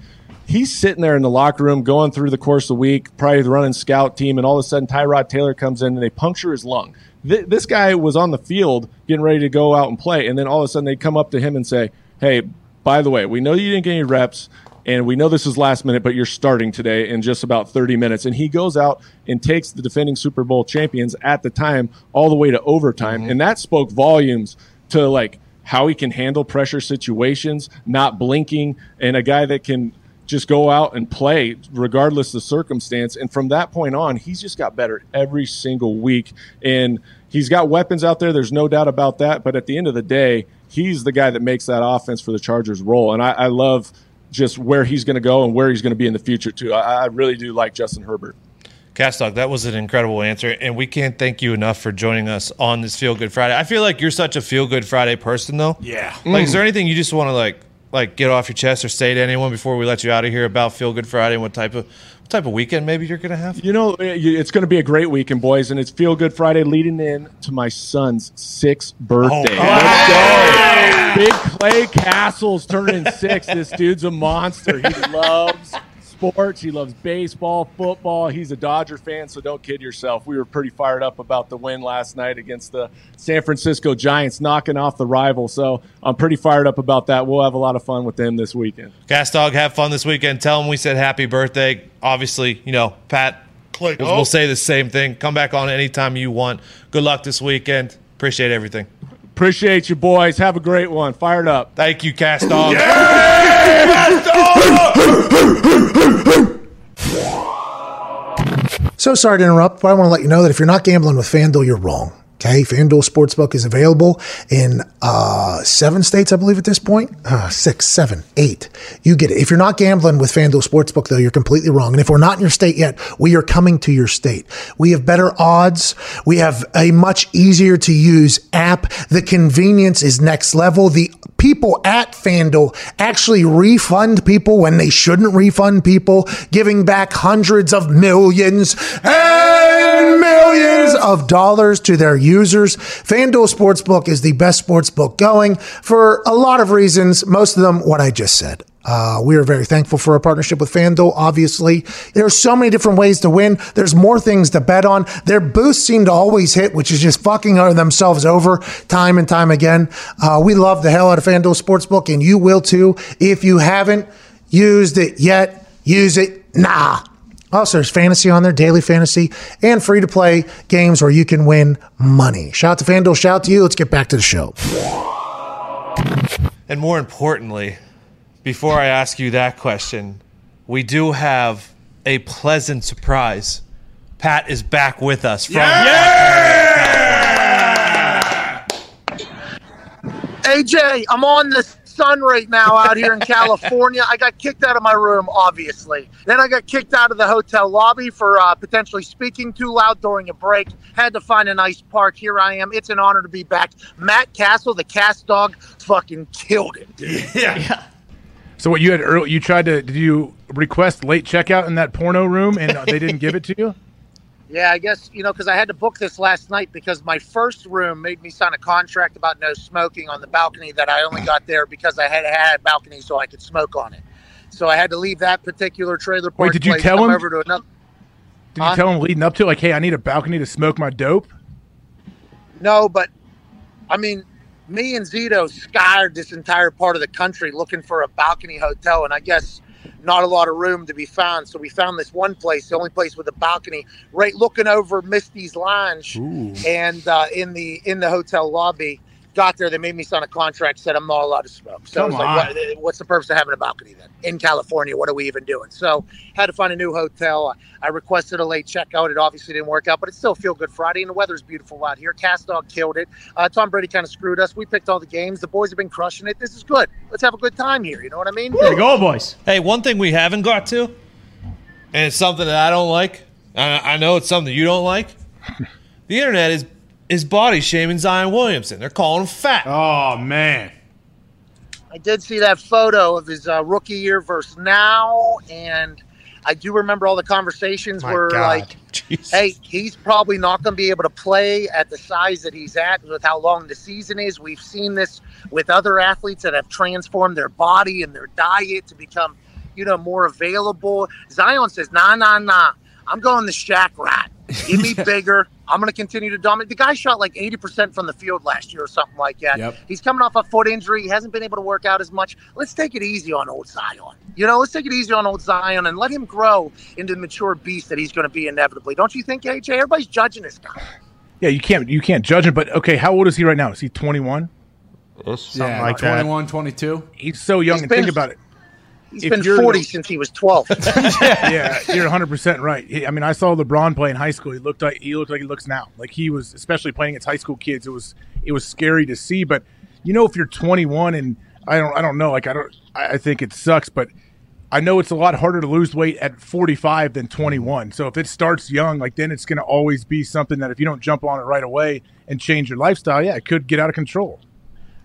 he's sitting there in the locker room going through the course of the week, probably running scout team, and all of a sudden Tyrod Taylor comes in and they puncture his lung. Th- this guy was on the field getting ready to go out and play, and then all of a sudden they come up to him and say, "Hey, by the way, we know you didn't get any reps." And we know this is last minute, but you're starting today in just about 30 minutes. And he goes out and takes the defending Super Bowl champions at the time all the way to overtime. Mm-hmm. And that spoke volumes to like how he can handle pressure situations, not blinking, and a guy that can just go out and play regardless of the circumstance. And from that point on, he's just got better every single week. And he's got weapons out there. There's no doubt about that. But at the end of the day, he's the guy that makes that offense for the Chargers roll. And I, I love just where he's going to go and where he's going to be in the future, too. I, I really do like Justin Herbert. Castock, that was an incredible answer, and we can't thank you enough for joining us on this Feel Good Friday. I feel like you're such a Feel Good Friday person, though. Yeah. Like, mm. is there anything you just want to like like get off your chest or say to anyone before we let you out of here about Feel Good Friday and what type of what type of weekend maybe you're going to have? You know, eh, it's going to be a great weekend, boys, and it's Feel Good Friday leading in to my son's sixth birthday. Oh, go! Big Clay Cassel's turning six. This dude's a monster. He loves sports. He loves baseball, football. He's a Dodger fan, so don't kid yourself. We were pretty fired up about the win last night against the San Francisco Giants, knocking off the rival. So I'm pretty fired up about that. We'll have a lot of fun with them this weekend. Cass Dogg, have fun this weekend. Tell him we said happy birthday. Obviously, you know, Pat, we'll, we'll oh. say the same thing. Come back on anytime you want. Good luck this weekend. Appreciate everything. Appreciate you, boys. Have a great one. Fired up. Thank you, Cass Dogg. so sorry to interrupt, but I want to let you know that if you're not gambling with FanDuel, you're wrong. Okay, FanDuel Sportsbook is available in uh, seven states, I believe, at this point. Uh, six, seven, eight. You get it. If you're not gambling with FanDuel Sportsbook, though, you're completely wrong. And if we're not in your state yet, we are coming to your state. We have better odds. We have a much easier to use app. The convenience is next level. The people at FanDuel actually refund people when they shouldn't refund people, giving back hundreds of millions and millions of dollars to their users. FanDuel Sportsbook is the best sportsbook going for a lot of reasons, most of them what I just said. Uh, we are very thankful for our partnership with FanDuel. Obviously, There are so many different ways to win. There's more things to bet on. Their boosts seem to always hit, which is just fucking themselves over time and time again. Uh, we love the hell out of FanDuel Sportsbook, and you will too. If you haven't used it yet, use it now. Also, there's fantasy on there, daily fantasy, and free to play games where you can win money. Shout out to FanDuel, shout out to you. Let's get back to the show. And more importantly, before I ask you that question, we do have a pleasant surprise. Pat is back with us from Yeah! AJ, I'm on the sun right now out here in California. I got kicked out of my room, obviously. Then I got kicked out of the hotel lobby for uh, potentially speaking too loud during a break. Had to find a nice park. Here I am. It's an honor to be back. Matt Cassel, the Cass Dogg, fucking killed it. dude. So what you had early, you tried to did you request late checkout in that porno room and they didn't give it to you? Yeah, I guess, you know, because I had to book this last night because my first room made me sign a contract about no smoking on the balcony that I only got there because I had had a balcony so I could smoke on it. So I had to leave that particular trailer park. Wait, did you place, tell him? Over to another. Did you Huh? tell him leading up to like, hey, I need a balcony to smoke my dope? No, but I mean, me and Zito scoured this entire part of the country looking for a balcony hotel, and I guess not a lot of room to be found. So we found this one place, the only place with a balcony, right looking over Misty's Lounge, and uh, in the in the hotel lobby. Got there, they made me sign a contract, said I'm not allowed to smoke. So I was Come like, what, what's the purpose of having a balcony then? In California, what are we even doing? So had to find a new hotel. I requested a late checkout. It obviously didn't work out, but it's still feel good Friday, and the weather's beautiful out here. Cass Dogg killed it. Uh, Tom Brady kind of screwed us. We picked all the games. The boys have been crushing it. This is good. Let's have a good time here. You know what I mean? There you go, boys. Hey, one thing we haven't got to, and it's something that I don't like. I, I know it's something you don't like. The internet is is body shaming Zion Williamson. They're calling him fat. Oh man. I did see that photo of his uh, rookie year versus now, and I do remember all the conversations My were God. like, Jesus. hey, he's probably not going to be able to play at the size that he's at with how long the season is. We've seen this with other athletes that have transformed their body and their diet to become, you know, more available. Zion says, nah, nah, nah. I'm going the Shaq rat. Give me bigger. I'm going to continue to dominate. The guy shot like 80% from the field last year or something like that. Yep. He's coming off a foot injury. He hasn't been able to work out as much. Let's take it easy on old Zion. You know, let's take it easy on old Zion and let him grow into the mature beast that he's going to be inevitably. Don't you think, AJ? Everybody's judging this guy. Yeah, you can't you can't judge him, but okay, how old is he right now? Is he 21? Yeah, like uh, that. 22. He's so young He's and been- think about it. He's If been 40 the- since he was 12. yeah, you're 100 percent right. He- I mean, I saw LeBron play in high school. He looked like he looked like he looks now. Like he was, especially playing against high school kids. It was it was scary to see. But you know, if you're 21 and I don't I don't know. Like I don't I I think it sucks, but I know it's a lot harder to lose weight at 45 than 21. So if it starts young, like then it's going to always be something that if you don't jump on it right away and change your lifestyle, yeah, it could get out of control.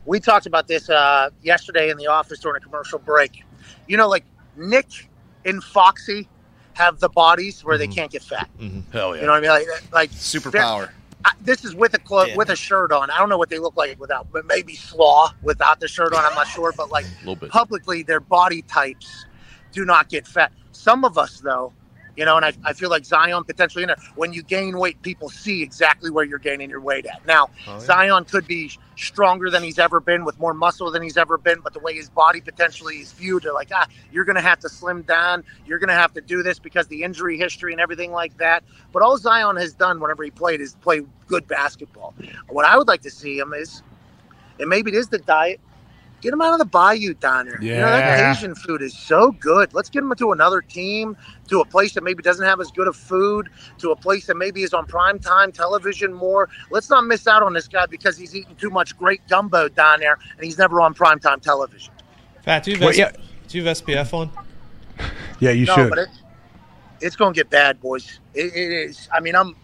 we talked about this uh, yesterday in the office during a commercial break. You know, like Nick and Foxy have the bodies where they mm-hmm. can't get fat. Mm-hmm. Hell yeah. You know what I mean? Like, like Superpower. I, this is with a clo- Yeah. with a shirt on. I don't know what they look like without, but maybe slaw without the shirt on. I'm not sure, but like publicly, their body types do not get fat. Some of us, though, you know, and I, I feel like Zion potentially in there. When you gain weight, people see exactly where you're gaining your weight at. Now, Zion could be stronger than he's ever been, with more muscle than he's ever been, but the way his body potentially is viewed, they're like, ah, you're going to have to slim down. You're going to have to do this because the injury history and everything like that. But all Zion has done whenever he played is play good basketball. What I would like to see him is, and maybe it is the diet. Get him out of the bayou down there. You know, that Yeah. Cajun food is so good. Let's get him to another team, to a place that maybe doesn't have as good of food, to a place that maybe is on prime time television more. Let's not miss out on this guy because he's eating too much great gumbo down there and he's never on prime time television. Fat, do you have, Well, S- yeah. do you have SPF on? Yeah, you no, should. but it, it's going to get bad, boys. It, it is. I mean, I'm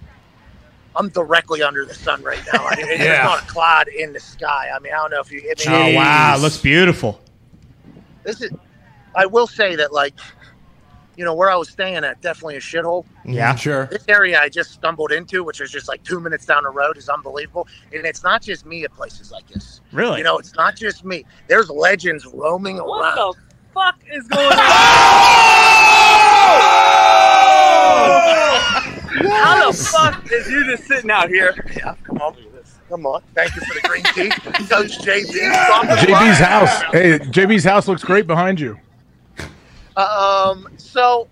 I'm directly under the sun right now. I mean, There's not a cloud in the sky. I mean, I don't know if you. I Oh mean, wow, looks beautiful. this is. I will say that, like, you know, where I was staying at, definitely a shithole. Yeah, Sure. This area I just stumbled into, which is just like two minutes down the road, is unbelievable. And it's not just me at places like this. really. You know, it's not just me. There's legends roaming What around. What the fuck is going on? How the fuck is you just sitting out here? Yeah, come on. Come on. Thank you for the green tea. Coach JB. from JB's house. Hey, JB's house looks great behind you. Um, so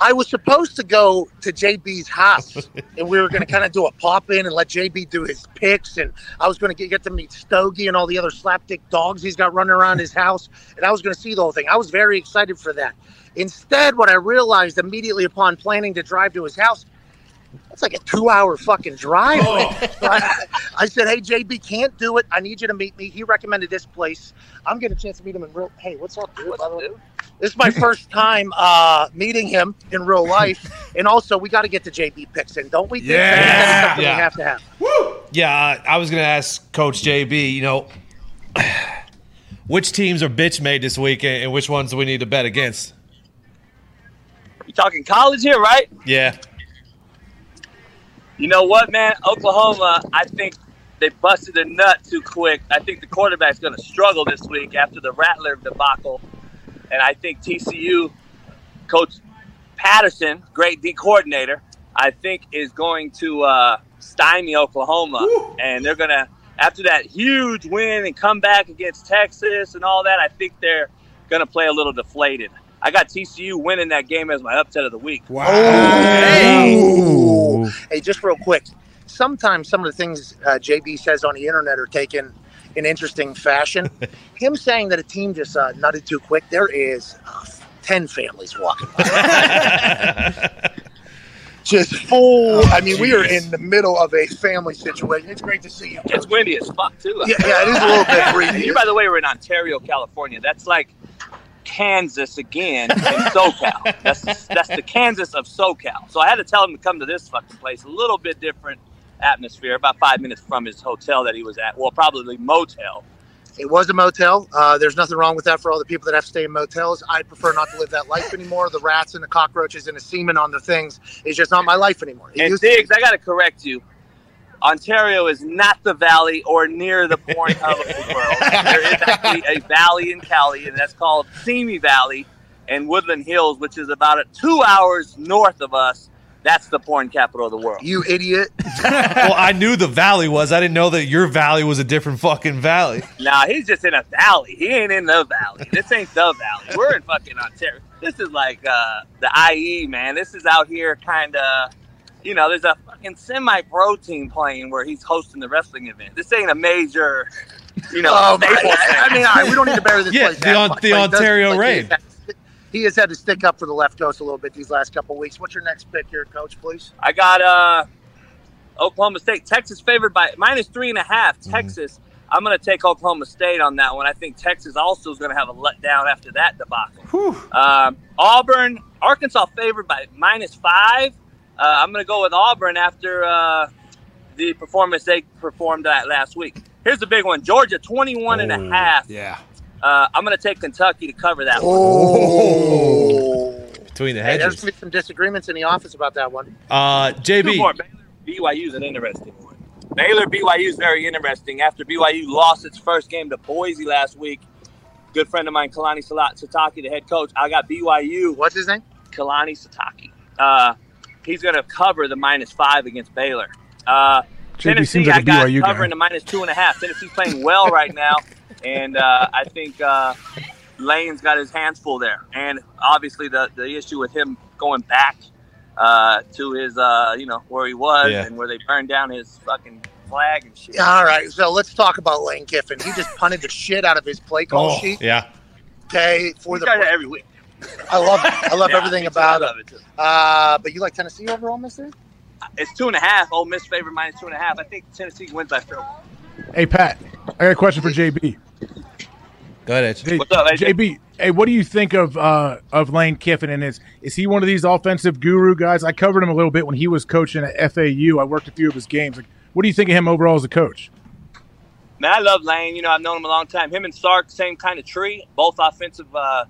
I was supposed to go to JB's house and we were going to kind of do a pop in and let JB do his picks. And I was going to get, get to meet Stogie and all the other slapdick dogs he's got running around his house. And I was going to see the whole thing. I was very excited for that. Instead, what I realized immediately upon planning to drive to his house, that's like a two hour fucking drive. man. So I, I said, Hey, JB, can't do it. I need you to meet me. He recommended this place. I'm getting a chance to meet him in real. Hey, what's up, dude? By the way, This is my first time uh, meeting him in real life. And also, we got to get the JB picks in, don't we? Yeah. That's Yeah. we have to have. Yeah, I was going to ask Coach JB, you know, which teams are bitch made this week and and which ones do we need to bet against? You talking college here, right? Yeah. You know what, man? Oklahoma, I think they busted a nut too quick. I think the quarterback's going to struggle this week after the Rattler debacle. And I think TCU, Coach Patterson, great D coordinator, I think is going to uh, stymie Oklahoma. And they're going to, after that huge win and come back against Texas and all that, I think they're going to play a little deflated. I got TCU winning that game as my upset of the week. Ooh. Hey, just real quick. Sometimes some of the things uh, JB says on the internet are taken in interesting fashion. Him saying that a team just uh, nutted too quick, there is uh, 10 families walking by. just full. I mean, we are in the middle of a family situation. It's great to see you. It's windy as fuck, too. Yeah, yeah, it is a little bit breezy. You, by the way, we're in Ontario, California. That's like Kansas again in SoCal. That's that's the Kansas of SoCal. So I had to tell him to come to this fucking place. A little bit different atmosphere, about five minutes from his hotel that he was at. Well, probably motel. It was a motel. Uh, there's nothing wrong with that for all the people that have to stay in motels. I prefer not to live that life anymore. The rats and the cockroaches and the semen on the things is just not my life anymore. It And Diggs, I got to correct you. Ontario is not the valley or near the porn hub of the world. There is actually a valley in Cali, and that's called Simi Valley and Woodland Hills, which is about a two hours north of us. That's the porn capital of the world. you idiot. well, I knew the valley was. I didn't know that your valley was a different fucking valley. Nah, he's just in a valley. He ain't in the valley. This ain't the valley. We're in fucking Ontario. This is like uh, the IE, man. This is out here kind of, you know, there's a fucking semi pro team playing where he's hosting the wrestling event. This ain't a major, you know, Oh, my, I, I mean, all right, we don't need to bury this Yeah, place. the on- the but he does- Ontario like, he Raid. has had to stick- He has had to stick up for the left coast a little bit these last couple weeks. What's your next pick here, coach, please? I got uh, Oklahoma State. Texas favored by minus three and a half. Texas. I'm going to take Oklahoma State on that one. I think Texas also is going to have a letdown after that debacle. Um, Auburn, Arkansas favored by minus five. Uh, I'm going to go with Auburn after uh, the performance they performed that last week. Here's the big one Georgia, 21 and a half. Yeah. Uh, I'm going to take Kentucky to cover that one. Oh. Between the Hey, there's going to be some disagreements in the office about that one. Uh, Two JB. more. Baylor, BYU is an interesting one. Baylor, BYU is very interesting. After BYU lost its first game to Boise last week, good friend of mine, Kalani Sitake, the head coach, I got BYU. What's his name? Kalani Sitake. Uh, he's going to cover the minus five against Baylor. Uh, Tennessee, seems like I a got BYU guy. covering the minus two and a half. Tennessee's playing well right now, and uh, I think uh, Lane's got his hands full there. And obviously, the the issue with him going back uh, to his, uh, you know, where he was Yeah. and where they burned down his fucking flag and shit. All right, so let's talk about Lane Kiffin. He just punted the shit out of his play call Oh, sheet. yeah. Okay, for He the does that every week. I love it. I love Yeah, everything me too. about it. it. Uh, but you like Tennessee overall, Mister? It's two and a half. Ole Miss favorite minus two and a half. I think Tennessee wins by four. Hey Pat, I got a question for JB. Go ahead, Edge. Hey, What's up, AJ? JB? Hey, what do you think of uh, of Lane Kiffin? And is is he one of these offensive guru guys? I covered him a little bit when he was coaching at FAU. I worked a few of his games. Like, what do you think of him overall as a coach? Man, I love Lane. You know, I've known him a long time. Him and Sark, same kind of tree, both offensive uh,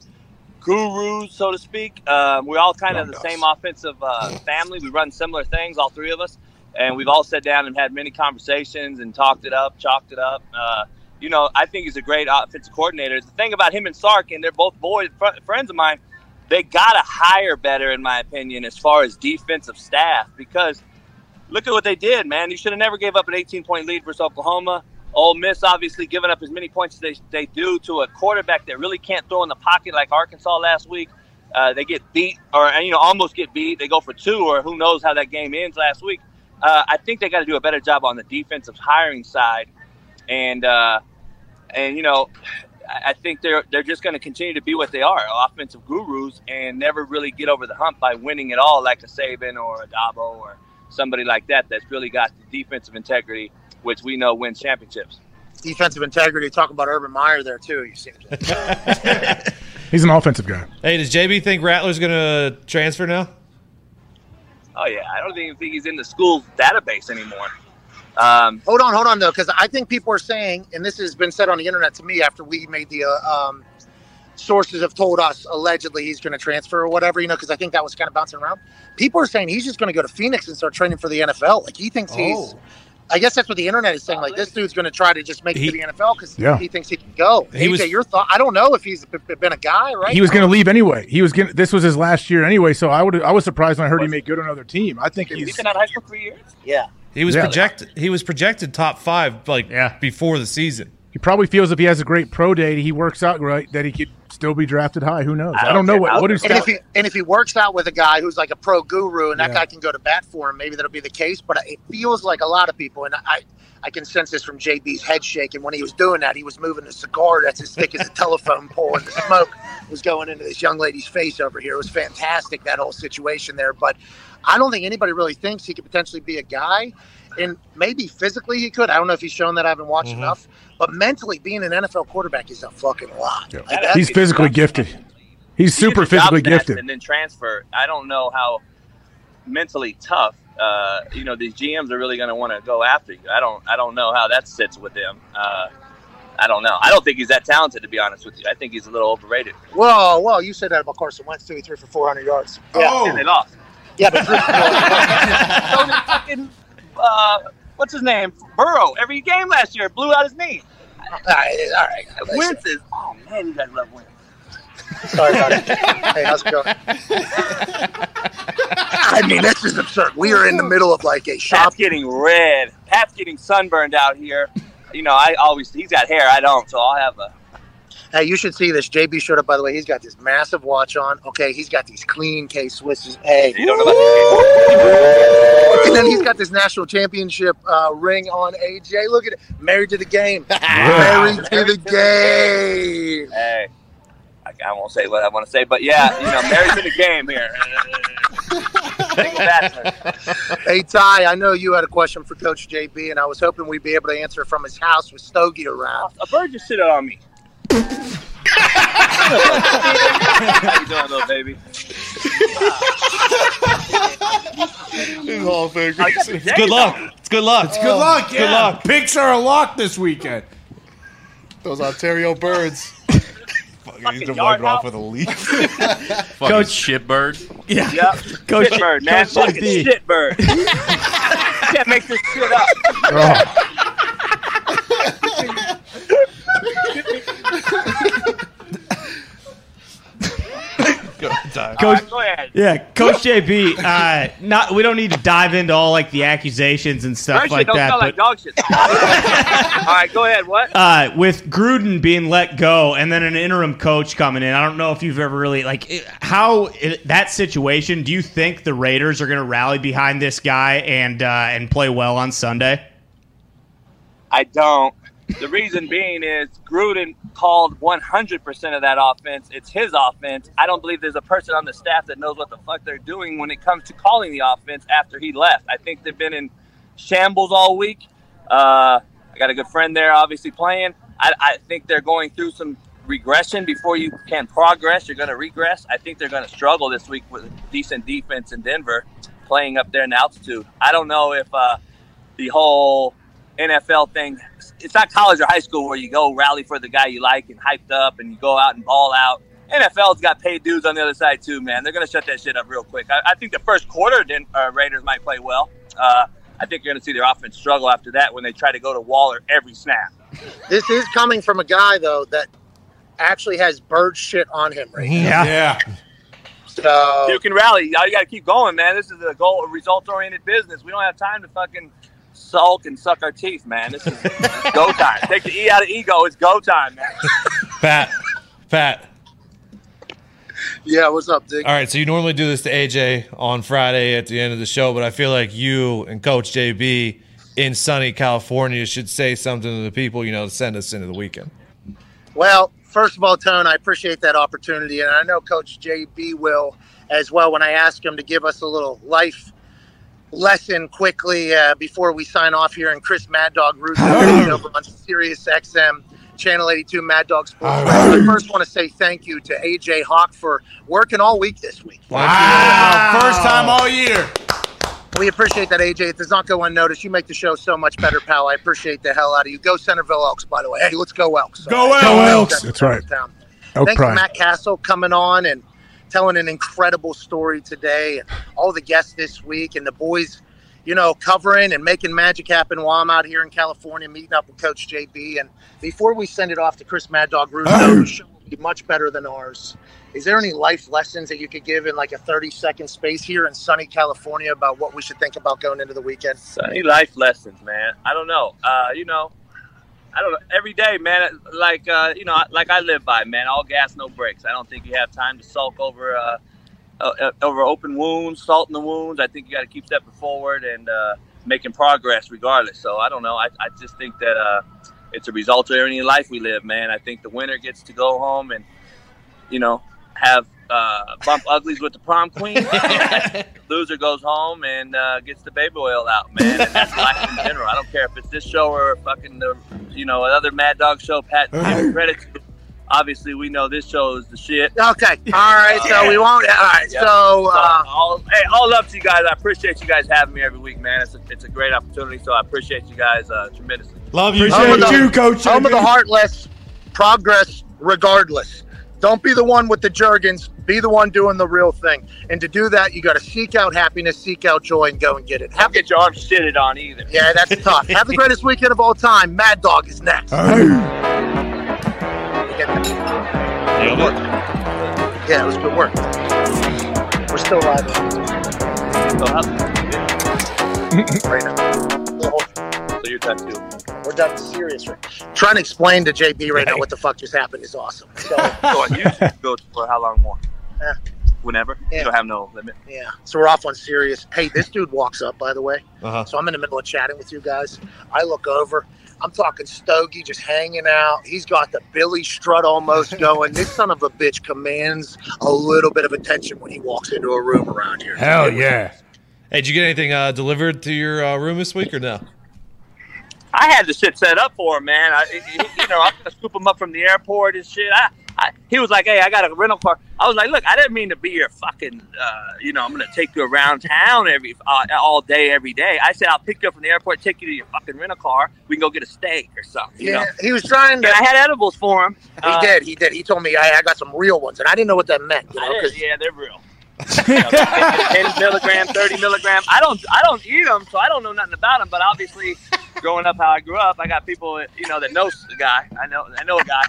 gurus, so to speak. Um, we're all kind of the same offensive uh, family. We run similar things, all three of us, and we've all sat down and had many conversations and talked it up, chalked it up. Uh, you know, I think he's a great offensive coordinator. The thing about him and Sark, and they're both boys, fr- friends of mine, they got to hire better, in my opinion, as far as defensive staff. Because look at what they did, man. You should have never gave up an 18 point lead versus Oklahoma. Ole Miss obviously giving up as many points as they, they do to a quarterback that really can't throw in the pocket like Arkansas last week. Uh, they get beat, or you know, almost get beat. They go for two, or who knows how that game ends last week. Uh, I think they got to do a better job on the defensive hiring side, and uh, and you know, I think they're they're just going to continue to be what they are, offensive gurus, and never really get over the hump by winning at all, like a Saban or a Dabo or somebody like that that's really got the defensive integrity, which we know wins championships. Defensive integrity. Talk about Urban Meyer there too. You see. He's an offensive guy. Hey, does JB think Rattler's going to transfer now? Oh yeah, I don't even think he's in the school database anymore. Um, hold on, hold on though, because I think people are saying, and this has been said on the internet to me after we made the uh, um, sources have told us allegedly he's going to transfer or whatever, you know, because I think that was kind of bouncing around. People are saying he's just going to go to Phoenix and start training for the NFL. Like he thinks oh. he's. I guess that's what the internet is saying. Like this dude's going to try to just make he, it to the NFL because yeah. he thinks he can go. He AJ, was, your thought? I don't know if he's been a guy, right? He was going to leave anyway. He was going. This was his last year anyway. So I would. I was surprised when I heard he made good on another team. I think he's, he's been out of high school three years. Yeah. He was yeah. projected. He was projected top five, like yeah. before the season. He probably feels if he has a great pro day, he works out right, that he could still be drafted high. Who knows? I don't, I don't know what. What is and if, he, and if he works out with a guy who's like a pro guru, and that yeah. guy can go to bat for him, maybe that'll be the case. But it feels like a lot of people, and I, I can sense this from JB's head shaking. When he was doing that, he was moving a cigar that's as thick as a telephone pole, and the smoke was going into this young lady's face over here. It was fantastic that whole situation there, but I don't think anybody really thinks he could potentially be a guy and maybe physically he could. I don't know if he's shown that. I haven't watched mm-hmm. enough, but mentally, being an NFL quarterback is a fucking lot. Yeah. Like, he's physically gifted. He's super physically gifted. And then transfer. I don't know how mentally tough. Uh, you know, these GMs are really going to want to go after you. I don't. I don't know how that sits with them. Uh, I don't know. I don't think he's that talented, to be honest with you. I think he's a little overrated. Whoa, whoa! You said that about Carson Wentz too. He threw for 400 yards. Yeah, oh. and they lost. Yeah, but uh, what's his name? Burrow. Every game last year blew out his knee. All right, all right. Wentz is. Oh man, you guys love Wentz. Sorry about it. Hey, how's it going? I mean, this is absurd. We are in the middle of like a shop. Pat's getting red. Pat's getting sunburned out here. You know, I always he's got hair. I don't, so I'll have a Hey, you should see this. JB showed up, by the way. He's got this massive watch on. Okay, he's got these clean K Swisses. Hey. You don't know and then he's got this national championship uh, ring on. AJ, look at it. Married to the game. Married to the game. Hey. I, won't say what I want to say, but yeah, you know, married to the game here. hey Ty, I know you had a question for Coach JB, and I was hoping we'd be able to answer from his house with Stogie around. A bird just sit on me. How you doing, little baby? Hall It's good luck. It's good luck. It's good luck. Yeah. Good luck. Picks are a lock this weekend. Those Ontario birds. Fucking he's wipe off with a leaf. Coach Shitbird. Yeah. Yep. Coach Shitbird, man. Coach Fucking Shitbird. Can't make this shit up. Oh. Coach, right, yeah, Coach JB. Uh, not we don't need to dive into all like the accusations and stuff like don't that. But like dog shit. all right, go ahead. What? Uh, with Gruden being let go and then an interim coach coming in, I don't know if you've ever really like how that situation. Do you think the Raiders are going to rally behind this guy and uh, and play well on Sunday? I don't. The reason being is Gruden called 100% of that offense. It's his offense. I don't believe there's a person on the staff that knows what the fuck they're doing when it comes to calling the offense after he left. I think they've been in shambles all week. Uh, I got a good friend there, obviously playing. I, I think they're going through some regression before you can progress. You're going to regress. I think they're going to struggle this week with decent defense in Denver, playing up there in altitude. I don't know if uh, the whole NFL thing. It's not college or high school where you go rally for the guy you like and hyped up and you go out and ball out. NFL's got paid dudes on the other side too, man. They're going to shut that shit up real quick. I, I think the first quarter, then uh, Raiders might play well. Uh, I think you're going to see their offense struggle after that when they try to go to Waller every snap. This is coming from a guy though that actually has bird shit on him right now. Yeah. So You can rally. You got to keep going, man. This is a goal, a result-oriented business. We don't have time to fucking sulk and suck our teeth, man. This is go time. Take the e out of ego. It's go time, man. Pat, Pat. yeah, what's up, Dick? All right, so you normally do this to AJ on Friday at the end of the show, but I feel like you and Coach JB in sunny California should say something to the people, you know, to send us into the weekend. Well, first of all, Tone, I appreciate that opportunity, and I know Coach JB will as well. When I ask him to give us a little life lesson quickly uh, before we sign off here, and Chris Mad Dog Russo over on Sirius XM. Channel 82 Mad Dog Sports. I first want to say thank you to AJ Hawk for working all week this week. Wow. First time all year. We appreciate that, AJ. It does not go unnoticed. You make the show so much better, pal. I appreciate the hell out of you. Go Centerville Elks, by the way. Hey, let's go Elks. Go Elks. Go Elks. That's right. Elk Thanks Pride. to Matt Cassel coming on and telling an incredible story today, and all the guests this week, and the boys, you know, covering and making magic happen while I'm out here in California meeting up with Coach JB. And before we send it off to Chris Mad Dog Russo, show will be much better than ours. Is there any life lessons that you could give in like a 30 second space here in sunny California about what we should think about going into the weekend? Sunny life lessons, man. I don't know. Uh, you know, I don't know. Every day, man, like uh, you know, like I live by, man. All gas, no brakes. I don't think you have time to sulk over uh, uh, over open wounds, salt in the wounds. I think you got to keep stepping forward and uh, making progress, regardless. So I don't know. I, I just think that uh, it's a result of any life we live, man. I think the winner gets to go home and you know have uh, bump uglies with the prom queen. Loser goes home and uh, gets the baby oil out, man. And that's life in general. I don't care if it's this show or fucking the, you know, another Mad Dog show. Pat, credit to. Obviously, we know this show is the shit. Okay. All right. So we won't. All right. Yeah. So, So, uh, all, hey, all love to you guys. I appreciate you guys having me every week, man. It's a, it's a great opportunity. So I appreciate you guys uh, tremendously. Love you. Appreciate the- you, Coach. home of the heartless, progress regardless. Don't be the one with the jergens. Be the one doing the real thing. And to do that, you got to seek out happiness, seek out joy, and go and get it. Have, Don't Have, get your arms shitted on either. yeah, that's tough. Have the greatest weekend of all time. Mad Dog is next. Yeah, it was good work. We're still live So, how, right now. so you're tattooed. We're done Sirius. Right? Trying to explain to JB right now what the fuck just happened is awesome. So, So on YouTube, go for how long more? Yeah. Whenever. Yeah. You don't have no limit. yeah. So we're off on Sirius. Hey, this dude walks up, by the way. Uh-huh. So I'm in the middle of chatting with you guys. I look over. I'm talking Stogie just hanging out. He's got the Billy strut almost going. This son of a bitch commands a little bit of attention when he walks into a room around here. Hell yeah. Hey, did you get anything uh, delivered to your uh, room this week or no? I had the shit set up for him, man. I, he- he- you know, I'm gonna scoop him up from the airport and shit. I, I, he was like, "Hey, I got a rental car." I was like, "Look, I didn't mean to be your fucking, uh, you know, I'm gonna take you around town every uh, all day, every day." I said, "I'll pick you up from the airport, take you to your fucking rental car. We can go get a steak or something." You Yeah, know, he was trying to. and I had edibles for him. He Uh, did. He did. He told me I, I got some real ones, and I didn't know what that meant. You know, did, 'cause- yeah, they're real. You know, Ten milligram, thirty milligram. I don't, I don't eat them, so I don't know nothing about them. But obviously, growing up how I grew up, I got people, you know, that know the guy. I know, I know a guy,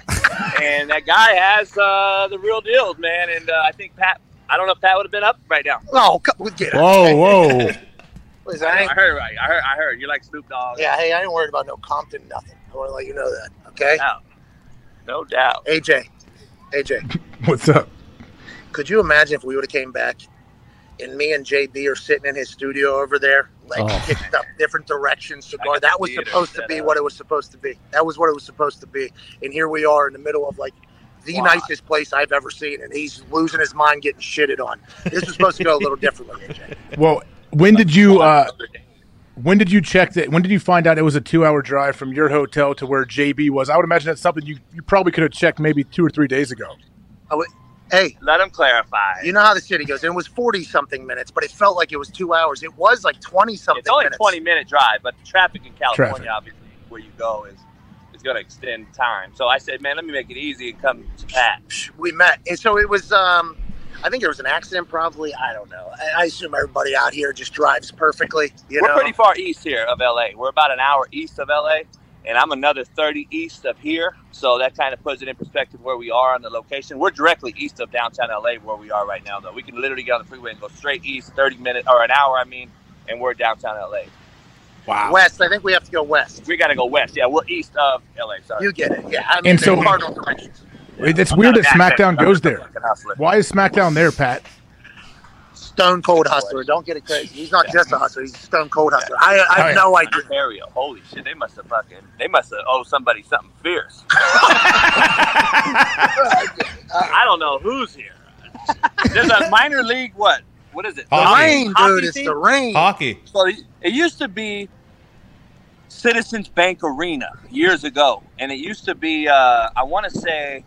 and that guy has uh, the real deals, man. And uh, I think Pat. I don't know if Pat would have been up right now. oh, come- we get it. Whoa, whoa. Listen, I I ain't- heard right. I heard. I heard. You like Snoop Dogg? yeah, hey, I ain't worried about no Compton, nothing. I want to let you know that. Okay, No doubt. AJ, AJ. What's up? Could you imagine if we would have came back and me and JB are sitting in his studio over there, like Oh. kicked up different directions, I cigar. That was supposed to be up. what it was supposed to be. That was what it was supposed to be. And here we are in the middle of like the Wow. nicest place I've ever seen, and he's losing his mind getting shitted on. This was supposed to go a little differently, AJ. Well, when did you uh, when did you check that? When did you find out it was a two hour drive from your hotel to where JB was? I would imagine that's something you, you probably could have checked maybe two or three days ago. Hey, Let him clarify. you know how the city goes. It was forty something minutes, but it felt like it was two hours. It was like twenty something. it's only minutes. a 20 minute drive, but the traffic in California, Traffic. obviously, where you go is is going to extend time. So I said, man, let me make it easy and come to Pat. we met. And so it was, um, I think there was an accident probably. I don't know. I, I assume everybody out here just drives perfectly. You We're know? pretty far east here of LA. We're about an hour east of LA, and I'm another 30 east of here. So that kind of puts it in perspective where we are on the location. We're directly east of downtown LA where we are right now, though. We can literally get on the freeway and go straight east, 30 minutes or an hour, I mean, and we're downtown LA. Wow. West. I think we have to go west. We got to go west. Yeah, we're east of LA. Sorry. You get it. Yeah. I mean, And so- cardinal directions. It's I'm weird not that SmackDown goes there. Why is SmackDown there, Pat? Stone cold hustler. Don't get it crazy. He's not just a hustler. He's a stone cold hustler. I, I have Oh, yeah. no idea. Ontario. Holy shit! They must have fucking. They must have owed somebody something fierce. I don't know who's here. There's a minor league. What? What is it? The Reign, Hockey dude. It's the Reign. Hockey. So it it used to be Citizens Bank Arena years ago, and it used to be. Uh, I want to say,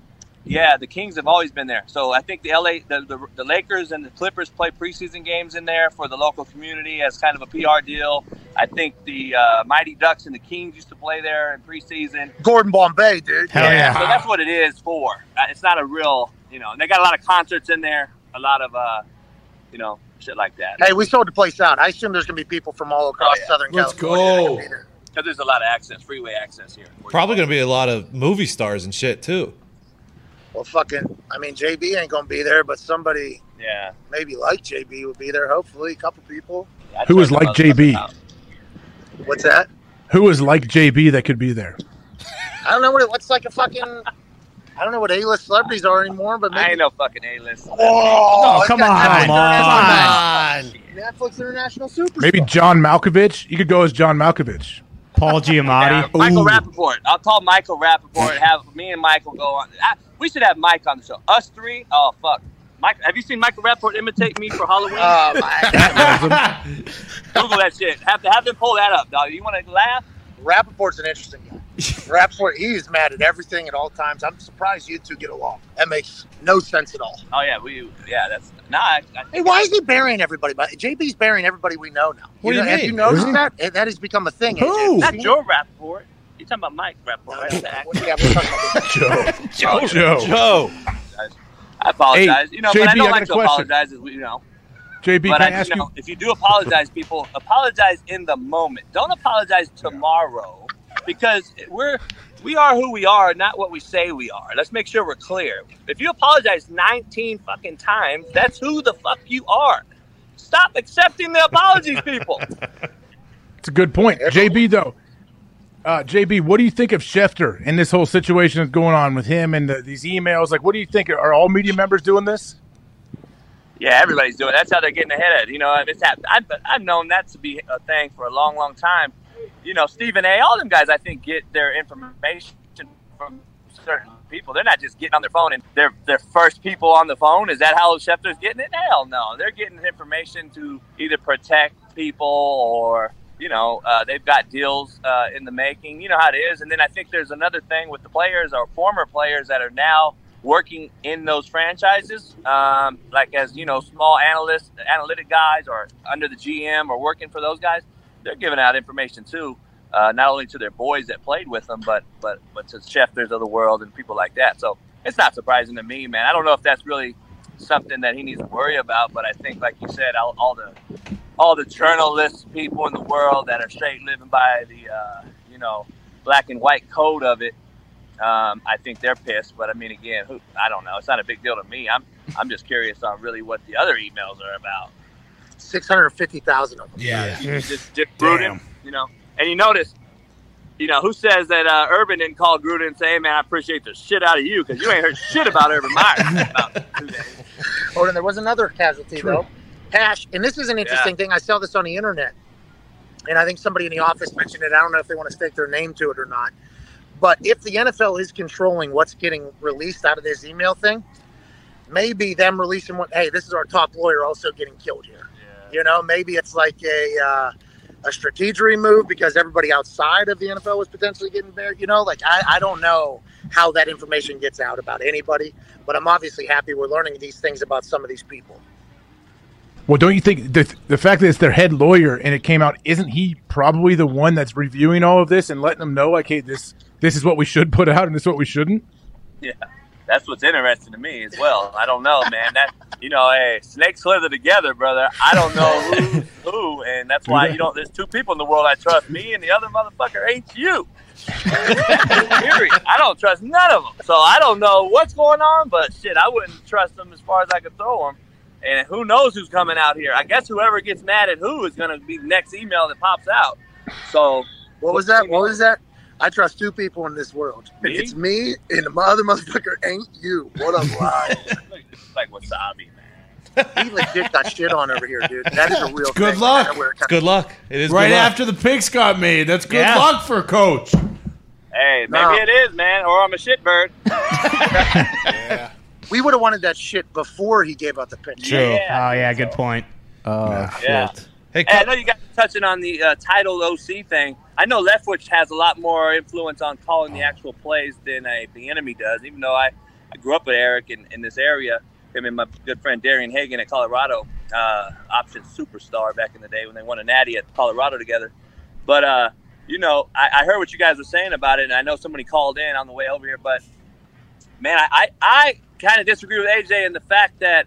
yeah, the Kings have always been there. So I think the LA, the, the, the Lakers and the Clippers play preseason games in there for the local community as kind of a PR deal. I think the uh, Mighty Ducks and the Kings used to play there in preseason. Gordon Bombay, dude. Hell yeah. So that's what it is for. Uh, It's not a real, you know. And they got a lot of concerts in there, a lot of, uh, you know, shit like that. Hey, we sold the place out. I assume there's gonna be people from all across Oh, yeah. Southern Let's California. that are go. gonna be there. Because there's a lot of access, freeway access here. Probably going to be a lot of movie stars and shit too. Well, fucking. I mean, JB ain't gonna be there, but somebody Yeah. maybe like JB would be there. Hopefully, a couple people. I Who is like. JB? What's that? Who is like JB that could be there? I don't know what it, what's like a fucking. I don't know what A-list celebrities are anymore, but I ain't no fucking A-list. Oh, it's oh, come got on. Netflix Come International- Netflix International Super. Maybe John Malkovich. You could go as John Malkovich. Paul Giamatti. Yeah, Michael Ooh. Rappaport. I'll call Michael Rappaport. Have me and Michael go on. I, we should have Mike on the show. Us three. Oh fuck. Mike, have you seen Michael Rappaport imitate me for Halloween? Oh my! Google that shit. Have to have them pull that up, dog. You want to laugh? Rappaport's an interesting guy. Rappaport, he is mad at everything at all times. I'm surprised you two get along. That makes no sense at all. Oh yeah, we. Yeah, that's. Nah, I, I Hey, why is he burying everybody? But JB's burying everybody we know now. What do you know, Have you noticed Really? that? That has become a thing. Who? Not Joe Rappaport. You talking about Mike Rappaport? No, Right? no, The actor. no. Yeah, we're talking about this. Joe. Joe. Joe. I apologize. Hey, you know, JB, but I I don't got like to question. apologize. As we, you know, JB, but can I, I, ask you know, you? if you do apologize, people apologize in the moment. Don't apologize tomorrow because we're we are who we are, not what we say we are. Let's make sure we're clear. If you apologize 19 fucking times, that's who the fuck you are. Stop accepting the apologies, people. It's a good point. JB, though. Uh, JB, what do you think of Schefter and this whole situation that's going on with him and the, these emails? Like, what do you think? Are all media members doing this? Yeah, everybody's doing. it. That's how they're getting ahead. of it. You know, it's happened. I've, I've known that to be a thing for a long, long time. You know, Stephen A. All them guys, I think, get their information from certain people. They're not just getting on their phone and they're they're first people on the phone. Is that how Schefter's getting it? Hell no. They're getting information to either protect people or you know uh, they've got deals uh, in the making. You know how it is. And then I think there's another thing with the players or former players that are now working in those franchises, um, like as you know, small analysts, analytic guys, or under the GM, or working for those guys, they're giving out information too, uh, not only to their boys that played with them, but but but to Schefters of the world and people like that. So it's not surprising to me, man. I don't know if that's really something that he needs to worry about, but I think, like you said, all, all the all the journalists, people in the world that are straight living by the uh, you know black and white code of it. Um, I think they're pissed, but I mean, again, who, I don't know. It's not a big deal to me. I'm I'm just curious on really what the other emails are about. Six hundred fifty thousand of them. Yeah. Just Dick Gruden, you know. And you notice, you know, who says that uh, Urban didn't call Gruden and say, "Hey, man, I appreciate the shit out of you because you ain't heard shit about Urban Meyer." about two days. Oh, and there was another casualty though. Hash, and this is an interesting thing. I saw this on the internet, and I think somebody in the office mentioned it. I don't know if they want to stake their name to it or not. But if the NFL is controlling what's getting released out of this email thing, maybe them releasing what, hey, this is our top lawyer also getting killed here. You know, maybe it's like a uh, a strategery move because everybody outside of the NFL was potentially getting buried. You know, like I, I don't know how that information gets out about anybody, but I'm obviously happy we're learning these things about some of these people. Well, don't you think the, the fact that it's their head lawyer and it came out, isn't he probably the one that's reviewing all of this and letting them know, like, hey, this this is what we should put out and this is what we shouldn't? Yeah, That's what's interesting to me as well. I don't know, man. That you know, hey, snakes slither together, brother. I don't know who's who, and that's why you don't. There's two people in the world I trust, me and the other motherfucker ain't you. Period. I don't trust none of them, so I don't know what's going on. But shit, I wouldn't trust them as far as I could throw them. And who knows who's coming out here? I guess whoever gets mad at who is going to be the next email that pops out. So What was that? What was that? I trust two people in this world. Me? It's me and the other motherfucker ain't you. What a lie. It's like wasabi, man. he legit got shit on over here, dude. That is a real good thing. luck. I wear it kind Good luck. It is Right good luck. after the picks got made. That's good Yeah. luck for coach. Hey, maybe No. it is, man, or I'm a shitbird. We would have wanted that shit before he gave out the pitch. True. Yeah. oh yeah, good point. Uh, Yeah. Hey, Hey, I know you guys are touching on the uh, title OC thing. I know Leftwich has a lot more influence on calling the actual plays than a Bieniemy does. Even though I, I grew up with Eric in, in this area, him and my good friend Darian Hagan at Colorado, uh, option superstar back in the day when they won a natty at Colorado together. But uh, you know, I, I heard what you guys were saying about it, and I know somebody called in on the way over here. But man, I I, I kind of disagree with AJ in the fact that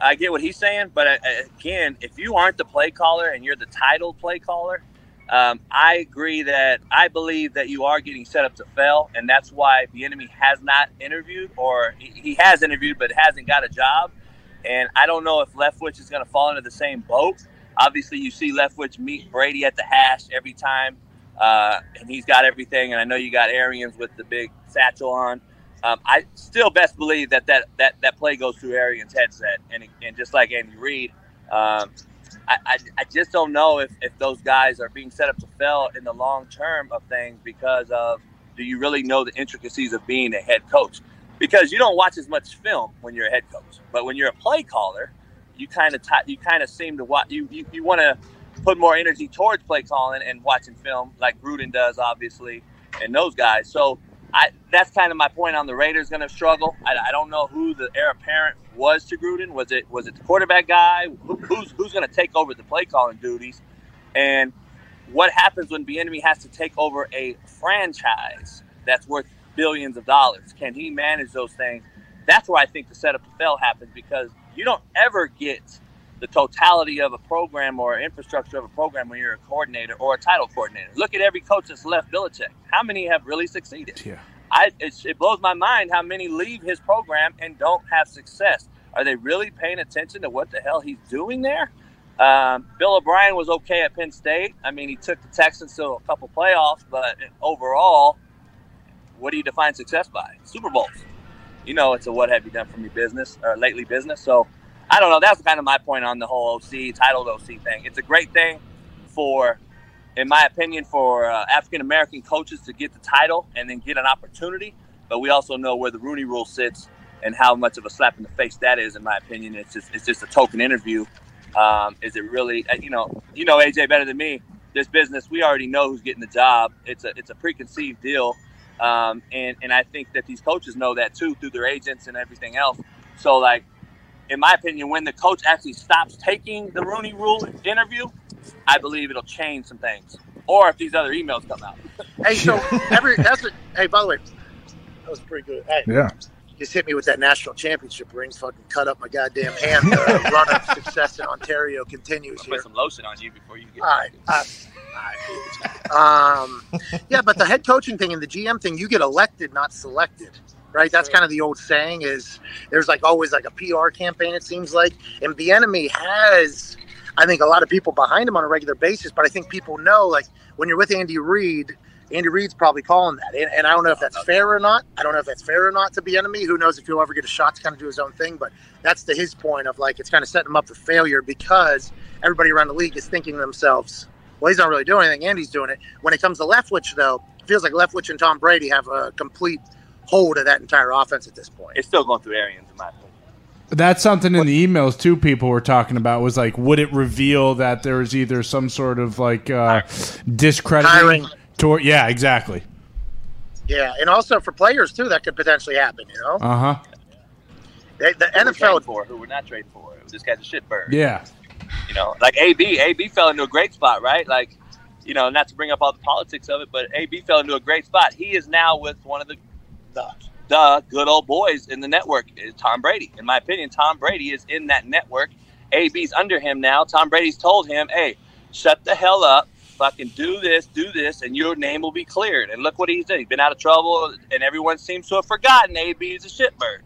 I get what he's saying, but uh, again, if you aren't the play caller and you're the title play caller, um, I agree that I believe that you are getting set up to fail, and that's why Bieniemy has not interviewed, or he he has interviewed but hasn't got a job. And I don't know if Leftwich is going to fall into the same boat. Obviously, you see Leftwich meet Brady at the hash every time, uh, and he's got everything. And I know you got Arians with the big satchel on. Um, I still best believe that that, that, that play goes through Arians' headset, and, and just like Andy Reid, um, I, I, I just don't know if, if those guys are being set up to fail in the long term of things because of do you really know the intricacies of being a head coach? Because you don't watch as much film when you're a head coach, but when you're a play caller, you kind of t- you kind of seem to watch you you, you want to put more energy towards play calling and watching film like Gruden does, obviously, and those guys. So I that's kind of my point on the Raiders going to struggle. I, I don't know who the heir apparent was to Gruden. Was it was it the quarterback guy? Who, who's who's going to take over the play calling duties? And what happens when Bieniemy has to take over a franchise that's worth billions of dollars? Can he manage those things? That's where I think the setup to fail happens because you don't ever get the totality of a program or infrastructure of a program when you're a coordinator or a title coordinator. Look at every coach that's left Belichick. How many have really succeeded? Yeah. I, it's, it blows my mind how many leave his program and don't have success. Are they really paying attention to what the hell he's doing there? Um, Bill O'Brien was okay at Penn State. I mean, he took the Texans to a couple playoffs, but overall, what do you define success by? Super Bowls. You know, it's a what have you done for me business or lately business. So I don't know. That's kind of my point on the whole OC titled OC thing. It's a great thing for, in my opinion, for uh, African American coaches to get the title and then get an opportunity. But we also know where the Rooney Rule sits and how much of a slap in the face that is. In my opinion, it's just it's just a token interview. Um, is it really? uh, You know, you know AJ better than me. This business, we already know who's getting the job. It's a it's a preconceived deal. Um, and, and I think that these coaches know that too through their agents and everything else. So, like, in my opinion, when the coach actually stops taking the Rooney Rule interview, I believe it'll change some things. Or if these other emails come out. Hey, so every that's a, hey. By the way, that was pretty good. Hey, Yeah. just hit me with that national championship ring. Fucking cut up my goddamn hand. The run of success in Ontario continues I'll here. put some lotion on you before you get. All right. Uh, all right. Um, yeah, but the head coaching thing and the GM thing, you get elected, not selected, right? That's kind of the old saying. Is there's like always like a PR campaign. It seems like, and Bieniemy has, I think, a lot of people behind him on a regular basis. But I think people know, like when you're with Andy Reid. Andy Reid's probably calling that, and, and I don't know if that's uh, fair or not. I don't know if that's fair or not to Bieniemy. Who knows if he'll ever get a shot to kind of do his own thing? But that's to his point of like it's kind of setting him up for failure because everybody around the league is thinking to themselves, well, he's not really doing anything. Andy's doing it. When it comes to Leftwich, though, it feels like Leftwich and Tom Brady have a complete hold of that entire offense at this point. It's still going through Arians, in my opinion. That's something in the emails too. People were talking about was like, would it reveal that there was either some sort of like uh, discrediting toward? Yeah, exactly. Yeah, and also for players too, that could potentially happen. You know, Uh huh. they, the Who NFL. for, who we're not trading for. It was this guy's a shitbird. Yeah. You know, like AB. AB fell into a great spot, right? Like, you know, not to bring up all the politics of it, but AB fell into a great spot. He is now with one of the the, the good old boys in the network is Tom Brady. In my opinion, Tom Brady is in that network. AB's under him now. Tom Brady's told him, hey, shut the hell up. Fucking do this, do this, and your name will be cleared. And look what he's done. He's been out of trouble, and everyone seems to have forgotten AB is a shitbird.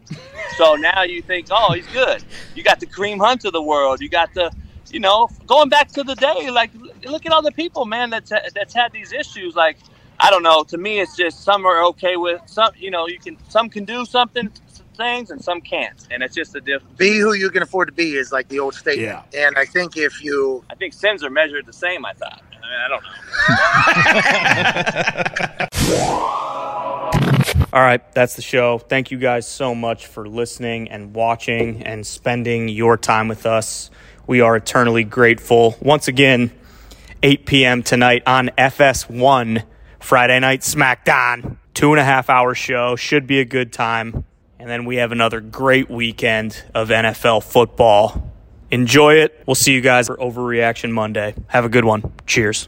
so now you think, oh, he's good. You got the Kareem Hunt of the world. You got the, you know, going back to the day, like, look at all the people, man, that's, that's had these issues. Like, I don't know. To me, it's just some are okay with some. You know, you can some can do something things and some can't, and it's just a difference. Be who you can afford to be is like the old statement. Yeah. And I think if you, I think sins are measured the same. I thought. I, mean, I don't know. All right, that's the show. Thank you guys so much for listening and watching and spending your time with us. We are eternally grateful. Once again, 8 p.m. tonight on FS1, Friday Night SmackDown. Two and a half hour show. Should be a good time. And then we have another great weekend of NFL football. Enjoy it. We'll see you guys for Overreaction Monday. Have a good one. Cheers.